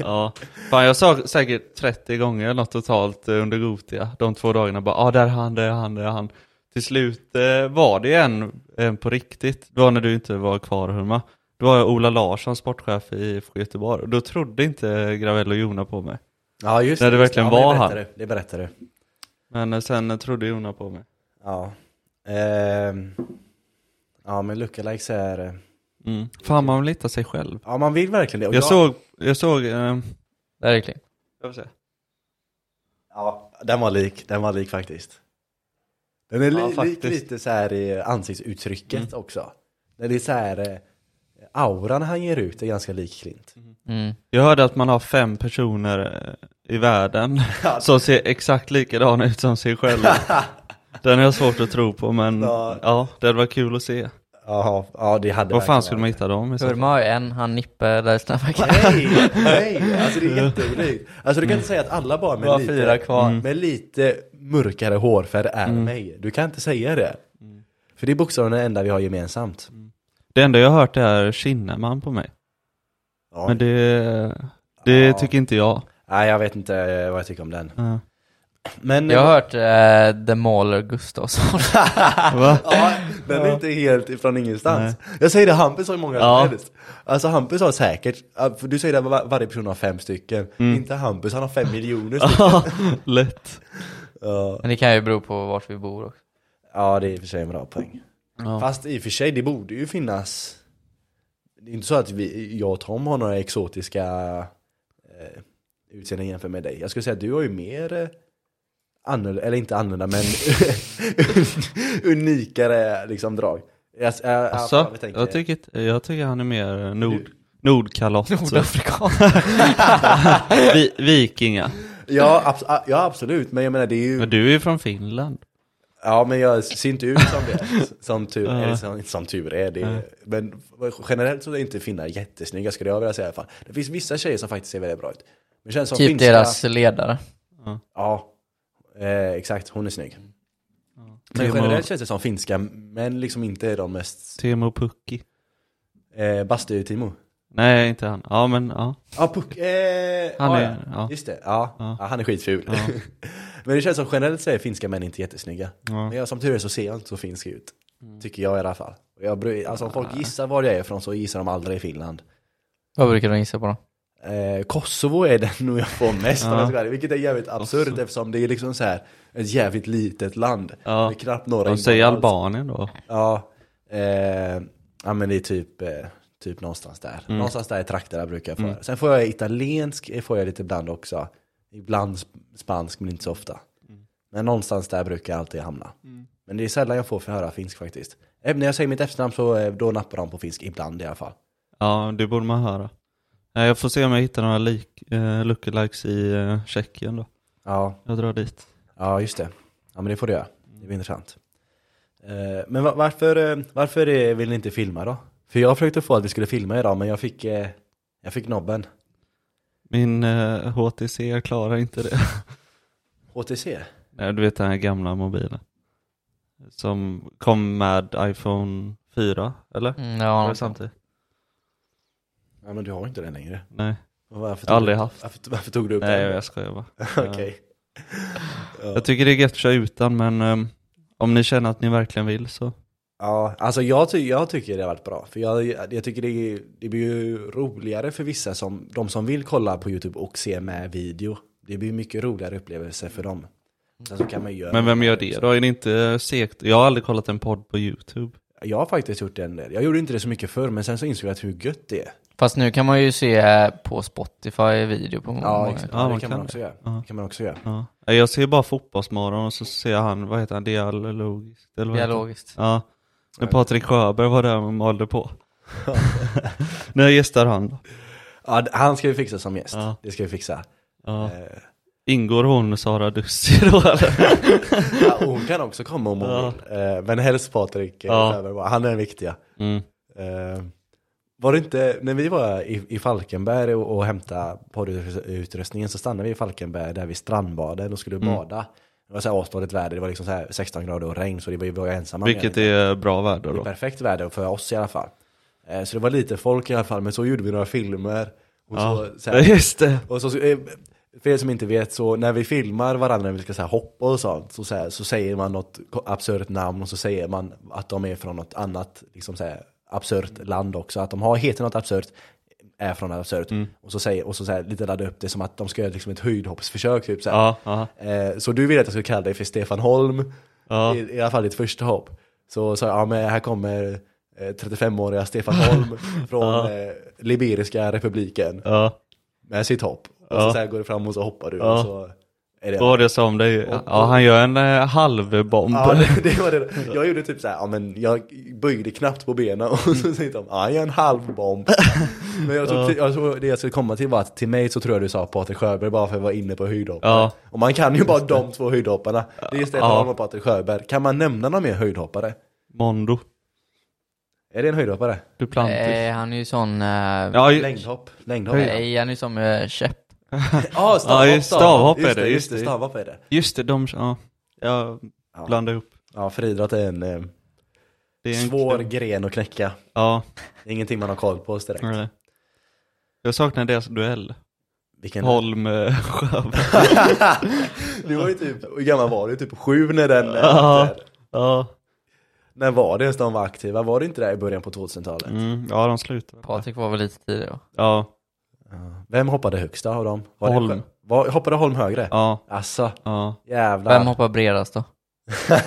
A: Ja. Fan jag sa säkert 30 gånger något totalt eh, under Gotia. De två dagarna bara, ja ah, där är han, där är han, där är han. Till slut eh, var det en, en på riktigt. Det var när du inte var kvar Hurma. Då var jag Ola Larsson, sportchef i IFK Göteborg. Och då trodde inte Gravell och Jona på mig.
B: Ja, just
A: När det
B: just
A: verkligen
B: ja,
A: var
B: det
A: han.
B: det berättar du.
A: Men eh, sen eh, trodde Jona på mig.
B: Ja. Ehm. Ja, men lookalikes är... eh,
A: Mm. Fan man vill hitta sig själv.
B: Ja, man vill verkligen det. Och
A: Jag såg, jag såg, eh,
C: Clint.
A: jag får se.
B: Ja, den var lik. Den var lik faktiskt. Den är li-
A: Ja,
B: lik
A: faktiskt.
B: lite så här i ansiktsuttrycket också. Det är så här... Auran han ger ut är ganska lik Klint.
C: Mm.
A: Jag hörde att man har fem personer eh, i världen som ser exakt likadana ut som sig själv. Den har jag svårt att tro på men
B: Ja.
A: ja, det hade varit kul att se.
B: Jaha, ja det hade
A: Var fan skulle man hitta dem?
C: Hurma har ju en, han Nippe där i Snabba Cash.
B: Nej, nej, alltså det är jätteunikt. Alltså du kan inte säga att alla
C: var
B: med
C: fyra
B: lite,
C: kvar.
B: med lite mörkare hårfärg är mig. Du kan inte säga det. För det är bokstavligen det enda vi har gemensamt.
A: Det enda jag har hört är Kinnaman på mig.
B: Ja.
A: Men det, det
B: Ja.
A: tycker inte jag.
B: Nej, jag vet inte vad jag tycker om den.
A: Ja.
B: Men...
C: Jag har hört eh, The Mauler Gustafsson.
A: Va?
B: Ja, den är inte helt ifrån ingenstans. Jag säger det, Hampus har ju många
A: Ja.
B: helst. Alltså Hampus har säkert, du säger att var, varje person har fem stycken. Inte Hampus, han har fem miljoner stycken.
A: Lätt.
B: Ja.
C: Men det kan ju bero på vart vi bor också.
B: ja, det är i och för sig en bra poäng.
A: Ja.
B: Fast i och för sig, det borde ju finnas Det är inte så att vi, jag och Tom har några exotiska eh, utseenden jämfört med dig. Jag skulle säga att du har ju mer eh, annorlunda, eller inte annorlunda men unikare liksom drag. Jag, jag,
A: Alltså,
B: jag tänker-
A: jag tycker, jag tycker han är mer nord, nordkalott.
C: Nordafrikan.
A: Vi, vikinga.
B: ja, abs- ja absolut, men jag menar det är ju
A: Men du är ju från Finland.
B: Ja men jag ser inte ut som det, som tur,
A: Ja.
B: eller som, som tur är. Det, Men generellt så är inte finnar jättesnygga skulle jag vilja säga i alla fall. Det finns vissa tjejer som faktiskt ser väldigt bra ut. Men känns som
C: typ
B: finska,
C: deras ledare.
B: Ja, eh, exakt, hon är snygg. Men
A: Timo,
B: generellt känns det som finska, men liksom inte är de mest...
A: Timo Pukki.
B: Eh, Bastu-Timo.
A: Nej, inte han. Ja, men ja.
B: Ja, Puck, eh,
A: Han
B: ja,
A: är-
B: ja.
A: ja.
B: Just det, ja.
A: Ja.
B: ja. han är skitful.
A: Ja.
B: Men det känns som generellt så är finska män inte jättesnygga.
A: ja. Mm.
B: Men jag, som tur är så ser jag inte så finsk ut. Tycker jag i alla fall. Jag, alltså om folk gissar var jag är ifrån så gissar de aldrig i Finland.
C: Vad brukar du gissa på då?
B: Eh, Kosovo är den nog jag får mest
A: Ja.
B: om jag ska vilket är jävligt absurt
A: Kosovo.
B: eftersom det är liksom så här ett jävligt litet land.
A: Ja.
B: Med knappt några
A: De säger. Albanien då.
B: Ja, eh, ja men det är typ, eh, typ någonstans där.
A: Mm.
B: Någonstans där i trakterna brukar jag få.
A: Mm.
B: Sen får jag italiensk, eh, får jag lite ibland också. Ibland sp- spansk men inte så ofta.
A: Mm.
B: Men någonstans där brukar jag alltid hamna. Men det är sällan jag får för höra finsk faktiskt. Även när jag säger mitt efternamn så eh, då nappar de på finsk, ibland i alla fall.
A: Ja, det borde man höra. Jag får se om jag hittar några lik, eh, lookalikes i eh, Tjeckien då.
B: Ja,
A: Jag drar dit.
B: ja just det. Ja men det får du göra. Det blir intressant. Eh, men va- varför, eh, varför eh, vill ni inte filma då? För jag försökte få att vi skulle filma idag men jag fick, eh, jag fick nobben.
A: Min eh, HTC klarar inte det.
B: HTC?
A: Nej, du vet den här gamla mobilen. Som kom med iPhone 4, eller?
C: Mm, ja,
A: det samtidigt?
B: Ja men du har inte det längre.
A: Nej,
B: Och Varför
A: aldrig
B: du,
A: haft.
B: Varför, varför tog du upp
A: Nej
B: den?
A: jag skojar bara.
B: Okej. Ja.
A: Jag tycker det är gött att köra utan men ehm, om ni känner att ni verkligen vill så.
B: Ja, alltså jag, ty jag tycker det har varit bra. För jag, jag tycker det, det blir ju roligare för vissa som, de som vill kolla på YouTube och se med video. Det blir mycket roligare upplevelse för dem. Sen så kan man göra
A: Men vem gör det då? Är det inte segt? Jag har aldrig kollat en podd på YouTube.
B: Jag har faktiskt gjort det en del. Jag gjorde inte det så mycket förr, men sen så insåg jag att hur gött det är.
C: Fast nu kan man ju se på Spotify video på
B: Ja,
C: många.
B: exakt.
A: Ja,
B: Ja, det
A: man
B: kan
A: kan
B: man också göra.
A: Ja.
B: Det kan man också göra.
A: Ja. Jag ser bara Fotbollsmorgon och så ser jag han, vad heter han, Dialogiskt? Eller vad heter han?
C: Dialogiskt.
A: Ja. När Patrik Sjöberg var där och malde på. När gästar han då.
B: Ja, han ska vi fixa som gäst.
A: Ja.
B: Det ska vi fixa.
A: Ja.
B: Eh,
A: Ingår hon Sara Dussi då eller?
B: ja, hon kan också komma om hon
A: Ja.
B: vill. Eh, men helst Patrik, eh,
A: Ja.
B: Han är den viktiga.
A: Mm.
B: Eh, var det inte, när vi var i, i Falkenberg och, och hämtade poddutrustningen så stannade vi i Falkenberg där vid strandbaden och skulle
A: Mm.
B: bada. Det var så här asdåligt väder, det var liksom så här 16 grader och regn så det var, vi var ju ensamma.
A: Vilket är bra väder
B: Det är
A: då.
B: perfekt väder för oss i alla fall. Eh, så det var lite folk i alla fall, men så gjorde vi några filmer. Och
A: Ja,
B: så, så här,
A: just det.
B: och så, eh, för er som inte vet, så när vi filmar varandra när vi ska så här, hoppa och sånt, så, så, här, så säger man något absurt namn och så säger man att de är från något annat liksom så här, absurt land också. Att de har, heter något absurt, är från absurt.
A: Mm.
B: Och så säger och så, så här, lite ladda upp det som att de ska göra liksom ett höjdhoppsförsök. Typ, så.
A: Ja,
B: Eh, så du vill att jag ska kalla dig för Stefan Holm,
A: ja.
B: i, i alla fall ditt första hopp. Så sa jag, ja men här kommer eh, 35-åriga Stefan Holm från
A: Ja.
B: eh, Liberiska republiken med sitt hopp. Och så, så här går du fram och så hoppar du. Och så är det
A: var det som dig? Ja, han gör en eh, halvbomb.
B: Ja, det, det var det. Jag gjorde typ så här, ja men jag böjde knappt på benen och så tänkte de, ja jag är en halvbomb. Men jag tror, jag tror det jag skulle komma till var att till mig så tror jag du sa Patrik Sjöberg bara för att jag var inne på höjdhoppare.
A: Ja.
B: Och man kan ju bara de två höjdhopparna. Det är Stefan
A: Ja.
B: Holm och Patrik Sjöberg. Kan man nämna någon mer höjdhoppare?
A: Mondo.
B: Är det en höjdhoppare?
A: Duplantis.
C: Nej, han är ju sån... Uh,
A: Ja,
B: Längdhopp? Längdhopp?
C: nej, han är ju som uh, käpp.
B: Ja,
A: Ja, just stavhopp är
B: Just
A: det,
B: det,
A: just
B: just det, stavhopp är det.
A: just det, de, ja. Jag
B: Ja.
A: blandar ihop.
B: Ja, friidrott är en eh,
A: Det är en
B: svår
A: klubb.
B: gren att knäcka.
A: Ja,
B: Det är ingenting man har koll på direkt.
A: nej. Jag saknar deras duell.
B: Vilken...
A: Holm eh, Sjöberg.
B: du var ju typ, hur gammal var du? Typ sju när den... eh,
A: Ja. Ja.
B: När var det ens de var aktiva? Var det inte där i början på 2000-talet?
A: Mm, ja, de slutar.
C: Patrik var väl lite tidigare.
A: Ja,
B: Vem hoppade högst av dem? Var det
A: Holm.
B: Var, hoppade Holm högre?
A: ja,
B: Asså,
A: ja,
B: jävlar.
C: Vem hoppar bredast då?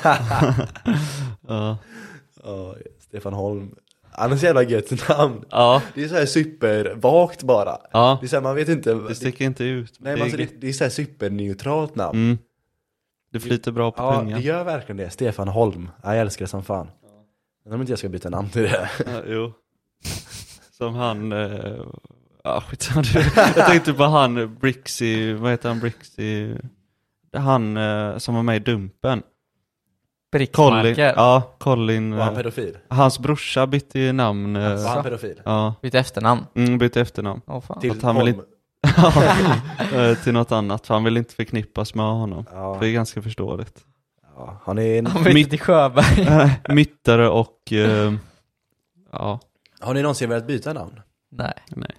A: ja.
B: Ja, Stefan Holm. Han har så jävla gött namn.
A: Ja,
B: Det är så här supervagt bara.
A: ja.
B: Det är så här, man vet inte.
A: Det sticker inte ut.
B: nej, men
A: det,
B: alltså,
A: är,
B: det, det är så här superneutralt namn.
A: mm. det flyter bra på
B: Ja,
A: tungan.
B: det gör verkligen det. Stefan Holm. Ja, jag älskar det som fan. Men om inte jag ska byta namn till det.
A: Ja, jo. Som han, eh, ja skitsamma. Jag tänkte på han Brixie, vad heter han Brixie? Han eh, som var med i Dumpen. Colin,
C: Brickmarker.
A: ja, Colin.
B: Var han
A: eh,
B: pedofil?
A: hans brorsa bytte ju namn. eh,
B: Var han pedofil?
A: Ja,
C: Byt efternamn.
A: mm, bytte efternamn.
C: Åh fan.
B: Till
A: Att han vill
B: Holm?
A: Eh, till något annat, för han vill inte förknippas med honom.
B: Ja.
A: Det är ganska förståeligt.
B: ja, han är en...
C: Han bytte till Sjöberg.
A: Eh, Myttare och, eh, ja,
B: Har ni någonsin velat byta namn?
C: Nej.
A: Nej.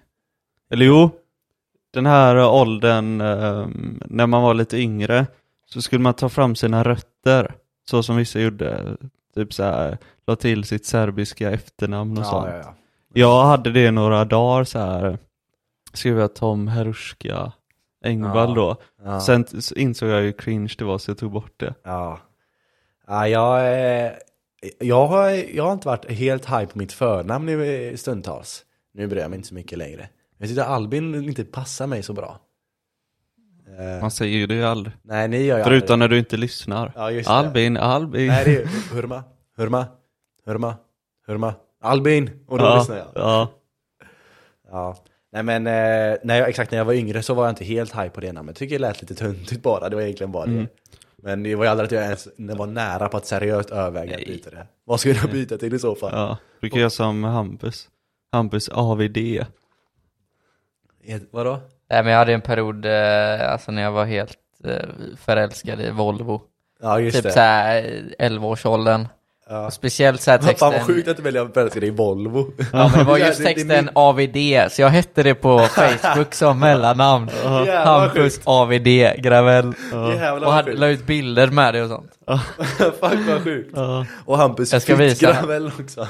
A: Eller jo, den här åldern eh, när man var lite yngre så skulle man ta fram sina rötter. Så som vissa gjorde. Typ så här, la till sitt serbiska efternamn och sånt.
B: ja, ja.
A: Jag hade det några dagar så här. Skrev jag Tom Heruska Engvall
B: Ja.
A: då.
B: ja.
A: Sen insåg jag hur cringe det var så jag tog bort det.
B: Ja. ja jag, eh, jag, har, jag har inte varit helt high på mitt förnamn i stundtals. Nu bryr jag mig inte så mycket längre. Jag tyckte Albin inte passar mig så bra. Eh,
A: Man säger ju det aldrig.
B: nej, ni gör ju
A: Förutom
B: aldrig.
A: när du inte lyssnar.
B: Ja, just det.
A: Albin, Albin.
B: Nej, det är Hurma, Hurma, Hurma, Hurma, Albin! Och då
A: ja,
B: lyssnar jag.
A: ja.
B: Ja. Nej men, eh, när jag, exakt när jag var yngre så var jag inte helt high på det namnet. Jag tycker det lät lite töntigt bara, det var egentligen bara
A: Mm.
B: det. Men det var ju aldrig att jag ens var nära på att seriöst överväga att byta det. Vad skulle jag byta till i så fall?
A: ja. Du kan göra som Hampus. Hampus AVD.
B: Vadå?
C: Nej men jag hade en period, eh, alltså när jag var helt eh, förälskad i Volvo.
B: Ja just
C: typ
B: det.
C: såhär 11-årsåldern.
B: Ja.
C: Och speciellt såhär
B: Fan
C: texten.
B: vad sjukt att du väljer att förälska dig i Volvo.
C: Ja men det var just
B: det- det är
C: texten AVD, så jag hette det på Facebook som mellannamn.
B: Jävlar
C: Hampus. AVD Gravell.
B: Jävlar
C: Och hade, la ut bilder med det och sånt.
B: Fuck vad sjukt.
A: Ja.
B: Och Hampus
C: Jag ska visa.
B: Fittgravel också.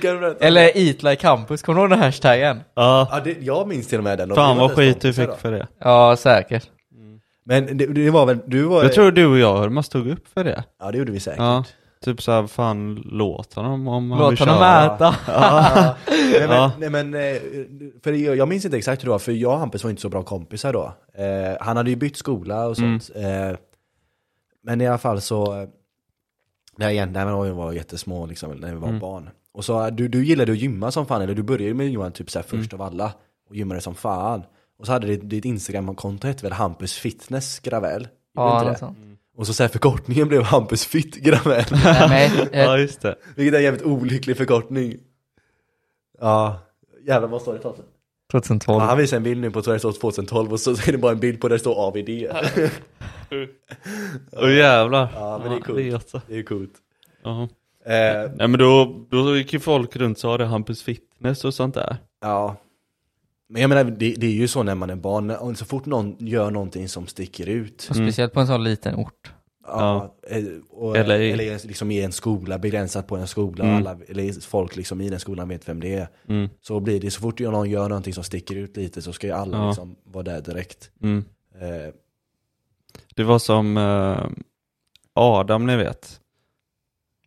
B: Kan?
C: Eller Eat Like Campus, kommer du ihåg den hashtaggen?
A: Ja.
B: Ja, det, jag minns till och med den.
A: Fan vad skit du fick
B: då.
A: för det.
C: Ja säkert.
B: Men det, det var väl, du var...
A: Jag tror du och jag man stod upp för det.
B: Ja det gjorde vi säkert.
A: Ja. Typ såhär, fan låt honom om han vill
C: Låt honom
A: köra.
C: äta.
B: Ja. nej, men,
A: Ja.
B: nej men, eh, för jag, jag minns inte exakt hur det var, för jag och Hampus var inte så bra kompisar då. Eh, han hade ju bytt skola och sånt. Eh, men i alla fall så, eh, nej igen, nej, men vi var jättesmå liksom, när vi var barn. Och så, du, du gillade att gymma som fan, eller du började med Johan typ såhär först av alla. Och gymmade som fan. Och så hade ditt, ditt Instagram-konto hette väl Hampus Fitness Gravel?
C: Ja, något
B: det?
C: sånt.
B: Och så, så här, förkortningen blev Hampus Fitt Gravel.
C: Nej, men,
A: Ja just det.
B: Vilket är en jävligt olycklig förkortning. Ja, jävlar vad står det?
C: 2012.
B: Ja, han visar en bild nu på det står 2012 och så är det bara en bild på där det står AVD.
A: Åh jävlar.
B: Ja, men det är coolt.
A: vet så.
B: Det är coolt.
A: Ja.
B: Eh,
A: Nej men då, då gick ju folk runt och sa det Hampus Fitness och sånt där.
B: ja. Men jag menar, det, det är ju så när man är barn, så fort någon gör någonting som sticker ut.
C: Och speciellt på en sån liten ort.
B: Ja, eh, och,
A: Eller
B: eller,
A: i-
B: liksom i en skola, begränsat på en skola,
A: Mm.
B: alla, eller folk liksom i den skolan vet vem det är.
A: Mm.
B: Så blir det, så fort någon gör någonting som sticker ut lite så ska ju alla
A: Ja.
B: liksom vara där direkt.
A: Mm.
B: Eh,
A: Det var som eh, Adam ni vet.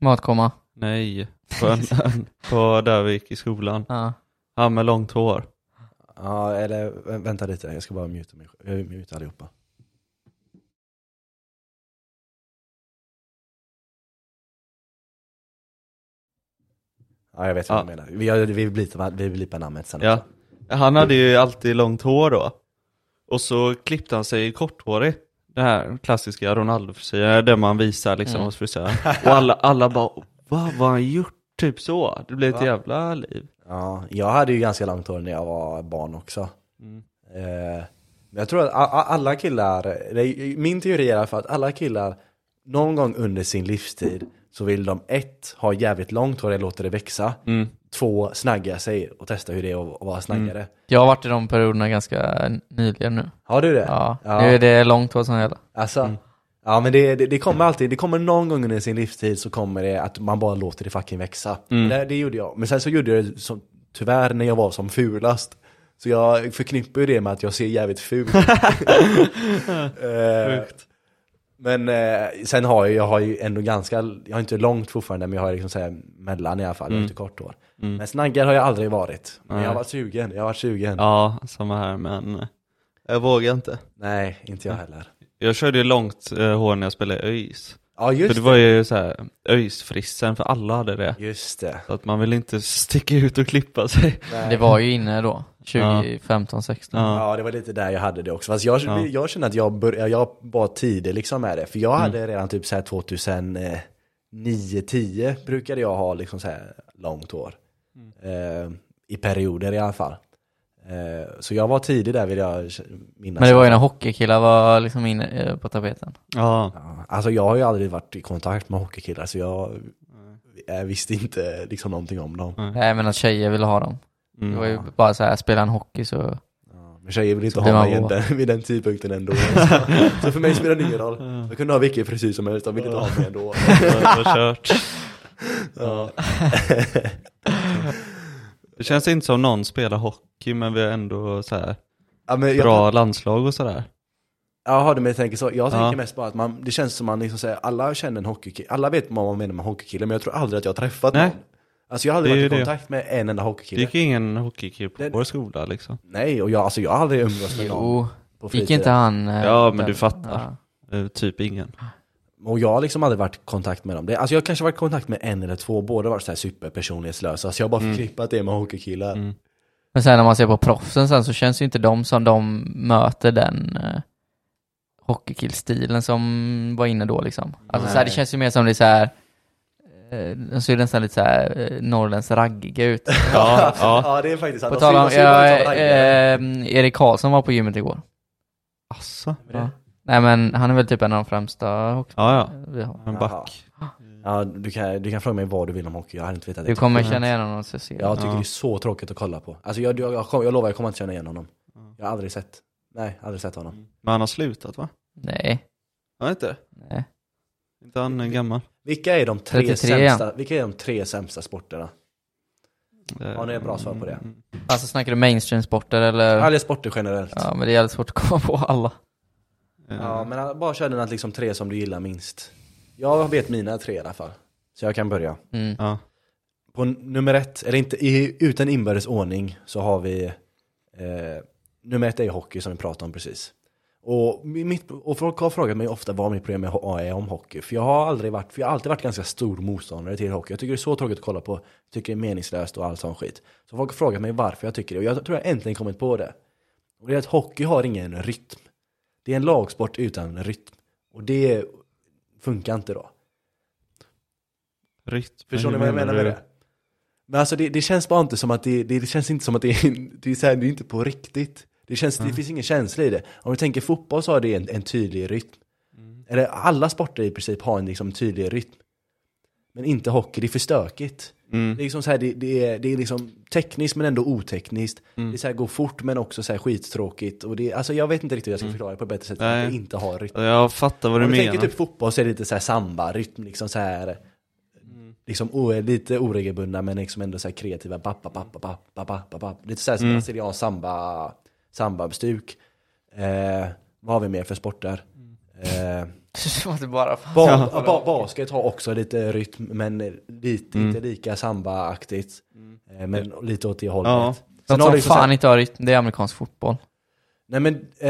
C: Matkomma.
A: Nej, på, en, på där vi gick i skolan.
C: Ja.
A: Han med långt hår.
B: Ja, eller vä- vänta lite, jag ska bara muta mig själv. Jag mutar allihopa. Ja, jag vet vad
A: Ja.
B: du menar. Vi, gör- vi, blipar, vi blipar namnet sen
A: Ja.
B: också.
A: Han hade ju alltid långt hår då. Och så klippte han sig korthårig. Det här klassiska Ronaldo-frisyren, där man visar liksom
C: Mm.
A: hos frisören. Och alla, alla bara, vad har han gjort? Typ så. Det blev ett
B: Va?
A: jävla liv.
B: Ja, jag hade ju ganska långt hår när jag var barn också.
A: Mm.
B: Eh, men jag tror att alla killar, min teori är fall att alla killar någon gång under sin livstid så vill de ett, ha jävligt långt hår och låter det växa.
A: Mm.
B: Två, snagga sig och testa hur det är att vara snaggare.
C: Jag har varit i de perioderna ganska nyligen nu.
B: Har du det?
C: Ja,
B: Ja.
C: nu är det långt hår som gäller.
B: Alltså, ja men det, det, det kommer alltid, det kommer någon gång under sin livstid så kommer det att man bara låter det fucking växa.
A: Mm.
B: Det, det gjorde jag. Men sen så gjorde jag det som, tyvärr när jag var som fulast. Så jag förknippar ju det med att jag ser jävligt ful. Eh, men eh, sen har jag, jag har ju ändå ganska, jag har inte långt fortfarande men jag har liksom så här mellan i alla fall, jag har inte kort hår.
A: Mm.
B: Men snaggar har jag aldrig varit. Men jag har
A: Nej.
B: varit sugen, jag har varit sugen.
A: Ja, samma här men eh, jag vågar inte.
B: Nej, inte jag heller.
A: Jag körde ju långt eh, hår när jag spelade ÖIS.
B: Ja
A: För
B: just
A: det var ju så här ÖIS-frissen, för alla hade det.
B: Just det.
A: Så att man vill inte sticka ut och klippa sig.
B: Nej.
C: Det var ju inne då, 2015, 16.
A: Ja.
B: Ja, det var lite där jag hade det också. Fast jag,
A: Ja.
B: jag känner att jag, bör, jag var tidig liksom med det. För jag hade redan typ så här 2009-10 brukade jag ha liksom så här långt hår. Eh, I perioder i alla fall. Eh, så jag var tidig där vill jag minnas.
C: Men det var ju när hockeykillar var liksom inne eh, på tapeten.
A: Ja.
B: Alltså jag har ju aldrig varit i kontakt med hockeykillar så jag jag visste inte liksom någonting om dem.
C: Nej men att tjejer ville ha dem. Det var ju
A: Mm.
C: bara så här, spela en hockey så...
B: Ja, men tjejer vill inte ha mig den, vid den tidpunkten ändå. Så, så för mig spelar det ingen roll. Jag kunde ha vilken frisyr som helst, de vill inte ha mig ändå.
A: Det var kört.
B: Ja.
A: Det känns inte som någon spelar hockey men vi har ändå så här
B: Ja, men jag,
A: bra landslag och sådär.
B: Jaha, du men jag tänker så. Jag tänker
A: Ja.
B: mest bara att man, det känns som man liksom säger, alla känner en hockeykille, alla vet vad man menar med hockeykille, men jag tror aldrig att jag har träffat
A: Nej.
B: någon. Alltså jag har aldrig
A: Det
B: varit i
A: ju det.
B: kontakt med en enda
A: Det
B: hockeykille.
A: gick ingen hockeykille på
B: Det-
A: vår skola liksom.
B: Nej, och jag, alltså jag har aldrig umgåtts med någon
C: Jo,
B: på
C: gick inte han... eh,
A: Ja, men du fattar. Eh, typ ingen.
B: Och jag har liksom aldrig varit i kontakt med dem. Det, alltså jag har kanske varit i kontakt med en eller två, båda varit så här superpersonlighetslösa. Så jag har bara förknippat det med hockeykillar.
A: Mm.
C: Men sen när man ser på proffsen sen så känns ju inte de som de möter den uh, hockeykillstilen som var inne då liksom. Alltså så här, det känns ju mer som det är så här. eh, de ser ju nästan lite så här uh, norrländsk raggiga ut.
A: Ja, ja.
B: ja det är faktiskt sant.
C: På tal om, ja, eh, Erik Karlsson var på gymmet igår.
A: Asså?
C: Ja. Nej men han är väl typ en av de främsta hockey
A: Ja, ja.
C: vi har.
A: En back.
B: Ja, du kan, du kan fråga mig vad du vill om hockey, jag hade inte vetat det.
C: Du kommer känna igen honom så ser
B: Jag tycker
A: Ja.
B: det är så tråkigt att kolla på. Alltså jag, jag, jag, kom- jag lovar, jag kommer inte känna igen honom. Jag har aldrig sett, nej, aldrig sett honom.
A: Men han har slutat va?
C: Nej,
A: Ja, inte?
C: nej.
A: Inte han är gammal?
B: Vilka är de tre
C: 33,
B: sämsta, vilka är de tre sämsta sporterna?
A: Eh,
B: Har ni ett bra svar på det?
C: Alltså snackar du mainstream-sporter eller?
B: Alla sporter generellt.
C: Ja men det är jävligt svårt att komma på alla.
A: Eh,
B: Ja, men bara kör den att liksom tre som du gillar minst. Jag vet mina tre i alla fall. Så jag kan börja.
C: Mm.
A: Ja.
B: På nummer ett, eller inte i, utan inbördes ordning, så har vi eh, Nummer ett är hockey som vi pratade om precis. Och, mi- mitt, och folk har frågat mig ofta vad mitt problem är om hockey. För jag har aldrig varit, för jag har alltid varit ganska stor motståndare till hockey. Jag tycker det är så tråkigt att kolla på. Jag tycker det är meningslöst och allt sån skit. Så folk har frågat mig varför jag tycker det. Och jag tror jag äntligen kommit på det. Och det är att hockey har ingen rytm. Det är en lagsport utan rytm. Och det funkar inte då.
A: Rytm.
B: Förstår ni vad jag menar med det? Men alltså det, det känns bara inte som att det, det, det känns inte som att det är, det är, så här, det är inte på riktigt. Det, känns, det finns ingen känsla i det. Om du tänker fotboll så har det en, en tydlig rytm. Eller alla sporter i princip har en liksom tydlig rytm. Men inte hockey, det är för stökigt.
A: Mm.
B: Det, är liksom så här, det, det, är, det är liksom tekniskt men ändå otekniskt. Mm. Det så här, går fort men också så här skittråkigt. Och det, alltså jag vet inte riktigt hur jag ska mm. förklara det på ett bättre sätt.
A: Nej.
B: Att inte har rytm.
A: Jag fattar vad du, menar.
B: Om du tänker typ fotboll så är det lite så här samba, rytm liksom så här. Mm. Liksom o, lite oregelbundna men liksom ändå så här kreativa. Bappa, bappa, bappa, bappa, bappa. Lite så här
A: mm.
B: brasiliansk samba, samba-stuk. Eh, vad har vi mer för sporter? Mm. Eh,
C: Som att det bara
B: ba,
A: Ja.
B: ba, basket har också lite rytm men lite,
A: Mm.
B: inte lika samba-aktigt eh, Men lite åt det hållet
A: Ja.
B: Sen
C: Något
B: har
C: som
B: liksom
C: fan inte har rytm, det är amerikansk fotboll.
B: Nej men, eh,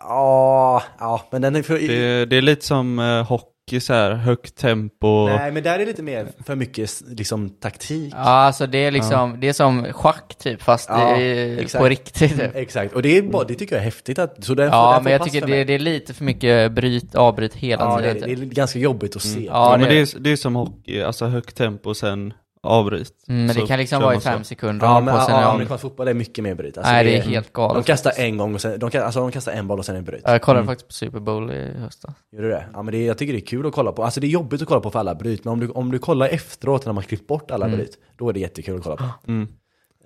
B: ja, ja men den är för,
A: Det, det är lite som eh, hockey så här, högt tempo.
B: Nej men där är det lite mer för mycket liksom taktik
C: Ja, alltså det är liksom, det är som schack typ, fast
B: Ja,
C: det är på riktigt typ.
B: Exakt, och det, är bara, det tycker jag är häftigt att, så den
C: Ja,
B: får
C: men jag tycker det, det är lite för mycket bryt, avbryt hela
B: Ja, det,
C: tiden.
B: är- det är ganska jobbigt att se.
C: Ja,
A: Ja, men
C: det-
A: det är, det är som hockey, alltså högt tempo och sen avbryt.
C: Mm, men det kan liksom vara i fem sekunder
B: Ja, men
C: på sen
B: ja,
C: är om-
B: amerikansk fotboll är mycket mer bryt. Alltså,
C: Nej, det är helt galet.
B: De kastar en gång och sen, de, alltså, de kastar en boll och sen en bryt.
C: Jag kollade faktiskt på Super Bowl i höstas.
B: Gör du det? Ja men det, jag tycker det är kul att kolla på. Alltså det är jobbigt att kolla på för alla bryt, men om du, om du kollar efteråt när man klippt bort alla
C: Mm.
B: bryt, då är det jättekul att kolla på.
A: Mm.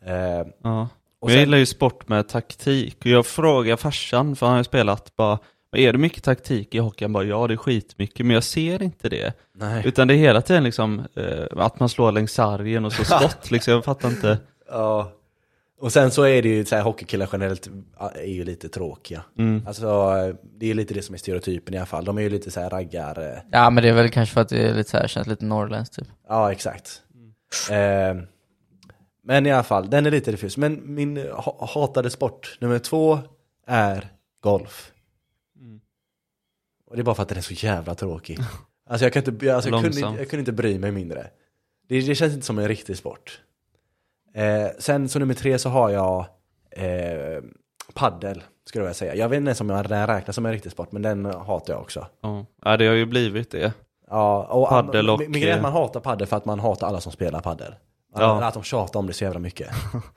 B: Eh,
A: Ja.
B: Och
A: jag
B: sen-
A: gillar ju sport med taktik och jag frågar farsan, för han har ju spelat bara, "Men är det mycket taktik i hockey? Han bara, ja det är skitmycket, men jag ser inte det.
B: nej.
A: Utan det är hela tiden liksom eh, att man slår längs sargen och så skott liksom, jag fattar inte.
B: Ja. Och sen så är det ju så här, hockeykillar generellt är ju lite tråkiga.
A: Mm.
B: Alltså det är lite det som är stereotypen i alla fall. De är ju lite så här raggar... eh,
C: Ja, men det är väl kanske för att det är lite så här, känns lite norrländskt typ.
B: Ja, exakt. Eh, men i alla fall, den är lite diffus. Men min ha- hatade sport nummer två är golf. Och det är bara för att den är så jävla tråkig. Alltså jag, kan inte, alltså, jag, kunde, jag kunde inte bry mig mindre. Det, det känns inte som en riktig sport. Eh, sen så nummer tre så har jag eh, paddel, skulle jag säga. Jag vet inte ens om jag den räknas som en riktig sport, men den hatar jag också.
A: Ja. ja, det har ju blivit det.
B: Ja, och
A: Paddel och-
B: grejen är att man hatar paddel för att man hatar alla som spelar paddel.
A: Ja.
B: Att de tjatar om det så jävla mycket.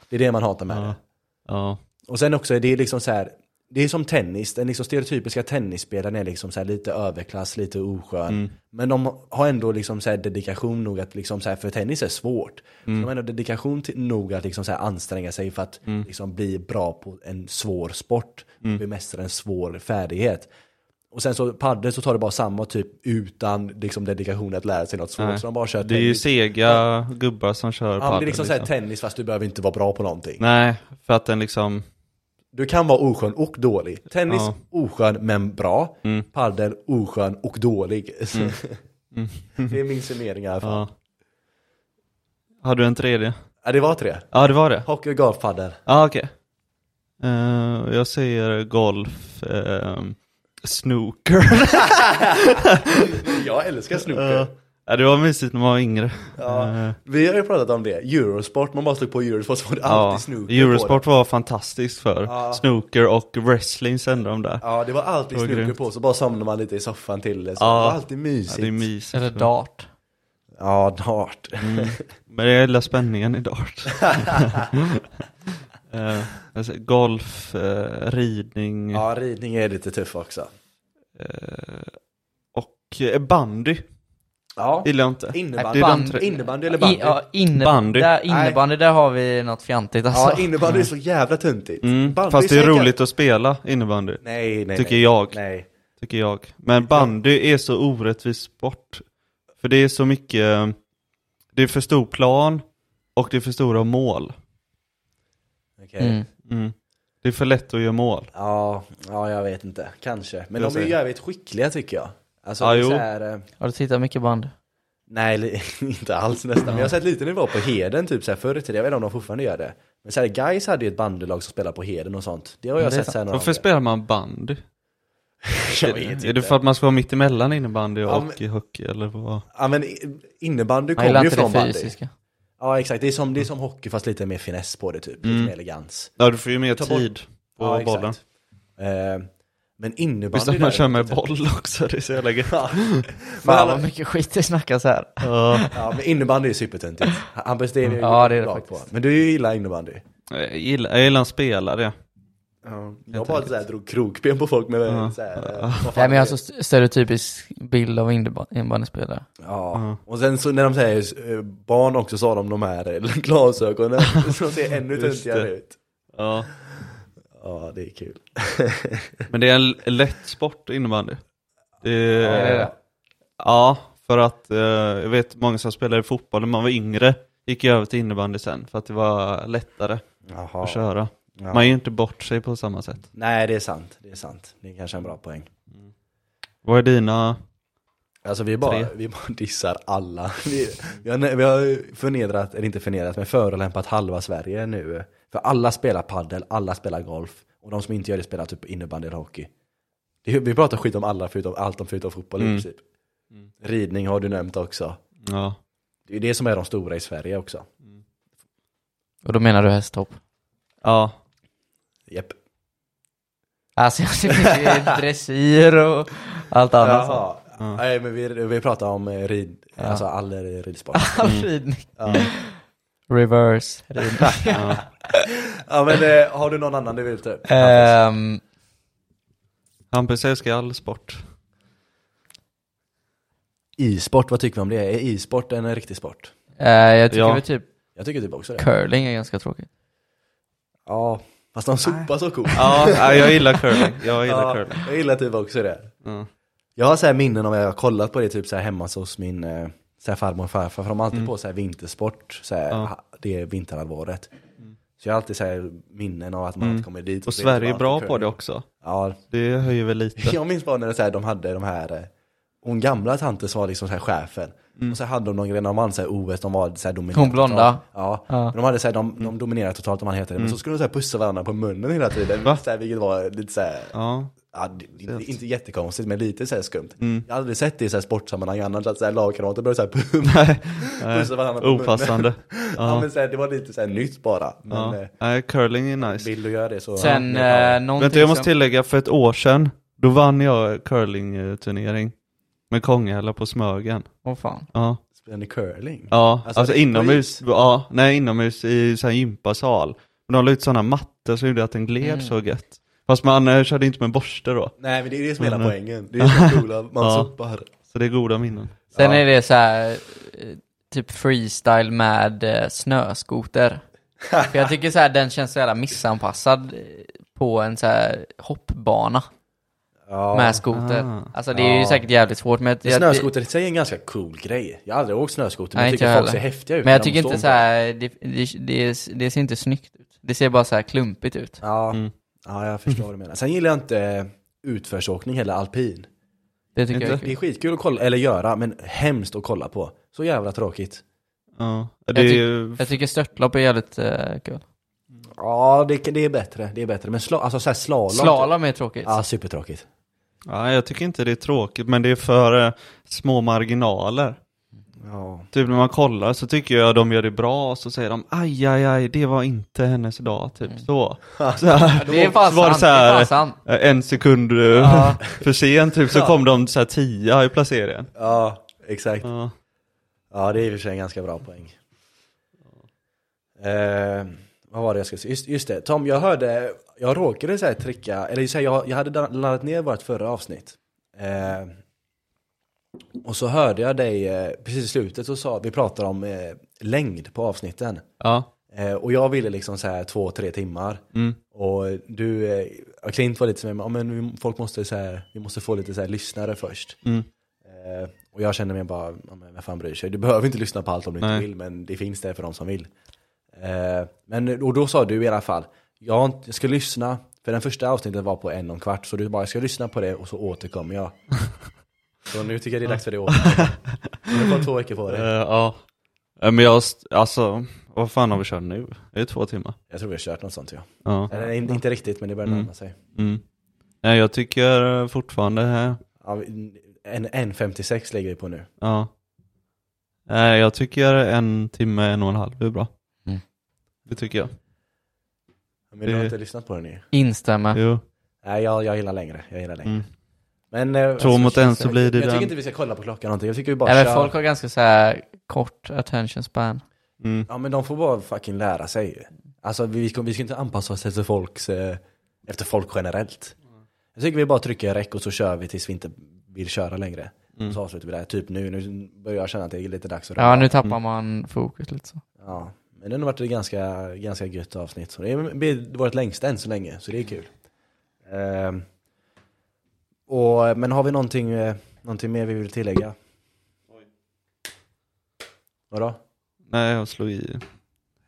B: Det är det man hatar med det.
A: Ja. Ja.
B: Och sen också, det är liksom så här. Det är som tennis, den liksom stereotypiska tennisspelaren är liksom så lite överklass, lite oskön.
A: Mm.
B: Men de har ändå liksom så här dedikation nog att liksom så för tennis är svårt.
A: Mm.
B: De har ändå dedikation till, nog att liksom så anstränga sig för att
A: Mm.
B: liksom bli bra på en svår sport. Bemästra en svår färdighet. Och sen så padel så tar det bara samma typ utan liksom dedikation att lära sig något svårt.
A: Nej.
B: Så de bara kör
A: Det är ju
B: tennis.
A: sega gubbar som kör
B: Ja, men det
A: padel,
B: är liksom, så här tennis fast du behöver inte vara bra på någonting.
A: Nej, för att den liksom,
B: Du kan vara oskön och dålig. Tennis,
A: Ja.
B: oskön men bra.
A: Mm.
B: Padel, oskön och dålig. det är min summering i alla fall.
A: ja. Har du en tredje?
B: Ja, det var tre.
A: Ja, det var det.
B: Hockey, golf, padel.
A: Ja, okej. Eh, jag säger golf, ehm, snooker.
B: Jag älskar snooker.
A: Ja. Ja, det var mysigt när man var yngre.
B: Ja. Vi har ju pratat om det. Eurosport, man bara slog på Eurosport så var det
A: ja.
B: alltid snooker
A: Eurosport
B: på
A: var fantastiskt för
B: Ja.
A: snooker och wrestling sände de där.
B: Ja, det var alltid
A: Det var
B: snooker
A: grymt.
B: på, så bara somnade man lite i soffan till det. Så
A: Ja.
B: det var alltid
A: Ja,
B: mysigt.
A: det är mysigt.
C: Eller dart.
B: Ja, dart.
A: Mm. Men jag gillar spänningen i dart. Eh, alltså, golf, eh, ridning
B: Ja, ridning är lite tuff också.
A: eh, och bandy
B: Ja.
A: gillar jag inte.
B: Innebandy,
C: Band-
B: innebandy eller bandy?
C: I, ja, inne,
A: Bandy.
C: Där, innebandy, där har vi något fjantigt alltså.
B: Ja, innebandy är så jävla tuntigt.
A: Mm. Fast det är roligt att spela innebandy,
B: Nej, nej,
A: tycker
B: nej.
A: jag.
B: Nej.
A: Tycker jag. Men bandy är så orättvis sport. För det är så mycket, det är för stor plan och det är för stora mål.
B: Okej.
C: Mm.
A: Mm. Det är för lätt att göra mål.
B: Ja, ja, jag vet inte. Kanske. Men
A: Jag
B: de är ju jävligt skickliga tycker jag. Alltså,
A: Ja,
B: det är
A: jo.
B: så här, eh,
C: Har du tittat mycket band?
B: nej, inte alls nästan. Men jag har sett lite nivå på Heden typ så här förr i tiden. Jag vet inte om de fortfarande gör det. Men så här, guys hade ju ett bandylag som spelar på Heden och sånt. Det har jag
C: Det är
B: sett några
A: Varför spelar man bandy?
B: Jag
A: är,
B: vet
A: är
B: inte.
A: det för att man ska vara mitt emellan innebandy och
B: Ja, men-
A: hockey eller vad?
B: Ja men innebandy kommer ju från
C: det
B: bandy.
C: fysiska.
B: Ja exakt, det är, som, det är som hockey fast lite mer finess på det typ. Lite
A: Mm.
B: mer elegans.
A: Ja, du får ju mer tid på
B: ja, exakt.
A: bollen.
B: Eh, men innebandy
A: Visst att man kör med boll också, det är så jävla gött.
B: Ja.
C: Fan
B: alla-
C: vad mycket skit det snackas här.
A: Ja.
B: Ja men innebandy är supertöntigt. Hampus det är ju
C: Ja, det är det faktiskt.
B: på. Men du gillar innebandy.
A: Jag gillar, jag gillar att spela det.
B: Ja. Jag bara så här, drog krokben på folk med
A: Ja.
B: så här, eh,
A: Ja.
B: fan
C: Nej men jag
B: är
C: har
B: det?
C: så stereotypisk bild av inneban- innebandyspelare.
B: Ja,
A: Ja.
B: och sen så när de säger eh, barn också så har de de här eh, glasögonen så de ser ännu töntigare ut.
A: Ja.
B: Ja, det är kul.
A: Men det är en lätt sport innebandy. Det är,
C: Ja, det är det.
A: Ja, för att eh, jag vet många som spelade fotboll när man var yngre gick över till innebandy sen för att det var lättare
B: Jaha.
A: att köra.
B: Ja.
A: Man ger inte bort sig på samma sätt.
B: Nej, det är sant. Det är sant. Det är kanske en bra poäng.
A: Vad är dina?
B: Alltså vi bara,
A: Tre.
B: vi bara dissar alla. Vi, vi, har, vi har förnedrat, eller inte förnedrat, men förolämpat halva Sverige nu. För alla spelar paddel, alla spelar golf. Och de som inte gör det spelar typ innebandy eller hockey. Det, vi pratar skit om alla förutom allt om förutom fotboll
A: Mm.
B: i princip. Ridning har du nämnt också.
A: Ja.
B: Det är det som är de stora i Sverige också.
C: Och då menar du hästhopp?
A: Ja.
B: Japp.
C: Alltså jag tycker dressyr och allt annat.
B: Jaha.
A: Ja.
B: Nej men vi, vi pratar om eh, rid,
C: Ja.
B: alltså all ridsport.
C: All ridning.
B: ja.
C: Reverse ridning.
A: Ja.
B: men eh, har du någon annan du vill ta upp?
C: Ehm,
A: Hampus älskar all sport.
B: E-sport, vad tycker vi om det? Är e-sport en riktig sport?
C: eh, jag tycker
A: Ja.
C: väl typ
B: Jag tycker typ också det.
C: curling är ganska tråkigt.
B: Ja, fast de sopar så coolt.
A: Ja, ja, jag gillar curling. Jag gillar
B: Ja,
A: curling.
B: jag gillar typ också det.
A: Ja.
B: Jag har så här minnen om att jag har kollat på det typ så här hemma hos min eh, så här farmor och farfar, för de har alltid på så här vintersport, så här,
A: Ja.
B: det är vinterhalvåret. Så jag har alltid så här minnen av att man alltid kommer dit
A: Och
B: spelar
A: Sverige är bra på det också.
B: Ja,
A: Det höjer väl lite.
B: jag minns bara när det, så här, de hade de här eh, hon gamla tanten som var liksom så här chefen. Och så hade de någon grej, de vann så här OS, de var så här dominerande.
C: Hon blonda?
B: Ja.
C: Ja.
B: De hade så här, de, de dominerade totalt om man heter det. Men så skulle de så här pussa varandra på munnen hela tiden.
A: Va?
B: Så här, vilket var lite så här,
A: Ja.
B: Ja, det, det, inte jättekonstigt men lite så här skumt.
A: Mm.
B: Jag har aldrig sett det i så här sportsammanhang annars, att så här lagkamrater börjar så här
A: Nej,
B: pussa varandra
A: opassande.
B: Ja,
A: Ja.
B: men så här, det var lite så här nytt bara. Men
A: Ja.
B: eh,
A: curling är nice.
B: vill du göra det så...
C: Sen
B: ja,
C: eh,
A: Vänta, jag måste tillägga, för ett år sedan, då vann jag curlingturnering. Med Kongahälla på Smögen.
C: Åh fan.
A: Ja.
B: Spelar ni curling?
A: Ja,
B: Alltså,
A: alltså, inomhus, ja, nej inomhus i så här gympasal. Men de la ut sådana mattor som gjorde att den gled
C: Mm.
A: så gött. Fast man eh, körde inte med borste då.
B: Nej men det är det som är hela
A: Men, eh,
B: poängen. Det är så coola, man
A: Ja.
B: sopar.
A: Så det är goda minnen.
C: Sen
B: Ja.
C: är det så här, eh, typ freestyle med eh, snöskoter. För jag tycker så här, den känns så jävla missanpassad eh, på en så här hoppbana
B: Ja.
C: med skoter.
A: Ah.
C: Alltså det är ju
B: Ja.
C: säkert jävligt svårt men jag,
B: Snöskoter i sig är en ganska cool grej. Jag har aldrig åkt snöskoter men
C: Nej,
B: jag
C: inte
B: tycker
C: jag
B: folk ser
C: heller.
B: häftiga ut.
C: men jag
B: när de
C: tycker
B: står
C: inte
B: på
C: så här, det, det, det, det ser inte snyggt ut. Det ser bara så här klumpigt ut.
B: Ja,
A: Mm.
B: Ja jag förstår vad du menar. Sen gillar jag inte utförsåkning heller, alpin.
C: Det tycker jag är
B: Det är
C: kul.
B: skitkul att kolla, eller göra, men hemskt att kolla på. Så jävla tråkigt.
A: Ja.
C: Jag
A: Det är
C: tyck-
A: ju...
C: Jag tycker störtlopp är jävligt uh, kul.
B: Ja, det, det är bättre, det är bättre. Men sla, alltså så här slalom.
C: Slalom är tråkigt.
B: Ja, supertråkigt.
A: Ja, jag tycker inte det är tråkigt, men det är för eh, små marginaler.
B: Ja.
A: Typ när man kollar så tycker jag de gör det bra, och så säger de aj, aj, aj, det var inte hennes dag, typ så. så här,
C: det är fan
A: så var
C: sant,
A: så
C: det
A: här,
C: sant.
A: eh, en sekund eh,
C: Ja.
A: för sent, typ, så
B: Ja.
A: kom de så här tia i placeringen.
B: ja, exakt.
A: Ja.
B: Ja, det är i och för sig en ganska bra poäng. Eh, vad var det jag skulle säga? Just, just det, Tom, jag hörde, jag råkade så här trycka, eller så här, jag, jag hade laddat ner vårt förra avsnitt. Eh, och så hörde jag dig, eh, precis i slutet så sa, vi pratade om eh, längd på avsnitten.
A: Ja.
B: Eh, och jag ville liksom så här två, tre timmar.
A: Mm.
B: Och du, eh, Clint var lite som, ja, men folk måste så här, vi måste få lite så här lyssnare först.
A: Mm.
B: Eh, och jag kände mig bara, ja, men vem fan bryr sig? Du behöver inte lyssna på allt om du
A: Nej.
B: inte vill, men det finns det för de som vill. Eh, men, och då sa du i alla fall, jag, jag ska lyssna, för den första avsnittet var på en och en kvart, så du bara, jag ska lyssna på det och så återkommer jag. så nu tycker jag det är dags för det att återkomma. Du får två veckor på
A: Eh,
B: dig.
A: ja. Eh, Men jag, alltså, vad fan har vi kört nu? Är det två timmar?
B: Jag tror vi har kört något sånt ja.
A: Ja.
B: Eller in- inte riktigt, men det börjar
A: Mm.
B: närma sig.
A: Mm. Nej, jag tycker fortfarande, eh,
B: Ja, en, en 56 lägger vi på nu.
A: ja. Nej, jag tycker en timme, en och en halv är bra.
C: Mm.
A: Det tycker jag.
B: Men du har
A: Det-
B: inte lyssnat på den ju.
C: Instämma.
A: Jo.
B: Nej, jag, jag gillar längre. Jag gillar längre.
A: Mm.
B: Men, eh,
A: Två mot en så blir det
B: Jag tycker
A: den.
B: inte vi ska kolla på klockan någonting. Jag tycker vi bara
C: Även
B: kör.
C: folk har ganska så här kort attention span.
A: Mm.
B: Ja men de får bara fucking lära sig. Alltså vi ska, vi ska inte anpassa oss efter folks, eh, efter folk generellt. Jag tycker vi bara trycker räck och så kör vi tills vi inte vill köra längre.
A: Mm.
B: Så avslutar vi det här. Typ nu, nu börjar jag känna att det är lite dags att
C: Ja,
B: röra.
C: nu tappar man fokus lite så.
B: Ja, men det har varit ett ganska, ganska gött avsnitt. Så det är- vårt längsta än så länge, så det är kul. Ehm, och, men har vi någonting, eh, någonting mer vi vill tillägga? Vadå?
A: Nej, jag slog i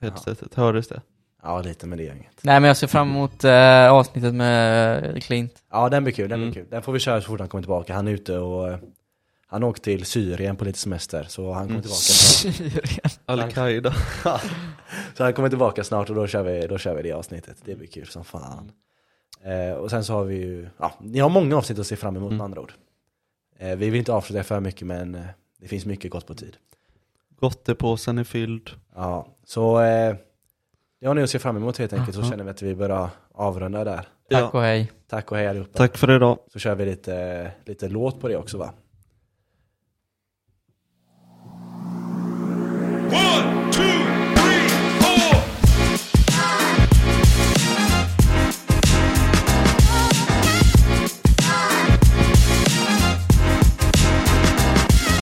A: headsetet. Hördes det?
B: Ja, lite men det gör inget.
C: Nej men jag ser fram emot eh, avsnittet med Clint.
B: Ja, den blir kul, den
A: Mm.
B: blir kul. Den får vi köra så fort han kommer tillbaka. Han är ute och eh, han åkte till Syrien på lite semester, så han kommer
A: Mm.
B: tillbaka snart.
A: Al-Qaida.
B: så han kommer tillbaka snart och då kör vi, då kör vi det avsnittet. Det blir kul som fan. Eh, och sen så har vi ju, ja, ni har många avsnitt att se fram emot
A: mm.
B: med andra ord. Eh, vi vill inte avsluta för mycket men eh, det finns mycket gott på tid.
A: Gottepåsen är fylld.
B: Ja, så eh, det har ni att se fram emot helt enkelt.
A: Aha.
B: Så känner vi att vi börjar avrunda där. Ja.
C: Tack och hej.
B: Tack och hej allihopa.
A: Tack för idag.
B: Så kör vi lite, lite låt på det också va? One!